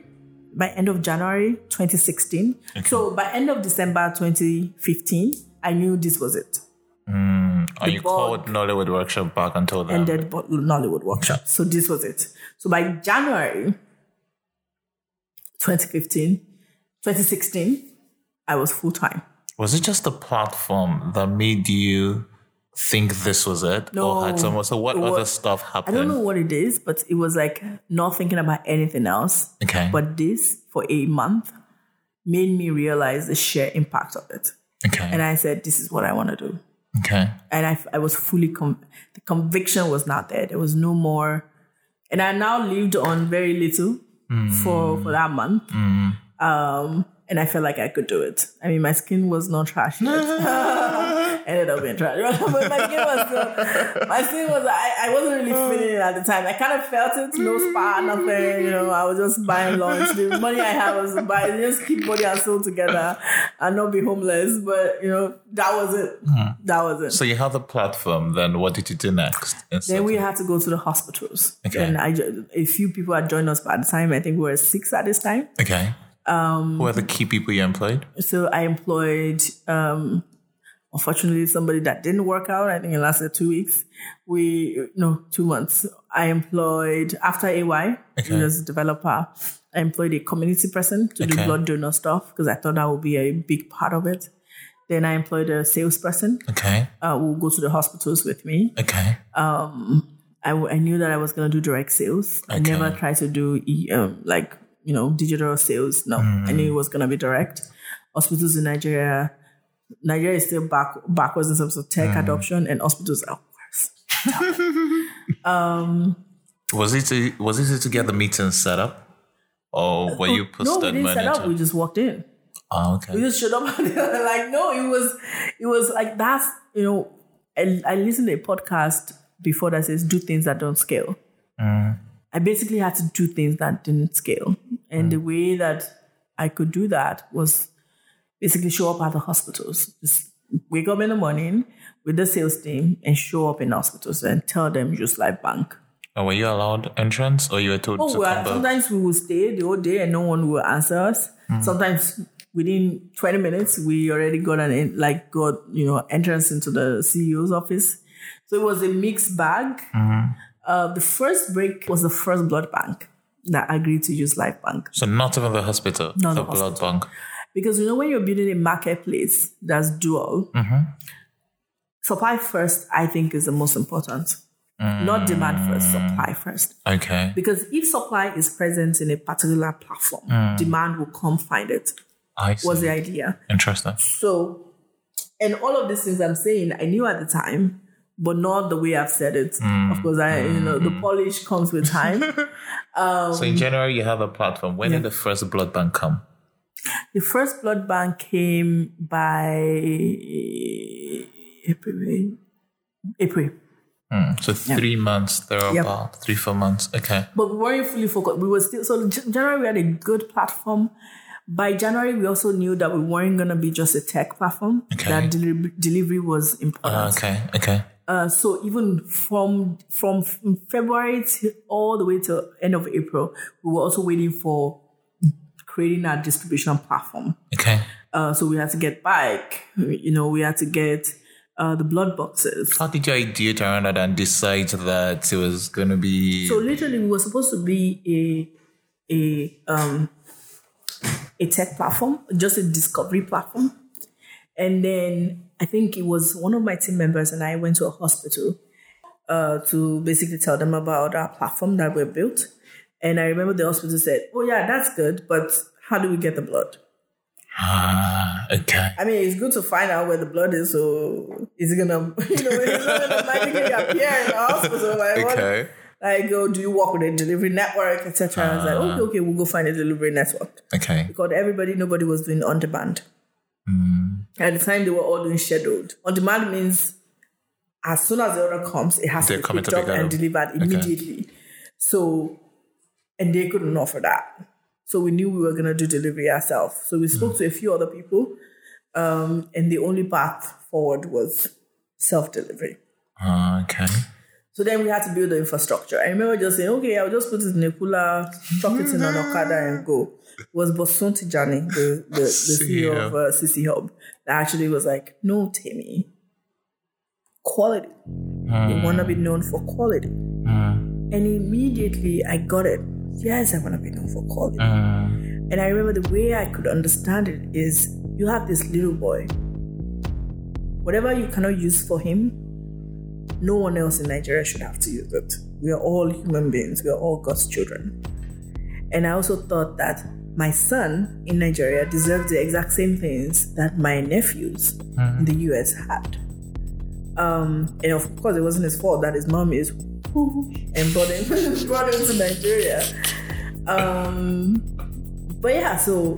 by end of January 2016, so by end of December 2015, I knew this was it. And you called Nollywood Workshop back and told them. ended Nollywood workshop. So this was it. So by January 2015, 2016, I was full time. Was it just the platform that made you think this was it? No. Or had some, so what other stuff happened? I don't know what it is, but it was like not thinking about anything else. Okay. But this for a month made me realize the sheer impact of it. okay. And I said, this is what I want to do. okay. and I, I was fully com- the conviction was not there. There was no more, and I now lived on very little for for that month. Um, and I felt like I could do it. I mean, my skin was not trash yet. ended up being trash. but my skin was still, my skin was, I, I wasn't really feeling it at the time. I kind of felt it, no spa, nothing, you know, I was just buying lunch. The money I had was to buy, just keep body and soul together and not be homeless. But, you know, that was it. Hmm. That was it. So you had the platform. Then what did you do next? Then we had to go to the hospitals. Okay. And I, a few people had joined us by the time. I think we were six at this time. Okay. Um, Who are the key people you employed? So I employed, um, unfortunately, somebody that didn't work out. I think it lasted two weeks. We, no, two months. I employed, after AY, Okay. who was a developer, I employed a community person to do blood donor stuff because I thought that would be a big part of it. Then I employed a salesperson Okay. uh, who would go to the hospitals with me. Okay. Um, I, w- I knew that I was going to do direct sales. I never tried to do e- um, like you know digital sales. No, I knew it mm. was going to be direct. Hospitals in Nigeria, Nigeria is still back backwards in terms of tech mm. adoption, and hospitals are worse. Um, was it to, was it to get the meeting set up, or were oh, you no, we posted didn't set up. manager? We just walked in. Oh, We just showed up. and like, no, it was, it was like that's you know. I, I listened to a podcast before that says do things that don't scale. Mm. I basically had to do things that didn't scale, and the mm. way that I could do that was basically show up at the hospitals. Just wake up in the morning with the sales team and show up in hospitals and tell them just like Bank. And were you allowed entrance, or you were told Oh, to well, come back? sometimes we will stay the whole day and no one will answer us. Mm. Sometimes within 20 minutes, we already got an like got you know entrance into the CEO's office. So it was a mixed bag. Mm-hmm. Uh, the first break was the first blood bank that agreed to use LifeBank So not even the hospital, Not the the blood bank. because you know when you're building a marketplace that's dual, mm-hmm. supply first I think is the most important. Not mm. demand first, supply first. Okay. Because if supply is present in a particular platform, mm. demand will come find it. I see. Was the idea. Interesting. So, and all of these things I'm saying, I knew at the time, but not the way I've said it. Mm. Of course, I you know the mm. polish comes with time. Um, so in January, you have a platform. When yeah. did the first blood bank come? the first blood bank came by April. April. Hmm, So three months, there are Yep. about three, four months. Okay. But we weren't fully focused. We were still so January we had a good platform. By January, we also knew that we weren't gonna be just a tech platform. Okay. That delivery, delivery was important. Ah, okay. Okay. Uh, so even from from February to all the way to end of April, we were also waiting for creating our distribution platform. Okay. Uh, so we had to get bike, you know, we had to get uh, the blood boxes. How did you ideate around that and decide that it was going to be? So literally, we were supposed to be a a um a tech platform, just a discovery platform, and then I think it was one of my team members and I went to a hospital uh, to basically tell them about our platform that we built. And I remember the hospital said, "Oh yeah, that's good, but how do we get the blood?" ah, okay. I mean, it's good to find out where the blood is. So is it gonna, you know, it's not gonna magically appear in the hospital? Like, what? Okay. Like, go, do you work with a delivery network, etc. I was like, okay, okay, we'll go find a delivery network. Okay. Because everybody, nobody was doing on demand. At the time, they were all doing scheduled. On demand means as soon as the order comes, it has They're to be picked up and delivered immediately. So, and they couldn't offer that. So we knew we were going to do delivery ourselves. So we spoke to a few other people, um, and the only path forward was self delivery. Ah, okay. So then we had to build the infrastructure. I remember just saying, okay, I'll just put it in a cooler, chuck it in an Okada and go. Was Bosun Tijani, the, the, the CEO of uh, CcHUB, that actually was like, no, Temie, quality. You want to be known for quality. Hmm. And immediately I got it. Yes, I want to be known for quality. Hmm. And I remember the way I could understand it is you have this little boy. Whatever you cannot use for him, no one else in Nigeria should have to use it. We are all human beings, we are all God's children. And I also thought that my son in Nigeria deserves the exact same things that my nephews in the US had. Um, and of course, it wasn't his fault that his mom is and brought him, brought him to Nigeria. Um, but yeah, so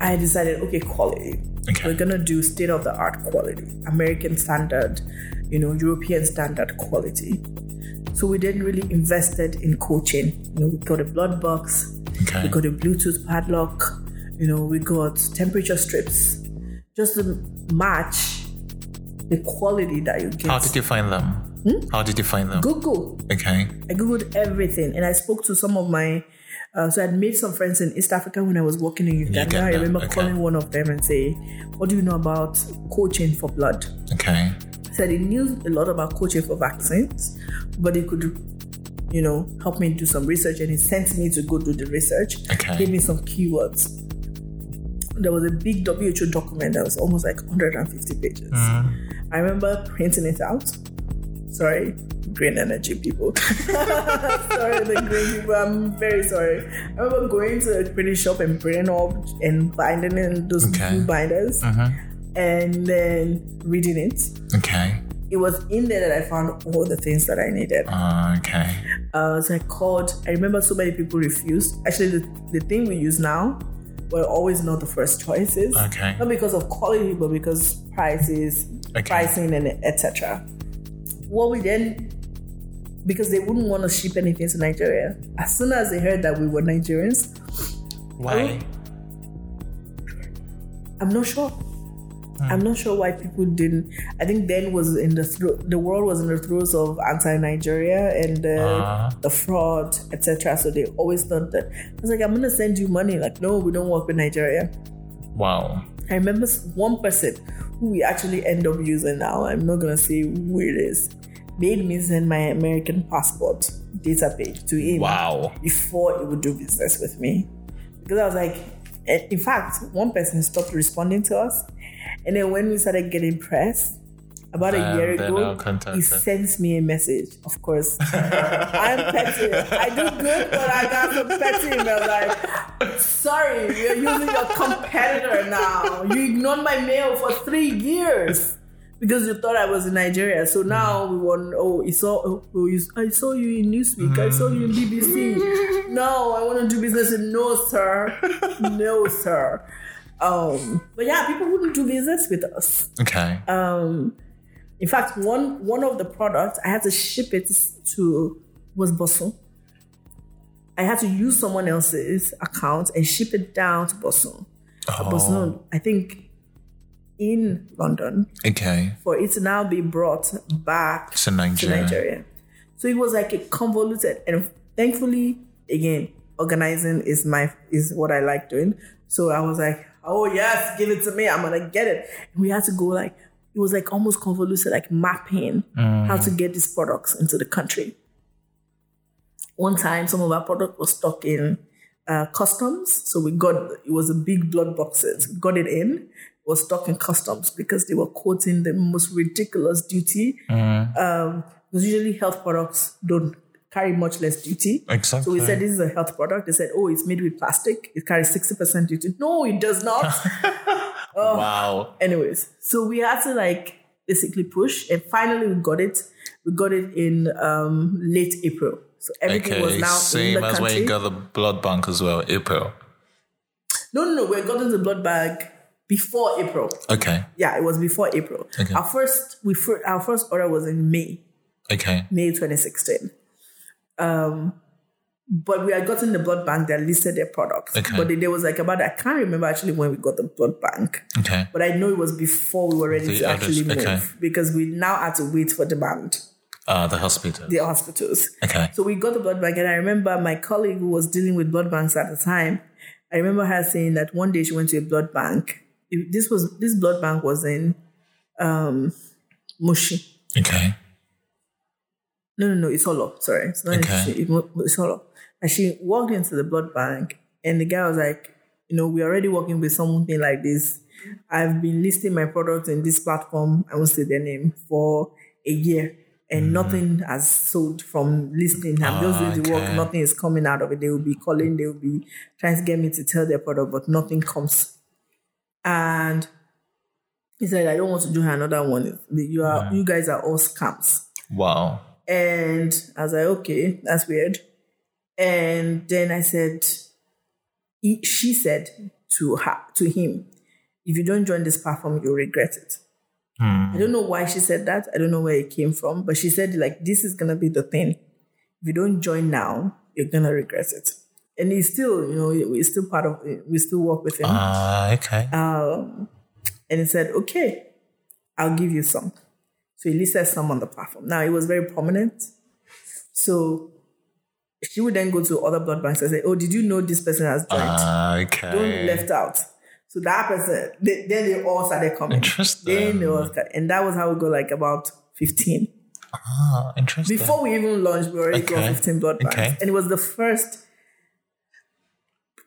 I decided, okay, quality. Okay. We're gonna do state of the art quality, American standard, you know, European standard quality. So we didn't really invested in cold chain. You know, we got a blood box, Okay. we got a Bluetooth padlock, you know, we got temperature strips, just to match the quality that you get. How did you find them? Hmm? How did you find them? Google. Okay. I googled everything, and I spoke to some of my. Uh, so I'd made some friends in East Africa when I was working in Uganda. Uganda, I remember okay. calling one of them and say, "What do you know about cold chain for blood?" Okay. Said he knew a lot about cold chain for vaccines, but he could, you know, help me do some research, and he sent me to go do the research. Okay. Gave me some keywords. There was a big WHO document that was almost like 150 pages. Mm-hmm. I remember printing it out. Sorry, green energy people. sorry, the green people. I'm very sorry. I remember going to a printing shop and printing up and binding in those Okay. blue binders and then reading it. Okay. It was in there that I found all the things that I needed. Uh, okay. Uh, so I called. I remember so many people refused. Actually, the, the thing we use now were always not the first choices. Okay. Not because of quality, but because prices, Okay. pricing, and etc. What we then, because they wouldn't want to ship anything to Nigeria. As soon as they heard that we were Nigerians, Why? I'm not sure. I'm not sure why people didn't. I think then was in the thro- the world was in the throes of anti-Nigeria and the, Ah. the fraud, etc. So they always thought that I was like, I'm gonna send you money. Like, no, we don't work with Nigeria. Wow. I remember one person who we actually end up using now. I'm not gonna say who it is. Made me send my American passport data page to him Wow. before he would do business with me. Because I was like, eh, in fact, one person stopped responding to us. And then when we started getting press, about a Then year ago, he sends me a message. Of course, I'm petty. I do good, but I got some petty emails like, sorry, you're using your competitor now. You ignored my mail for three years because you thought I was in Nigeria. So now we want, oh, you saw, oh, you, I saw you in Newsweek. I saw you in BBC. No, I want to do business no, sir. No, sir. Um, but yeah, people wouldn't do business with us. Okay. Um, in fact, one one of the products I had to ship it to was Boson. I had to use someone else's account and ship it down to Boson. Oh. Boson, I think, in London Okay. for it to now be brought back To to Nigeria. Nigeria. So it was like a convoluted, and thankfully, again, organizing is my is what I like doing. So I was like, oh yes, give it to me. I'm gonna get it. And we had to go like it was like almost convoluted, like mapping how to get these products into the country. One time, some of our product was stuck in uh, customs, so we got it was a big blood boxes. Got it in, was stuck in customs because they were quoting the most ridiculous duty. Um, because usually health products don't carry much less duty. Exactly. So we said this is a health product. They said, oh, it's made with plastic. It carries sixty percent duty. No, it does not. oh. Wow. Anyways, so we had to like basically push, and finally we got it. We got it in um, late April. So everything was Okay. now in Same the as when you got the blood bank as well, April. no, no, no. We got the blood bag before April. Okay. Yeah, it was before April. Okay. Our first, we fir- our first order was in May, Okay. May 2016. Um, but we had gotten the blood bank that listed their products. Okay. But there was like about I can't remember actually when we got the blood bank. Okay. But I know it was before we were ready The to actually move okay. because we now had to wait for demand, Uh, the hospital. the hospitals. Okay. So we got the blood bank, and I remember my colleague who was dealing with blood banks at the time. I remember her saying that one day she went to a blood bank. This was this blood bank was in um, Mushin. Okay. No, no, no, it's all up. Sorry, it's not Okay. It- it's Holo. And she walked into the blood bank, and the guy was like, "You know, we're already working with something like this. I've been listing my products in this platform. I won't say their name for a year." And mm. nothing has sold from listing. I'm just doing the work. Ah, nothing is coming out of it. They will be calling. They will be trying to get me to tell their product, but nothing comes. And he said, "I don't want to do another one. You are, you guys are all scams." Wow. And I was like, okay, that's weird. And then I said, he, she said to her, to him, if you don't join this platform, you'll regret it. I don't know why she said that. I don't know where it came from, but she said like this is gonna be the thing. If you don't join now, you're gonna regret it. And he's still, you know, we're still part of it. We still work with him. Ah, okay. Um, and he said, okay, I'll give you some. So he listed some on the platform. Now it was very prominent. So she would then go to other blood banks and say, oh, did you know this person has joined? Ah, Don't okay. left out. So that person, they, then they all started coming. Interesting. Then they all started, and that was how we got like about 15. Ah, interesting. Before we even launched, we already got 15 blood banks. Okay. And it was the first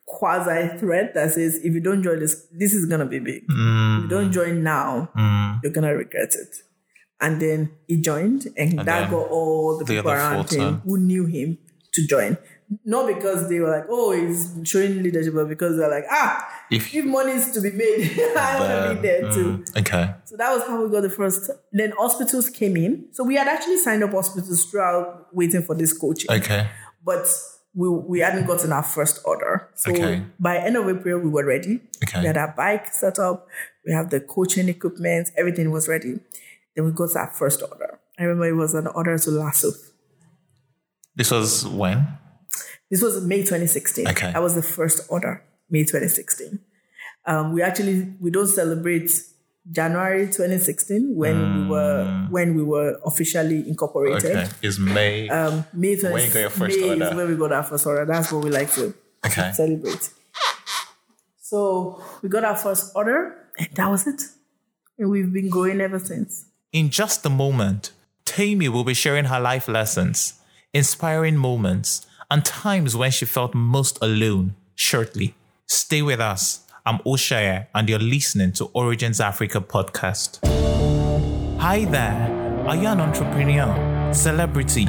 quasi threat that says if you don't join this, this is gonna be big. Mm. If you don't join now, you're gonna regret it. And then he joined, and, that got all the the people around 14. him who knew him to join. Not because they were like, oh, he's showing leadership, but because they're like, ah, If- if, money is to be made, I want to be there too. Mm, okay. So that was how we got the first. Then hospitals came in. So we had actually signed up hospitals throughout waiting for this cold chain, Okay. but we, we hadn't gotten our first order. So Okay. by end of April, we were ready. Okay. We had our bike set up. We have the cold chain equipment. Everything was ready. Then we got our first order. I remember it was an order to Lasso. This was when? This was May 2016. Okay. That was the first order, May 2016. Um, we actually we don't celebrate January 2016 when we were when we were officially incorporated. Mm. Okay. Is May. Um, May 20, When you got your first May order. is when we got our first order. That's what we like to okay. celebrate. So we got our first order, and that was it. And we've been growing ever since. In just a moment, Temie will be sharing her life lessons, inspiring moments, and times when she felt most alone shortly. Stay with us. I'm Oshaya, and you're listening to Origins Africa podcast. Hi there. Are you an entrepreneur, celebrity,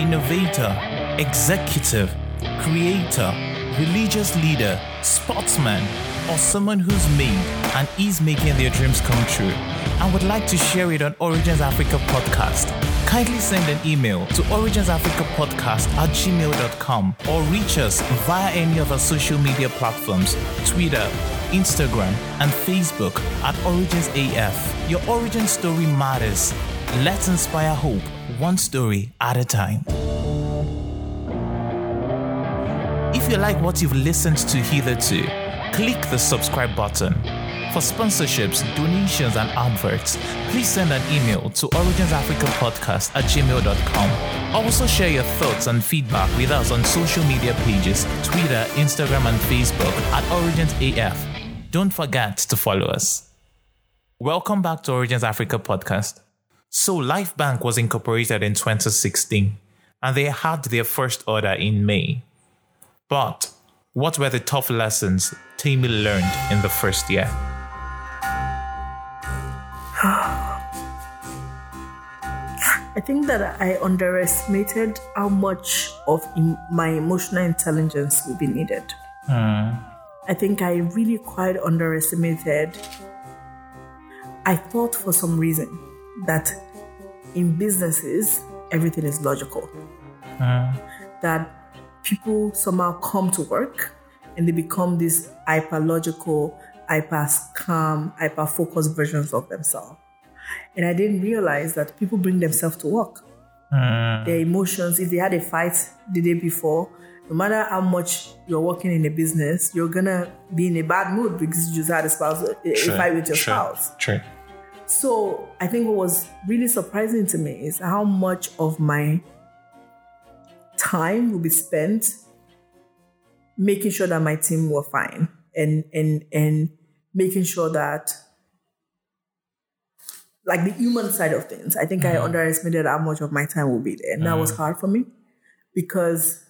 innovator, executive, creator, religious leader, sportsman, or someone who's made and is making their dreams come true and would like to share it on Origins Africa podcast? Kindly send an email to originsafricapodcast at gmail.com or reach us via any of our social media platforms Twitter, Instagram, and Facebook at Origins AF. Your origin story matters. Let's inspire hope, one story at a time. If you like what you've listened to hitherto, click the subscribe button. For sponsorships, donations, and adverts, please send an email to originsafricapodcast at gmail.com. Also share your thoughts and feedback with us on social media pages, Twitter, Instagram, and Facebook at Origins AF. Don't forget to follow us. Welcome back to Origins Africa podcast. So, LifeBank was incorporated in 2016 and they had their first order in May. But what were the tough lessons Temie learned in the first year? I think that I underestimated how much of em- my emotional intelligence would be needed. Hmm. I think I really quite underestimated. I thought for some reason that in businesses, everything is logical. Hmm. That people somehow come to work and they become these hyperlogical, hyper calm, hyper focused versions of themselves. And I didn't realize that people bring themselves to work. Hmm. Their emotions, if they had a fight the day before, no matter how much you're working in a business, you're gonna be in a bad mood because you just had a spouse a, fight with your spouse. True. So I think what was really surprising to me is how much of my time will be spent making sure that my team were fine and and and making sure that like the human side of things. I think I mm-hmm. underestimated how much of my time will be there. And that was mm-hmm. hard for me because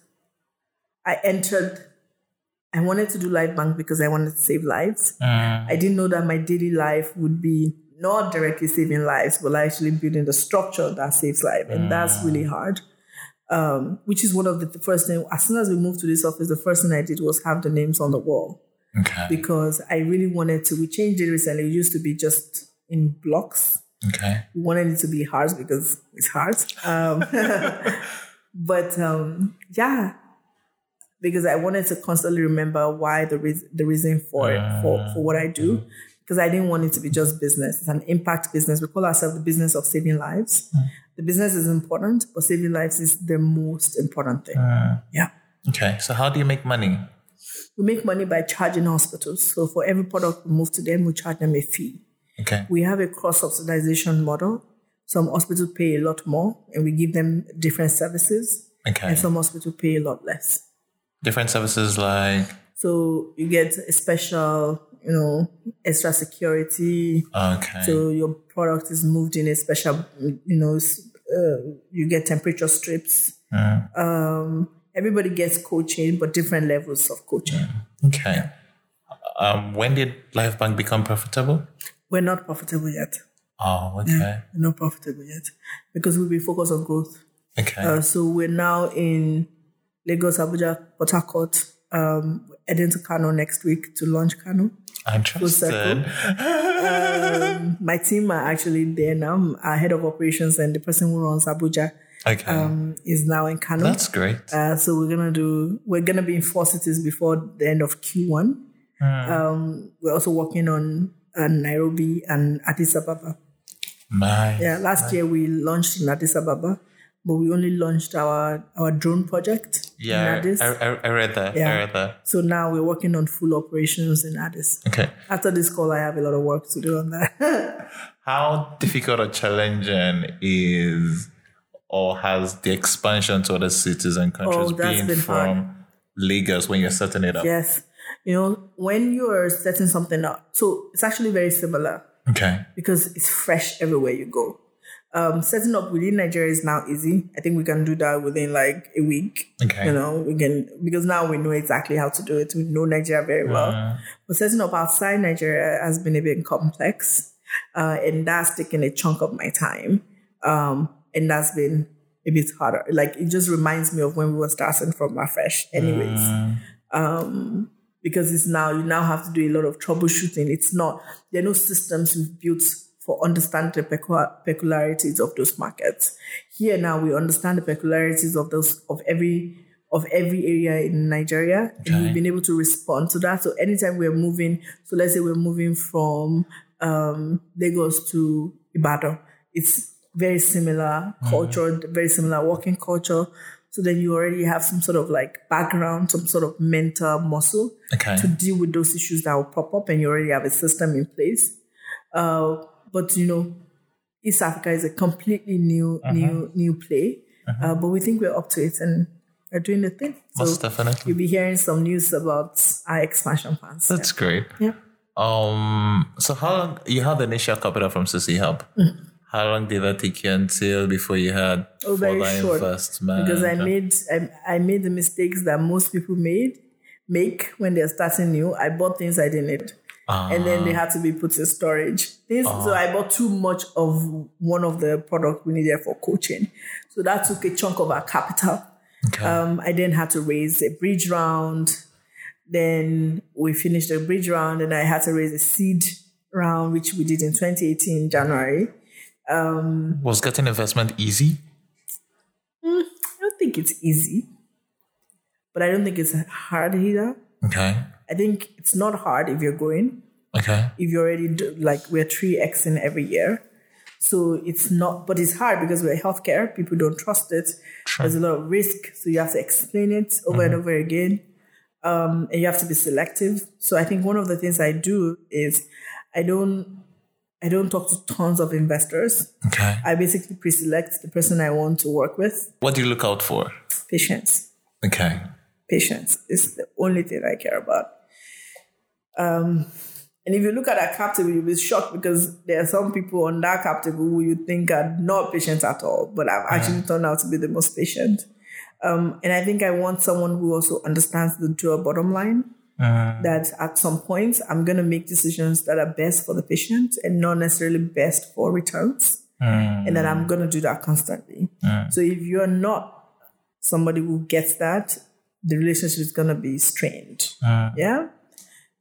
I entered I wanted to do LifeBank because I wanted to save lives. Mm. I didn't know that my daily life would be not directly saving lives, but actually building the structure that saves life. And that's mm. really hard. Um, which is one of the first things. As soon as we moved to this office, the first thing I did was have the names on the wall Okay. because I really wanted to. We changed it recently. It used to be just in blocks. Okay. We wanted it to be hearts because it's hearts. Um, but um, yeah, because I wanted to constantly remember why the reason the reason for it for for what I do. because I didn't want it to be just business. It's an impact business. We call ourselves the business of saving lives. The business is important, but saving lives is the most important thing. Uh, yeah. Okay. So how do you make money? We make money by charging hospitals. So for every product we move to them, we charge them a fee. Okay. We have a cross subsidization model. Some hospitals pay a lot more and we give them different services. Okay. And some hospitals pay a lot less. Different services like So you get a special, you know, extra security. okay. So your product is moved in a special, you know, uh, you get temperature strips. Um, everybody gets cold chain, but different levels of cold chain. okay. Um, when did LifeBank become profitable? We're not profitable yet. Oh, okay. We're not profitable yet because we've been focused on growth. Okay. Uh, so we're now in Lagos, Abuja, Port Harcourt, um, heading to Kano next week to launch Kano. I'm interested. My team are actually there now. Our head of operations and the person who runs Abuja Okay. um, is now in Kano. That's great. Uh, so we're gonna do. We're gonna be in four cities before the end of Q1. Um, we're also working on uh, Nairobi and Addis Ababa. Nice. Yeah, last year we launched in Addis Ababa, but we only launched our our drone project Yeah, in Addis. I, I, I read that. I Yeah. read that. so now we're working on full operations in Addis. Okay. After this call, I have a lot of work to do on that. How difficult or challenging is or has the expansion to other cities and countries Oh, been, been from hard. Lagos when you're setting it up? yes, you know when you are setting something up, so it's actually very similar. Okay. because it's fresh everywhere you go. Um, setting up within Nigeria is now easy. I think we can do that within like a week. Okay. You know, we can because now we know exactly how to do it. We know Nigeria very well. But setting up outside Nigeria has been a bit complex, uh, and that's taken a chunk of my time. Um, and that's been a bit harder. Like it just reminds me of when we were starting from afresh. Anyways, um, because it's now you now have to do a lot of troubleshooting. It's not there are no systems we've built for understanding the peculiarities of those markets. Here now we understand the peculiarities of those of every of every area in Nigeria, and we've been able to respond to that. So anytime we're moving, so let's say we're moving from um, Lagos to Ibadan, it's very similar culture, very similar working culture. So then you already have some sort of like background, some sort of mental muscle Okay. to deal with those issues that will pop up, and you already have a system in place. Uh, but you know, East Africa is a completely new, new, new play. Uh, but we think we're up to it, and we're doing the thing. So Most definitely. you'll be hearing some news about our expansion plans. That's great. yeah. Um. So how long you had the initial capital from CcHUB? How long did that take you until before you had Mm. Oh, very further short. investment? because I made I, I made the mistakes that most people made make when they're starting new. I bought things I didn't need. And then they ah. had to be put in storage. Things, So ah. I bought too much of one of the products we needed for cold chain. So that took a chunk of our capital. Okay. Um, I then had to raise a bridge round. Then we finished the bridge round, and I had to raise a seed round, which we did in 2018 January. Um, Was getting investment easy? Mm, I don't think it's easy, but I don't think it's hard either. Okay. I think it's not hard if you're going. Okay. If you're already do, like we're three x in every year, so it's not. But it's hard because we're healthcare. People don't trust it. There's a lot of risk, so you have to explain it over and over again, um, and you have to be selective. So I think one of the things I do is I don't I don't talk to tons of investors. Okay. I basically pre-select the person I want to work with. What do you look out for? Patience. Okay. patience is the only thing I care about. Um, and if you look at our cap table, you'll be shocked because there are some people on that cap table who you think are not patient at all, but I've actually turned out to be the most patient. Um, and I think I want someone who also understands the dual bottom line. That at some point I'm going to make decisions that are best for the patient and not necessarily best for returns. And that I'm going to do that constantly. So if you're not somebody who gets that, the relationship is going to be strained. Yeah.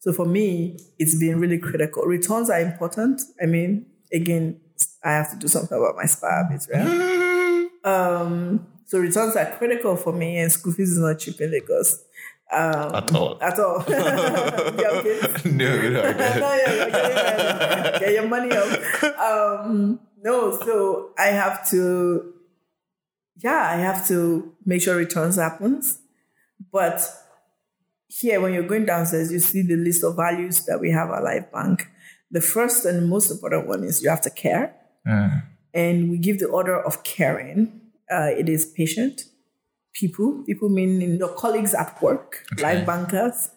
So for me, it's been really critical. Returns are important. I mean, again, I have to do something about my spa habits, right? um, so returns are critical for me, and school fees is not cheap in Lagos. At all. at all. You kids? no, no, I don't. no, yeah, get your money up. Um, no, so I have to, yeah, I have to make sure returns happens. But here, when you're going downstairs, you see the list of values that we have at LifeBank. The first and most important one is you have to care, and we give the order of caring. Uh, it is patient, people, people meaning your colleagues at work, life bankers,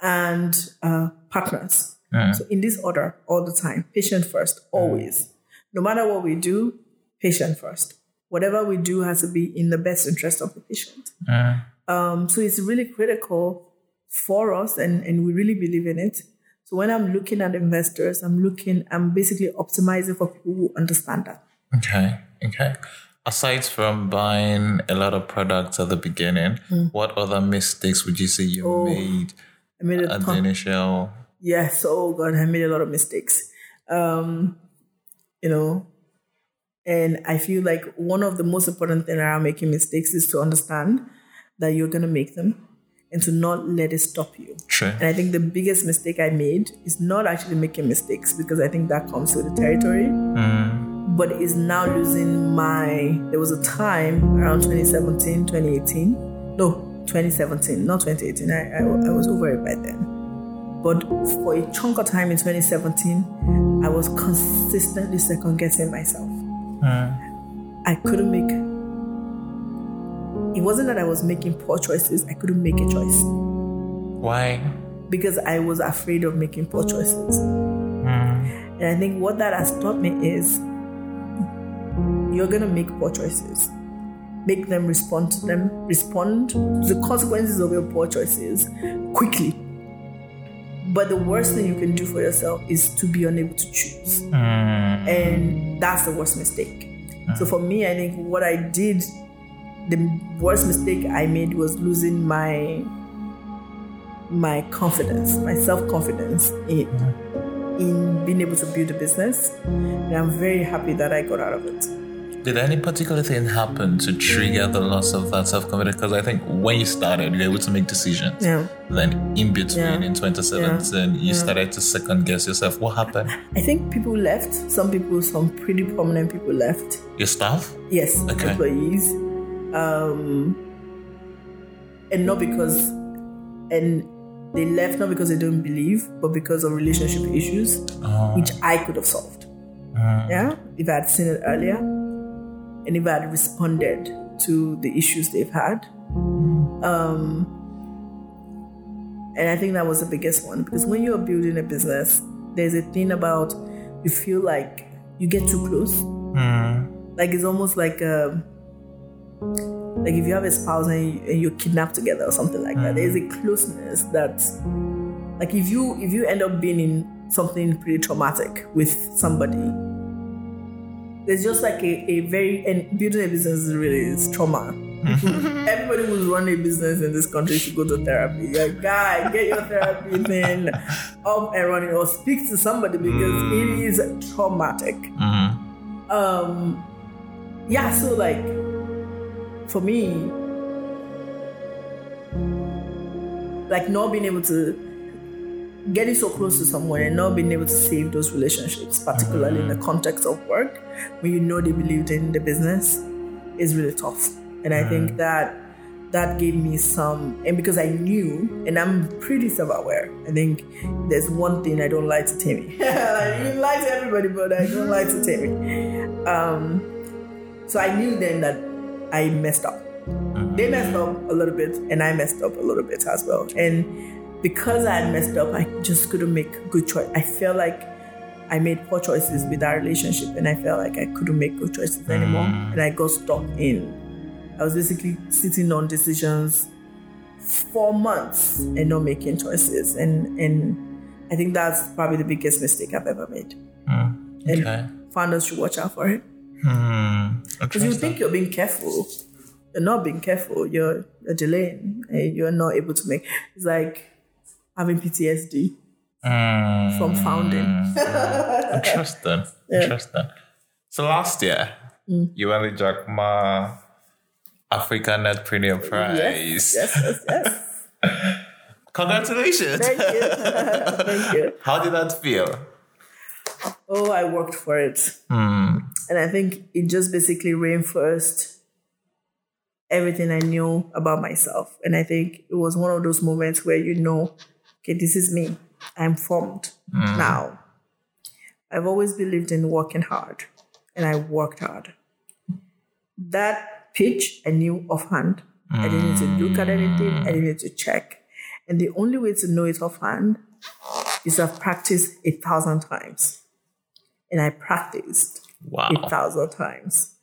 and uh, partners. So in this order, all the time, patient first, always. No matter what we do, patient first. Whatever we do has to be in the best interest of the patient. Um, so it's really critical for us, and, and we really believe in it. So when I'm looking at investors, I'm looking, I'm basically optimizing for people who understand that. Okay, okay. Aside from buying a lot of products at the beginning, what other mistakes would you say you Oh, made I made a at the initial? Yes, oh God, I made a lot of mistakes. Um, you know, and I feel like one of the most important things around making mistakes is to understand that you're gonna make them and to not let it stop you. True. And I think the biggest mistake I made is not actually making mistakes because I think that comes with the territory. Mm. But is now losing my. There was a time around 2017, 2018. No, 2017, not 2018. I, I, I was over it by then. But for a chunk of time in 2017, I was consistently second guessing myself. Mm. I couldn't make. It wasn't that I was making poor choices, I couldn't make a choice Why? because I was afraid of making poor choices. Hmm. And I think what that has taught me is you're going to make poor choices. Make them respond to them, respond to the consequences of your poor choices quickly. But the worst thing you can do for yourself is to be unable to choose. Hmm. And that's the worst mistake. So hmm. for me, I think what I did, the worst mistake I made was losing my my confidence, my self confidence in, in being able to build a business. And I'm very happy that I got out of it. Did any particular thing happen to trigger the loss of that self confidence? Because I think when you started, you were able to make decisions. Yeah. Then in between, Yeah. in 2017, you Yeah. started to second guess yourself. What happened? I think people left. Some people, some pretty prominent people left. Your staff? Yes, Okay. employees. Um, and not because, and they left not because they don't believe, but because of relationship issues, which I could have solved. Yeah, if I had seen it earlier, and if I had responded to the issues they've had. Um, and I think that was the biggest one because when you're building a business, there's a thing about you feel like you get too close. Like it's almost like um like if you have a spouse and, you, and you're kidnapped together or something like that. There's a mm. closeness that like if you if you end up being in something pretty traumatic with somebody, there's just like a, a very and building a business is really is trauma. Mm-hmm. Everybody who's running a business in this country should go to therapy. Like, guy, get your therapy thing up and running, or speak to somebody because it mm. is traumatic. Mm-hmm. Um, yeah. So like, for me, like not being able to getting so close to someone and not being able to save those relationships, particularly in the context of work, when you know they believed in the business, is really tough. And I think that that gave me some, and because I knew, and I'm pretty self-aware. I think there's one thing I don't like to Temie. like, you lie to everybody, but I don't like to Temie. Um, so I knew then that I messed up. They messed up a little bit, and I messed up a little bit as well. And because I had messed up, I just couldn't make good choice. I felt like I made poor choices with that relationship, and I felt like I couldn't make good choices anymore, mm. and I got stuck in. I was basically sitting on decisions for months and not making choices, and and I think that's probably the biggest mistake I've ever made. Mm. And Okay. founders should watch out for it. Hmm. Because you think you're being careful, you're not being careful. You're, you're delaying, and you're not able to make. It's like having PTSD Hmm. from founding. Interesting. Interesting. So last year, Mm. you won the Jack Ma African Netpreneur Prize. Yes, yes, yes, yes. Congratulations. Thank you. Thank you. How did that feel? Oh, I worked for it. Hmm. And I think it just basically reinforced everything I knew about myself. And I think it was one of those moments where you know, okay, this is me. I'm formed mm. now. I've always believed in working hard, and I worked hard. That pitch I knew offhand. I didn't need to look at anything, I didn't need to check. And the only way to know it offhand is to have practiced a thousand times. And I practiced Wow. a thousand times.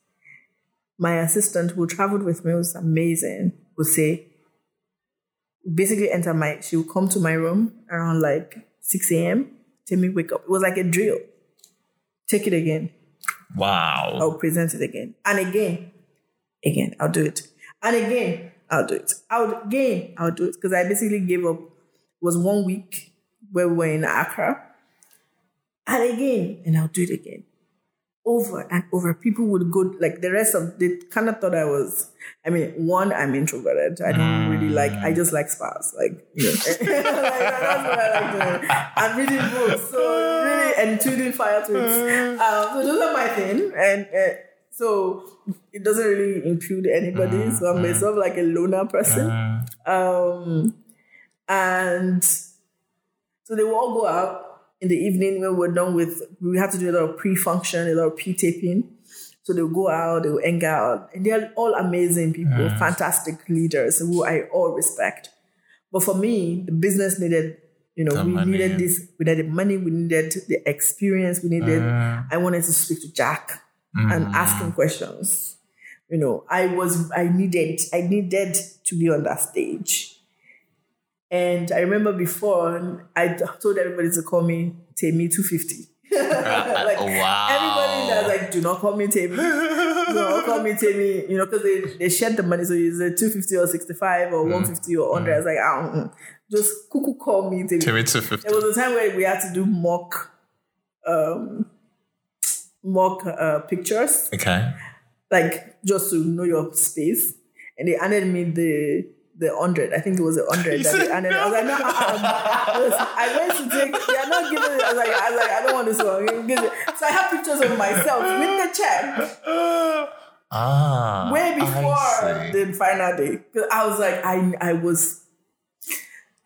My assistant who traveled with me was amazing, would say, basically enter my, she would come to my room around like 6 a.m. Tell me wake up. It was like a drill. Take it again. Wow. I'll present it again. And again. Again, I'll do it. And again, I'll do it. I'll again, I'll do it. Because I basically gave up. It was one week where we were in Accra. And again, and I'll do it again. Over and over. People would go like the rest of they kind of thought I was I mean, one, I'm introverted. I don't really like I just like spas. Like, you know. like, that's what I like doing. I'm reading books. So really and shooting fire tweets. Um, so those are my thing. And uh, so it doesn't really include anybody. So I'm sort of like a loner person. Um, and so they will all go out in the evening when we're done with, we have to do a lot of pre-function, a lot of pre-taping. So they'll go out, they'll hang out. And they're all amazing people, fantastic leaders who I all respect. But for me, the business needed, you know, The we money. needed this, we needed the money, we needed the experience, we needed, I wanted to speak to Jack and mm. ask him questions. You know, I was, I needed, I needed to be on that stage. And I remember before, I told everybody to call me Temie 250. like, Oh, wow. Everybody that's like, do not call me Temie. do not call me Temie. You know, because they, they shared the money. So it's a 250 or 65 or 150 or 100. I was like, mm, mm. just cuckoo call me Temie. Temie 250. There was a time where we had to do mock, um, mock uh, pictures Okay. like just to know your space. And they handed me the the hundred. I think it was a hundred that they said. I was like, no, uh, uh, I went to take. They are not giving it. I was like, I was like, I don't want this one. Give it. So I have pictures of myself with the check Ah. way before the final day. 'Cause I was like, I I was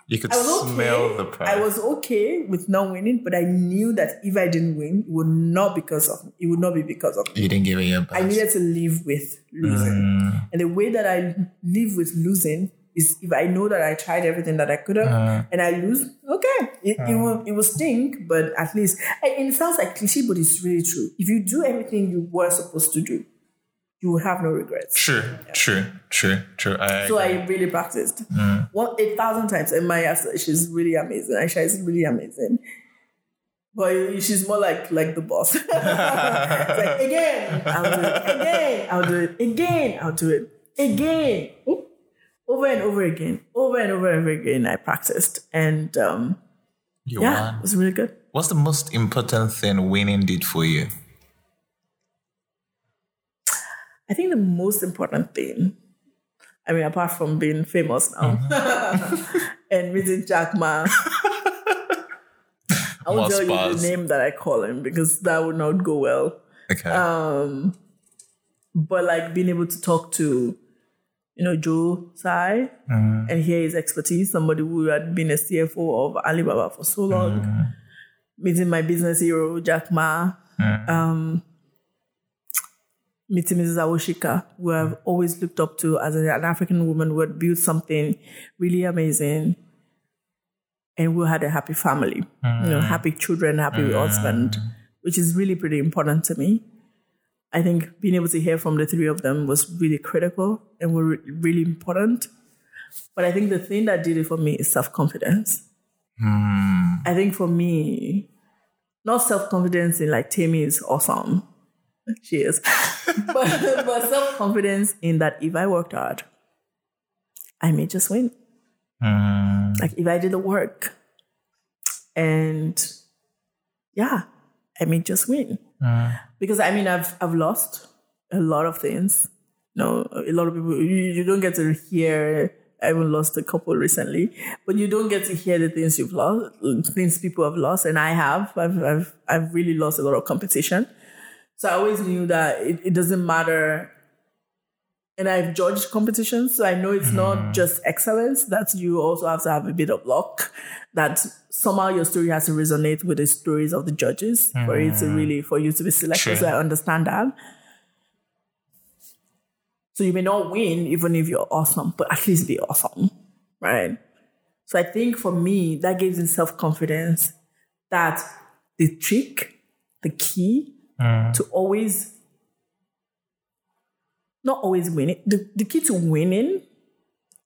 You could I was okay. smell the pride. I was okay with not winning, but I knew that if I didn't win, it would not because of it would not be because of me. You didn't give it your best. I needed to live with losing. Mm. And the way that I live with losing is if I know that I tried everything that I could have Uh. and I lose, okay. It, it will it will stink, but at least it sounds like cliche, but it's really true. If you do everything you were supposed to do, you will have no regrets. True, true, true, true. I, So I really practiced one a thousand times. And my Aisha, she's really amazing. Aisha is really amazing. But she's more like like the boss. Like again, I'll do it. Again, I'll do it. Again, I'll do it. Again. Over and over again. Over and over and over again. I practiced. And um, you yeah, won. it was really good. What's the most important thing winning did for you? I think the most important thing, I mean, apart from being famous now and meeting Jack Ma, I won't More tell you the name that I call him because that would not go well. Okay. Um, but like being able to talk to, you know, Joe Tsai uh-huh. and hear his expertise, somebody who had been a CFO of Alibaba for so long, uh-huh. meeting my business hero, Jack Ma, uh-huh. um, meeting Mrs. Awosika, who I've always looked up to as an African woman who had built something really amazing. And we had a happy family, you know, happy children, happy husband, which is really pretty important to me. I think being able to hear from the three of them was really critical and were really important. But I think the thing that did it for me is self confidence. Hmm. I think for me, not self confidence in like Temie is awesome. She is. but but self confidence in that if I worked hard, I may just win. Hmm. Like if I did the work and yeah, I may just win. Mm. Because I mean I've I've lost a lot of things. You No, a lot of people you, you don't get to hear I even lost a couple recently, but you don't get to hear the things you've lost, things people have lost, and I have. I've I've, I've really lost a lot of competition. So I always knew that it, it doesn't matter. And I've judged competitions, so I know it's not mm-hmm. just excellence. That you also have to have a bit of luck. That somehow your story has to resonate with the stories of the judges for it to mm-hmm. really for you to be selected. Sure. So I understand that. So you may not win even if you're awesome, but at least be awesome, right? So I think for me, that gives me self confidence that the trick, the key mm. to always, not always winning, the, the key to winning,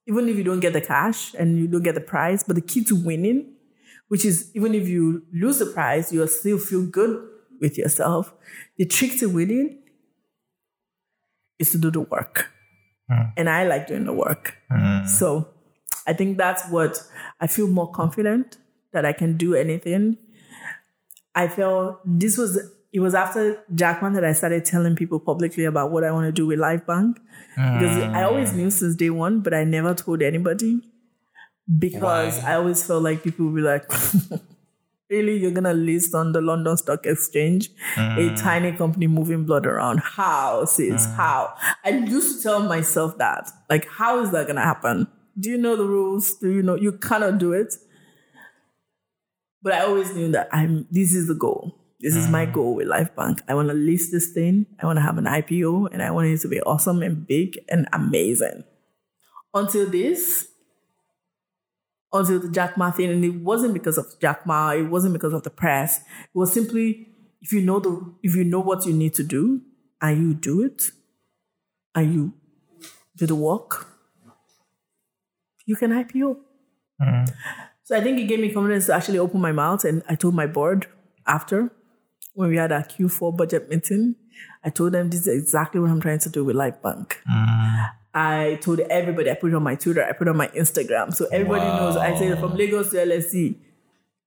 even if you don't get the cash and you don't get the prize, but the key to winning, which is even if you lose the prize, you'll still feel good with yourself. The trick to winning is to do the work. Hmm. And I like doing the work. Hmm. So I think that's what I feel more confident that I can do anything. I felt this was it was after Jack Ma that I started telling people publicly about what I want to do with LifeBank. Because mm. I always knew since day one, but I never told anybody. Because Why? I always felt like people would be like, Really, you're gonna list on the London Stock Exchange a mm. tiny company moving blood around? How, sis? Mm. How? I used to tell myself that. Like, how is that gonna happen? Do you know the rules? Do you know you cannot do it? But I always knew that I'm this is the goal. This is my mm. goal with LifeBank. I want to list this thing. I want to have an IPO and I want it to be awesome and big and amazing. Until this, until the Jack Ma thing, and it wasn't because of Jack Ma, it wasn't because of the press. It was simply if you know the if you know what you need to do and you do it and you do the work, you can IPO. Mm. So I think it gave me confidence to actually open my mouth and I told my board after when we had our Q4 budget meeting, I told them this is exactly what I'm trying to do with LifeBank. I told everybody, I put it on my Twitter, I put it on my Instagram. So everybody knows I say from Lagos to LSE.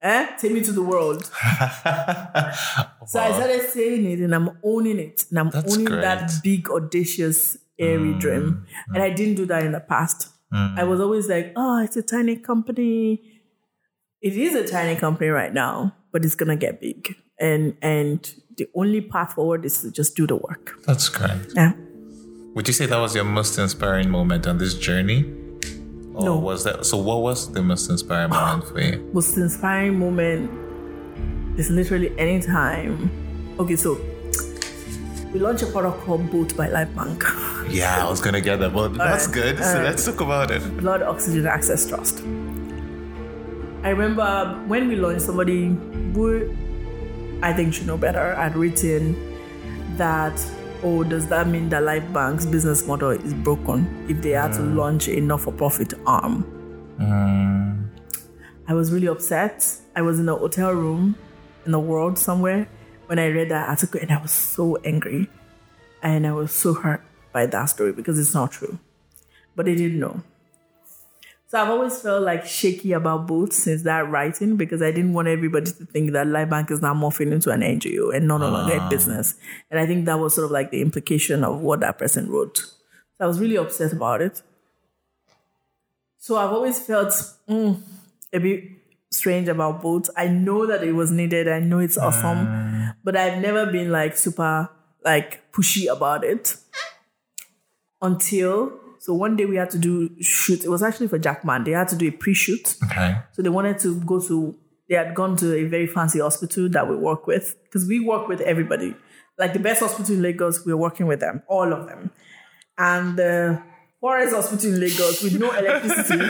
Eh? Take me to the world. So I started saying it and I'm owning it. And I'm That's owning great. that big, audacious, airy dream. And I didn't do that in the past. I was always like, oh, it's a tiny company. It is a tiny company right now, but it's gonna get big. And and the only path forward is to just do the work. That's great. Yeah. Would you say that was your most inspiring moment on this journey? Or No. was that so what was the most inspiring moment for you? most inspiring moment is literally any time. Okay, so we launched a product called Boat by LifeBank, Yeah, I was gonna get that, but that's right, good. So all right. let's talk about it. Blood Oxygen Access Trust. I remember when we launched, somebody I think should know better had written that, oh, does that mean that LifeBank's business model is broken if they had to mm. launch a not for profit arm? Mm. I was really upset. I was in a hotel room in the world somewhere when I read that article and I was so angry. And I was so hurt by that story because it's not true. But they didn't know. So I've always felt like shaky about BOAT since that writing because I didn't want everybody to think that LifeBank is now morphing into an NGO and no no longer a business. And I think that was sort of like the implication of what that person wrote. So I was really upset about it. So I've always felt mm, a bit strange about BOAT. I know that it was needed. I know it's awesome, but I've never been like super like pushy about it until so one day we had to do shoot. It was actually for Jack Ma. They had to do a pre-shoot. Okay. So they wanted to go to, they had gone to a very fancy hospital that we work with because we work with everybody. Like the best hospital in Lagos, we're working with them, all of them. And the poorest hospital in Lagos with no electricity,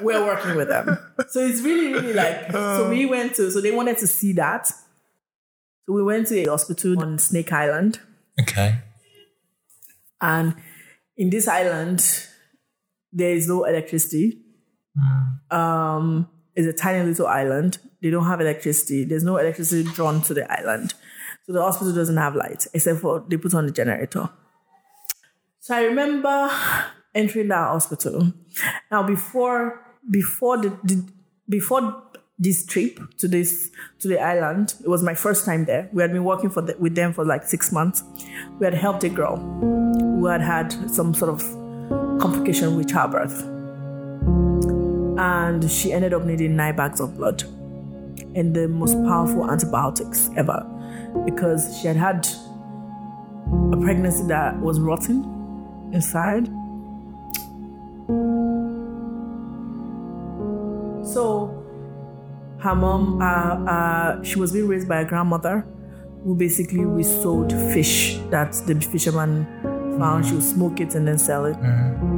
we're working with them. So it's really, really like, so we went to, so they wanted to see that. So we went to a hospital on Snake Island. Okay. And in this island, there is no electricity. Um, it's a tiny little island. They don't have electricity. There's no electricity drawn to the island. So the hospital doesn't have light, except for they put on the generator. So I remember entering that hospital. Now before before the, the before this trip to this to the island, it was my first time there. We had been working for the, with them for like six months. We had helped a girl who had had some sort of complication with childbirth. and she ended up needing nine bags of blood and the most powerful antibiotics ever because she had had a pregnancy that was rotten inside. So, her mom, uh, uh, she was being raised by a grandmother who basically resold fish that the fisherman found. She would smoke it and then sell it.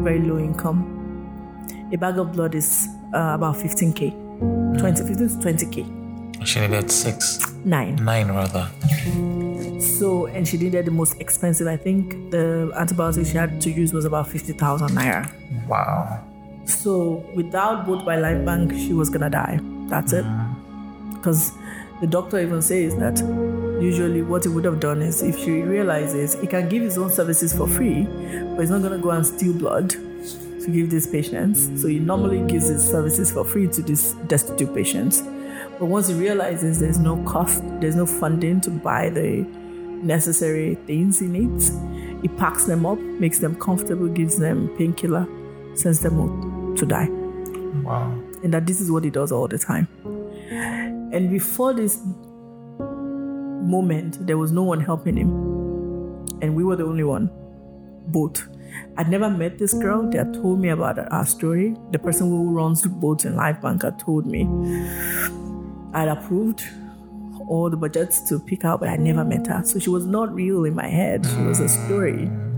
Very low income. A bag of blood is uh, about 15k, 20, 15 to 20k. She needed six, Nine. nine rather. So, and she needed the most expensive. I think the antibiotics she had to use was about 50,000 naira. Wow. So, without BOAT by LifeBank, she was gonna die. That's it. Uh-huh. Because the doctor even says that usually what he would have done is if she realizes he can give his own services for free, but he's not gonna go and steal blood to give these patients. So, he normally gives his services for free to these destitute patients. But once he realizes there's no cost, there's no funding to buy the necessary things he needs, he packs them up, makes them comfortable, gives them painkiller, sends them home to die. Wow. And that this is what he does all the time. And before this moment, there was no one helping him. And we were the only one, BOAT. I'd never met this girl. They had told me about our story. The person who runs the boats in LifeBank had told me. I'd approved all the budgets to pick out, but I never met her. So she was not real in my head. She was a story. Mm.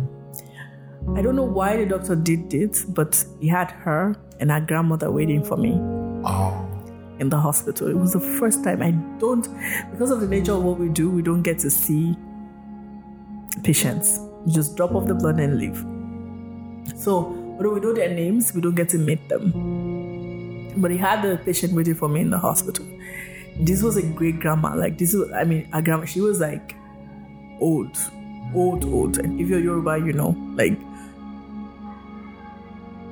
I don't know why the doctor did it, but he had her and her grandmother waiting for me Oh. in the hospital. It was the first time I don't, because of the nature of what we do, we don't get to see patients. We just drop off the blood and leave. So, although we know their names, we don't get to meet them. But he had the patient waiting for me in the hospital. This was a great grandma. Like, this was, I mean, a grandma, she was like old, old, old. And if you're Yoruba, you know, like,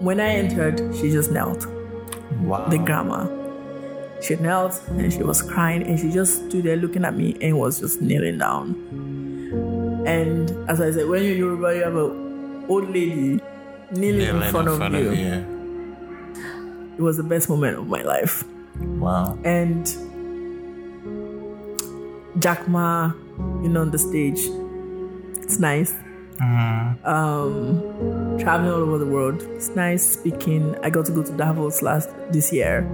when I entered, she just knelt Wow. the grandma. She knelt and she was crying and she just stood there looking at me and was just kneeling down. And as I said, when you're Yoruba, you have an old lady kneeling, Kneeling in front, of, you. you. It was the best moment of my life. Wow. And Jack Ma, you know, on the stage. It's nice. Uh-huh. Um, traveling all over the world. It's nice speaking. I got to go to Davos last this year.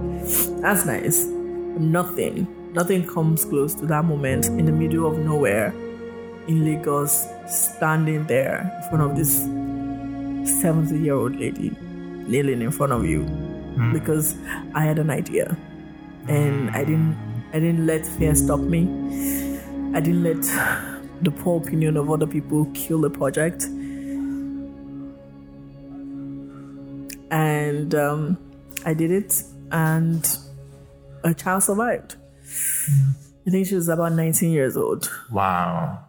That's nice. Nothing, nothing comes close to that moment in the middle of nowhere in Lagos, standing there in front of this 70 year old lady kneeling in front of you hmm. because I had an idea and I hmm. didn't I didn't let fear stop me. I didn't let the poor opinion of other people kill the project. And um, I did it, and a child survived. I think she was about 19 years old. Wow.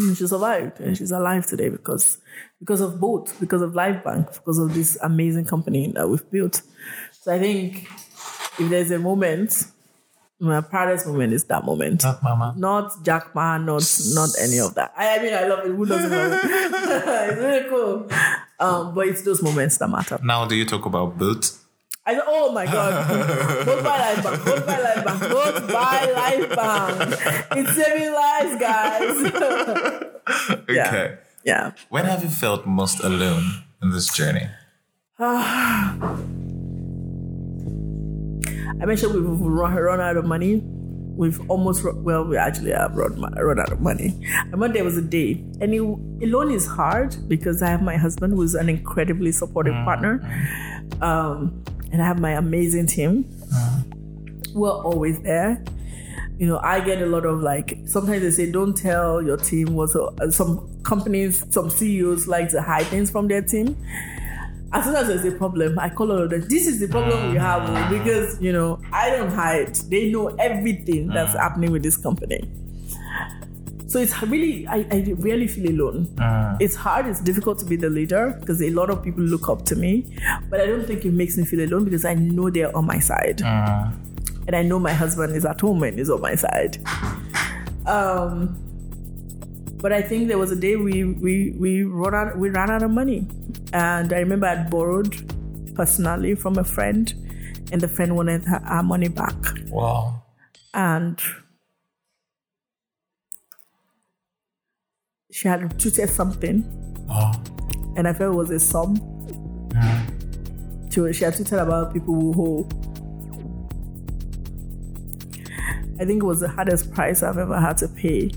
Mm, She survived, and she's alive today because because of BOAT, because of LifeBank, because of this amazing company that we've built. So I think if there's a moment, my proudest moment is that moment. Not mama. Not Jack Ma, not not any of that. I, I mean, I love it. Who doesn't love it? it's really cool. Um, but it's those moments that matter. Now, do you talk about boots? I said, oh my god, BOAT by LifeBank, both buy life bank, BOAT by LifeBank. It's saving lives, guys. Yeah. Okay. yeah. When have you felt most alone in this journey? I mentioned we've run, run out of money. We've almost run, well, we actually have run, run out of money. I remember there was a day, and it, alone is hard because I have my husband who's an incredibly supportive partner, um, and I have my amazing team. We're always there. You know, I get a lot of like. Sometimes they say, "Don't tell your team what." uh, Some companies, some CEOs like to hide things from their team as soon as there's a problem, I call all of them. This is the problem we have oh, mm. because you know I don't hide. They know everything that's mm. happening with this company. So it's really I, I really feel alone. Mm. It's hard. It's difficult to be the leader because a lot of people look up to me, but I don't think it makes me feel alone because I know they're on my side, and I know my husband is at home and is on my side. Um, but I think there was a day we we we ran out we ran out of money, and I remember I'd borrowed personally from a friend, and the friend wanted her, her money back. Wow. And she had tweeted something, Wow. and I felt it was a sum. She, was- she had tweeted about people who. I think it was the hardest price I've ever had to pay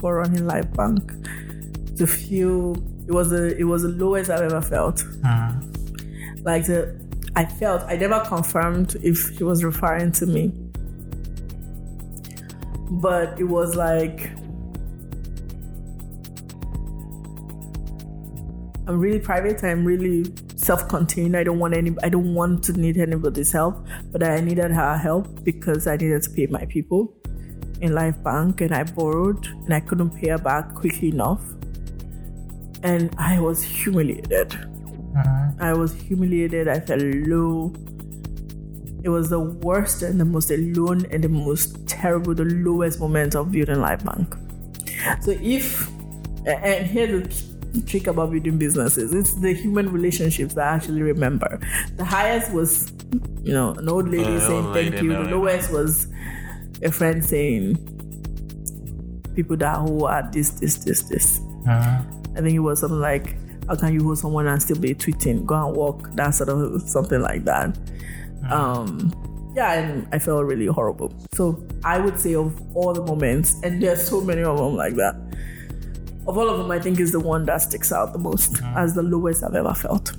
for running LifeBank. To feel it was the it was the lowest I've ever felt. Hmm. Like the I felt I never confirmed if she was referring to me. But it was like I'm really private. I'm really self-contained. I don't want any. I don't want to need anybody's help. But I needed her help because I needed to pay my people in LifeBank, and I borrowed, and I couldn't pay her back quickly enough. And I was humiliated. I was humiliated. I felt low. It was the worst and the most alone and the most terrible, the lowest moment of building LifeBank. So if, and here's the trick about building businesses, it's the human relationships that I actually remember. The highest was, you know, an old lady Uh, saying old thank lady, you. no, The no. lowest was a friend saying people that who are this, this, this, this. I think it was something like, how can you hold someone and still be tweeting? Go and walk, that sort of something like that. Um, yeah, and I felt really horrible. So I would say of all the moments, and there's so many of them like that. Of all of them, I think is the one that sticks out the most as the lowest I've ever felt.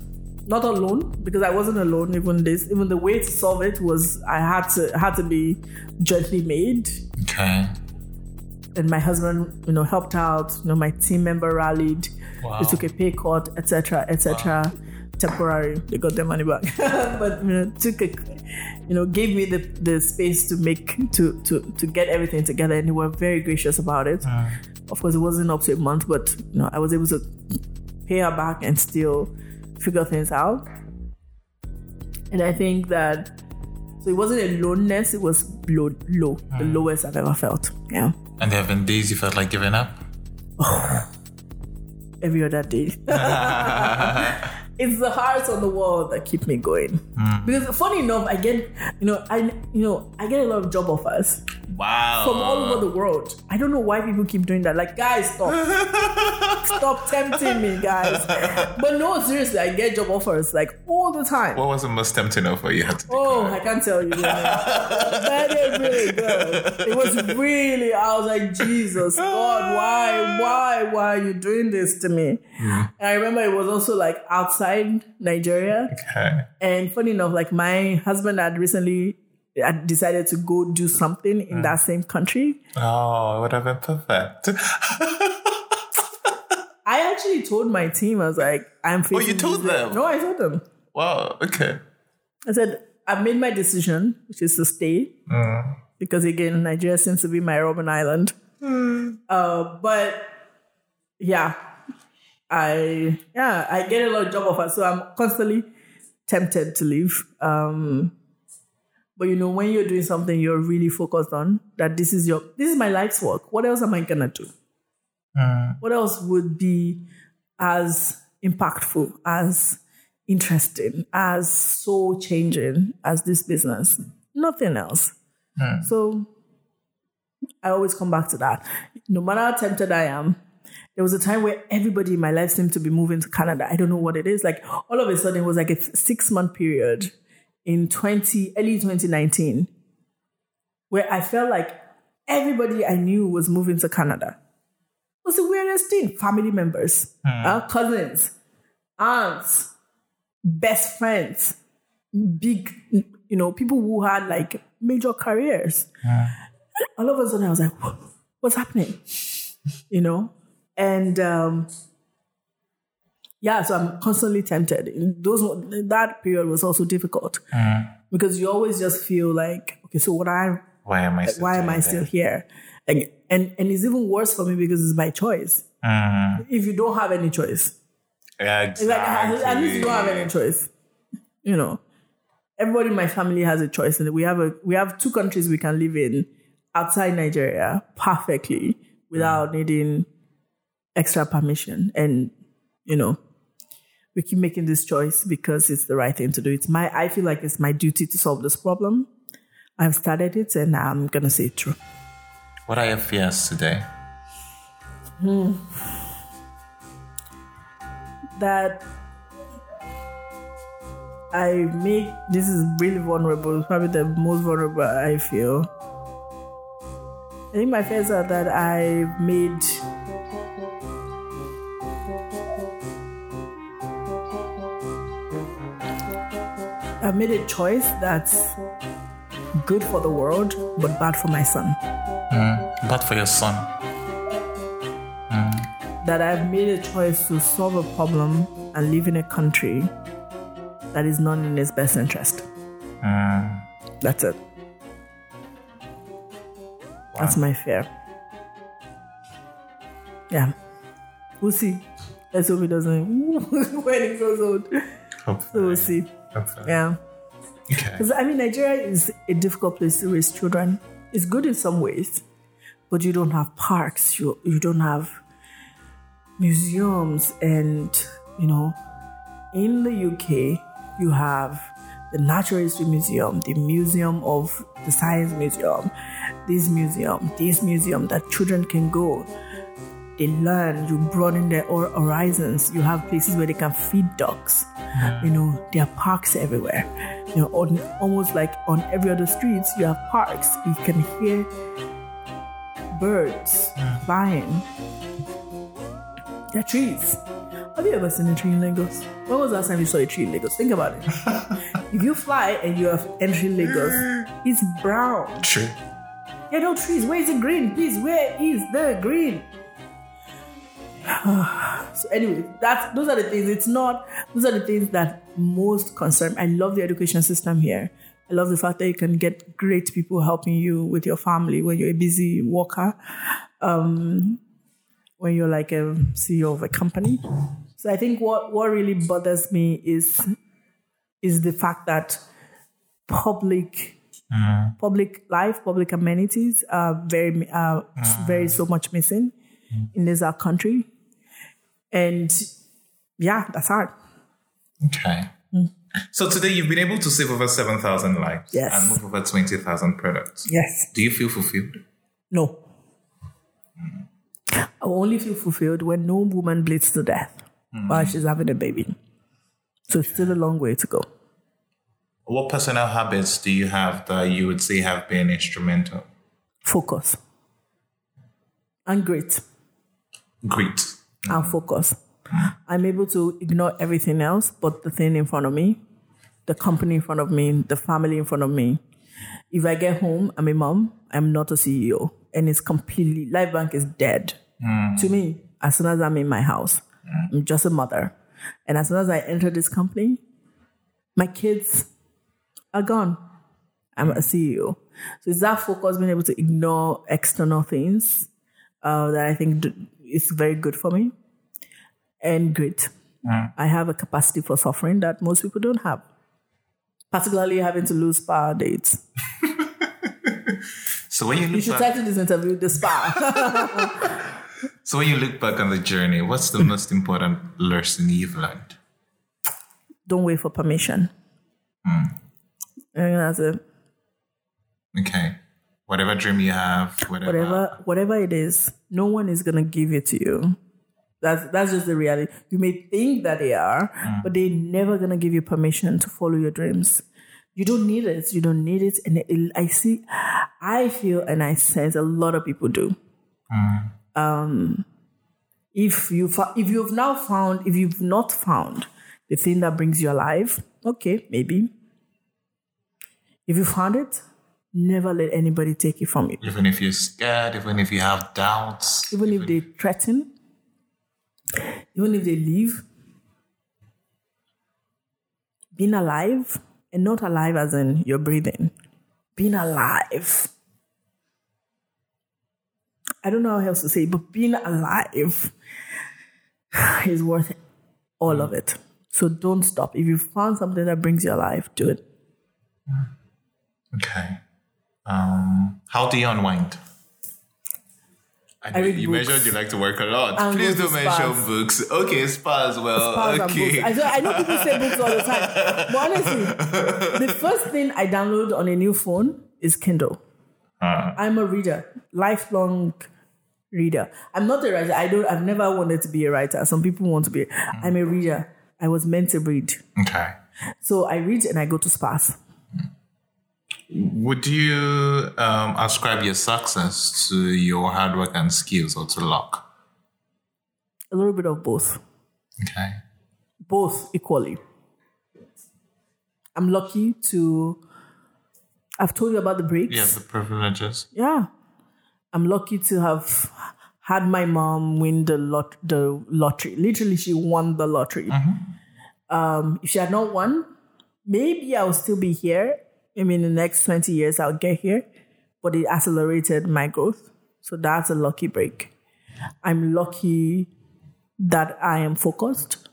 Not alone, because I wasn't alone. Even this, even the way to solve it was I had to had to be gently made Okay. And my husband, you know, helped out. You know, my team member rallied. Wow. They took a pay cut, etc., etc. Temporary, they got their money back, but you know, took a, you know, gave me the the space to make to to to get everything together, and they were very gracious about it. Uh. Of course, it wasn't up to a month, but you know, I was able to pay her back and still figure things out. And I think that so it wasn't a lowness; it was low, low, the hmm. lowest I've ever felt. Yeah. And there have been days you felt like giving up? every other day. it's the hearts on the wall that keep me going. Hmm. Because funny enough, I get you know I you know I get a lot of job offers Wow. from all over the world. I don't know why people keep doing that. Like guys, stop, stop tempting me, guys. But no, seriously, I get job offers like all the time. What was the most tempting offer you had to Oh, I can't tell you. that is really good. It was really, I was like, Jesus, God, why, why, why are you doing this to me? Hmm. And I remember it was also like outside Nigeria. Okay. And funny enough, like my husband had recently decided to go do something in that same country. Oh, it would have been perfect. I actually told my team, I was like, I'm facing Oh, you told them? No, I told them. wow. Okay. I said, I've made my decision, which is to stay. Because again, Nigeria seems to be my Robben Island. Uh, but yeah, I yeah, I get a lot of job offers, so I'm constantly tempted to leave. Um, but you know, when you're doing something you're really focused on, that this is your this is my life's work. What else am I gonna do? Mm. What else would be as impactful, as interesting, as soul changing as this business? Nothing else. Mm. So I always come back to that. No matter how tempted I am, there was a time where everybody in my life seemed to be moving to Canada. I don't know what it is. Like all of a sudden, it was like a six month period in 20, early 2019, where I felt like everybody I knew was moving to Canada. It was the weirdest thing. Family members, uh, cousins, aunts, best friends, big, you know, people who had like major careers. All of a sudden, I was like, what's happening? You know? And um, yeah, so I'm constantly tempted. Those that period was also difficult mm. because you always just feel like, okay, so what I Why am I still why am I still here? Like, and and it's even worse for me because it's my choice. Mm. If you don't have any choice, Yeah, it's like at least you don't have any choice. You know, everybody in my family has a choice, and we have a we have two countries we can live in outside Nigeria perfectly without mm. needing extra permission. And you know, we keep making this choice because it's the right thing to do. It's my, I feel like it's my duty to solve this problem. I've started it and I'm going to see it through. What are your fears today? Hmm. That I make, this is really vulnerable, It's probably the most vulnerable I feel. I think my fears are that I've made I've made a choice that's good for the world but bad for my son. Mm, bad for your son. Mm. That I've made a choice to solve a problem and live in a country that is not in his best interest. Mm. That's it. That's my fear. Yeah. We'll see. Let's hope he doesn't when he grows old. So we'll see. Hopefully. Yeah. Okay. Because I mean, Nigeria is a difficult place to raise children. It's good in some ways, but you don't have parks. You you don't have museums, and you know, in the UK, you have the Natural History Museum, the Museum of the Science Museum, this museum, this museum that children can go. They learn, you broaden their horizons. You have places where they can feed dogs. Mm-hmm. You know, there are parks everywhere. You know, on, almost like on every other streets, you have parks. You can hear birds mm-hmm. flying. There are trees. Have you ever seen a tree in Lagos? When was the last time you saw a tree in Lagos? Think about it. if you fly and you have entering Lagos, it's brown. True. There are no trees. Where is the green? Please, where is the green? so anyway, that's those are the things. It's not those are the things that most concern. I love the education system here. I love the fact that you can get great people helping you with your family when you're a busy worker. Um, when you're like a CEO of a company. So I think what, what really bothers me is is the fact that public public life, public amenities are very uh, very so much missing Mm. in this our country, and yeah, that's hard. Okay. Mm. So today you've been able to save over 7,000 lives Yes. and move over 20,000 products. Yes. Do you feel fulfilled? No. Mm. I will only feel fulfilled when no woman bleeds to death while she's having a baby. So it's still a long way to go. What personal habits do you have that you would say have been instrumental? Focus. And great. Great. and focus. I'm able to ignore everything else but the thing in front of me, the company in front of me, the family in front of me. If I get home, I'm a mom, I'm not a CEO. And it's completely, LifeBank is dead. To me, as soon as I'm in my house, I'm just a mother. And as soon as I enter this company, my kids are gone. I'm a CEO. So it's that focus, being able to ignore external things uh, that I think d- is very good for me and great. Mm. I have a capacity for suffering that most people don't have, particularly having to lose spa dates. So when you You should back, title this interview "The Spa." so when you look back on the journey, what's the most important lesson you've learned? don't wait for permission. Mm. And that's it. Okay. Whatever dream you have, whatever. Whatever, whatever it is, no one is gonna give it to you. That's that's just the reality. You may think that they are, but they're never gonna give you permission to follow your dreams. You don't need it. You don't need it. And it, I see, I feel, and I sense a lot of people do. Um, if you if you've now found, if you've not found the thing that brings you alive, okay, maybe. If you found it, never let anybody take it from you. Even if you're scared, even if you have doubts, even if they threaten, even if they leave, being alive, and not alive as in you're breathing, being alive. I don't know how else to say, it, but being alive is worth all of it. So don't stop. If you found something that brings you alive, do it. Okay. Um, how do you unwind? And I you- you books. mentioned you like to work a lot. And Please don't mention spas. books. Okay, spa as well. Spas and okay. books. I, know, I know people say books all the time. But honestly, the first thing I download on a new phone is Kindle. Uh, I'm a reader, lifelong reader. I'm not a writer. I don't. I've never wanted to be a writer. Some people want to be. I'm a reader. I was meant to read, okay. so I read and I go to spas. Would you um, ascribe your success to your hard work and skills or to luck? A little bit of both, Okay. both equally. I'm lucky to. I've told you about the breaks. Yeah, the privileges. yeah i'm lucky to have had my mom win the lot the lottery literally she won the lottery um if she had not won maybe I would still be here i mean in the next 20 years i'll get here but it accelerated my growth so that's a lucky break i'm lucky that i am focused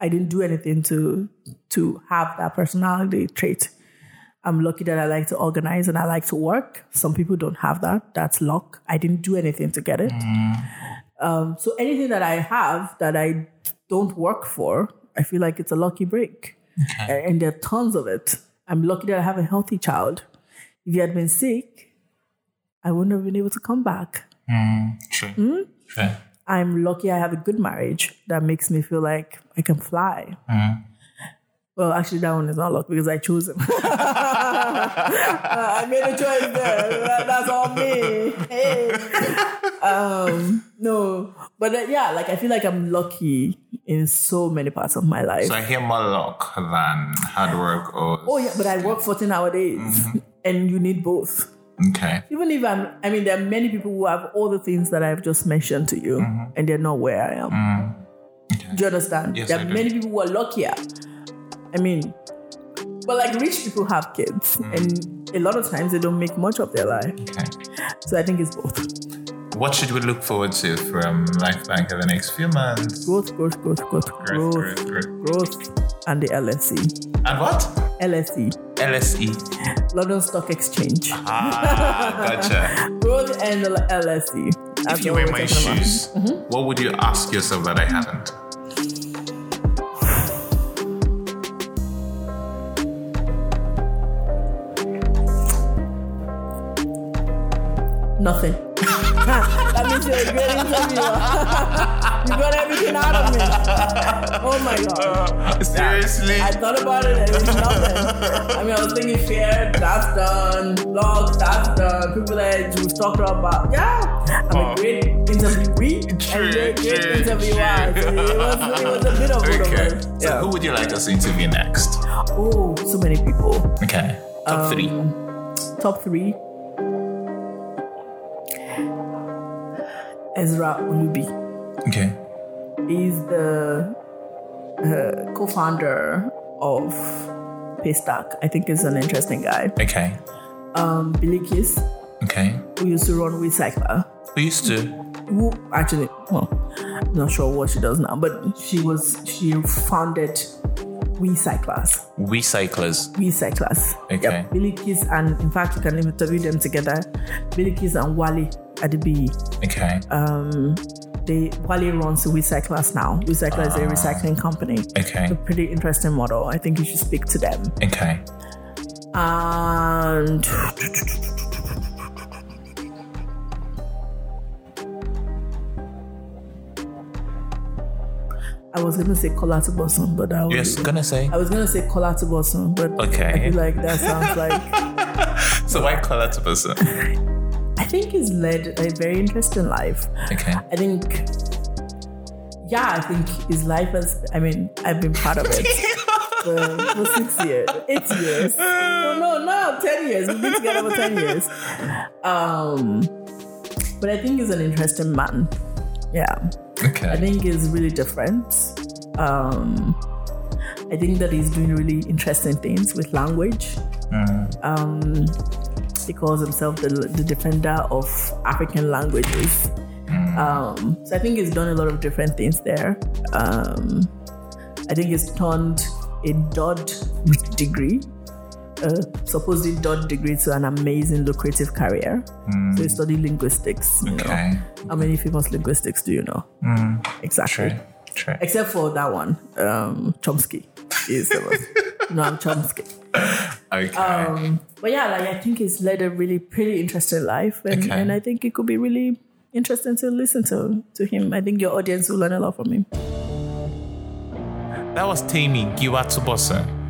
i didn't do anything to to have that personality trait I'm lucky that I like to organize and I like to work. Some people don't have that. That's luck. I didn't do anything to get it. Um, so anything that I have that I don't work for, I feel like it's a lucky break. A- And there are tons of it. I'm lucky that I have a healthy child. If you had been sick, I wouldn't have been able to come back. True. Hmm? True. I'm lucky I have a good marriage that makes me feel like I can fly. Well, actually, that one is not luck because I chose him. I made a choice there. That- that's all me. Hey. Um, no, but uh, yeah, like I feel like I'm lucky in so many parts of my life. So I hear more luck than hard work or. oh yeah, but I work 14 hour days, mm-hmm. and you need both. Okay. Even if I'm, I mean, there are many people who have all the things that I've just mentioned to you, mm-hmm. and they're not where I am. Mm-hmm. Do you understand? Yes, there I are do. many people who are luckier. I mean, but like rich people have kids, mm. and a lot of times they don't make much of their life. Okay. So I think it's both What should we look forward to from LifeBank in the next few months? growth, growth, growth, growth, Growth, growth, growth, growth. growth, and the LSE, And what? LSE, LSE. London Stock Exchange, Ah, gotcha. growth and the LSE. That's if you what were we're my talking about. shoes, what would you ask yourself that I haven't? Nothing. That means you're a great interviewer. you got everything out of me. Oh my god. Uh, seriously? I thought about it and it was nothing. I mean, I was thinking fear, that's done. Blogs, that's done. People that you talked about. Yeah. I'm a great interviewee True, and you're a great true, interviewer. true. So it, was, it was a bit of okay. of us. So Yeah. who would you like us to interview next? Oh, so many people. Okay. Top um, three. Top three. Ezra Olubi. Okay. is the uh, co-founder of Paystack. I think is an interesting guy. Okay. Um, Bilikiss, Okay. who used to run Wecycler, Who used to? who actually, well, I'm not sure what she does now, but she was she founded Wecyclers. We cyclers. Wecyclers. Okay. Yep. Bilikiss and in fact you can interview them together. Bilikiss and Wally Adibi. Okay. Um, they Wally runs Wecyclers now. Wecycler is a recycling company. okay. a pretty interesting model. I think you should speak to them. Okay. And I was gonna say Kola but I was, Yes, gonna say. I was gonna say Kola but Okay. I feel like that sounds like So why that person? I think he's led a very interesting life. Okay. I think yeah, I think his life has I mean, I've been part of it. for, for six years, eight years. No, no, no, ten years. We've been together for ten years. Um, but I think he's an interesting man. Yeah, I think he's really different. Um, I think that he's doing really interesting things with language. Um, he calls himself the, the defender of African languages. Um, so I think he's done a lot of different things there. Um, I think he's turned a DOD degree a supposedly dot degree to an amazing lucrative career. So he studied linguistics. You Okay. know. How many famous linguistics do you know? Exactly. True. True. Except for that one, um, Chomsky is the most. no, I'm Chomsky. Okay. Um, but yeah, like I think he's led a really pretty interesting life, and, Okay. and I think it could be really interesting to listen to to him. I think your audience will learn a lot from him. That was Temie Giwa-Tubosun.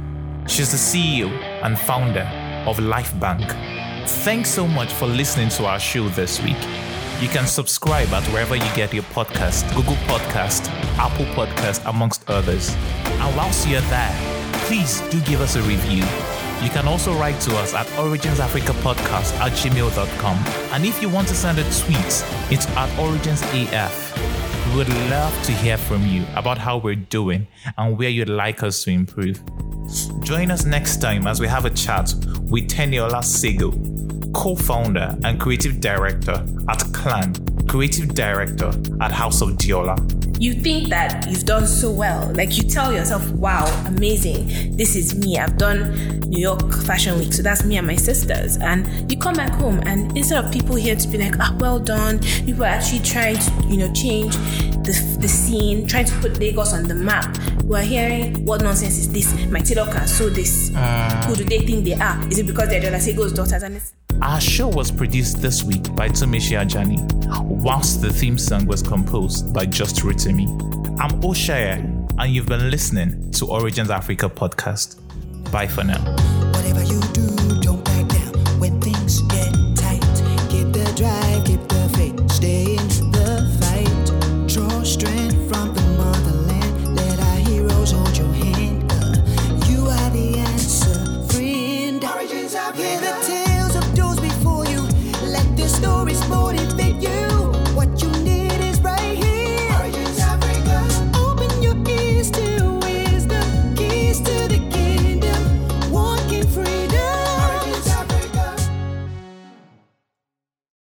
She's the CEO and founder of LifeBank. Thanks so much for listening to our show this week. You can subscribe at wherever you get your podcast, Google Podcast, Apple Podcast, amongst others. And whilst you're there, please do give us a review. You can also write to us at originsafricapodcast at gmail.com. And if you want to send a tweet, it's at originsaf. We would love to hear from you about how we're doing and where you'd like us to improve. Join us next time as we have a chat with Teniola Sagoe, co founder and creative director at Clan, creative director at House of Deola. you think that you've done so well. Like you tell yourself, wow, amazing. This is me. I've done New York Fashion Week. So that's me and my sisters. And you come back home and instead of people here to be like, ah, well done, people are actually trying to, you know, change the, the scene, trying to put Lagos on the map. We're hearing, what nonsense is this? My tailor can sew this. Who do they think they are? Is it because they're Deola Sagoe's daughters? And it's Our show was produced this week by Tomishi Ajani, whilst the theme song was composed by Just Rotimi. I'm Oshaya, and you've been listening to Origins Africa podcast. Bye for now. Whatever you do, don't back down when things get tight. Get the drive.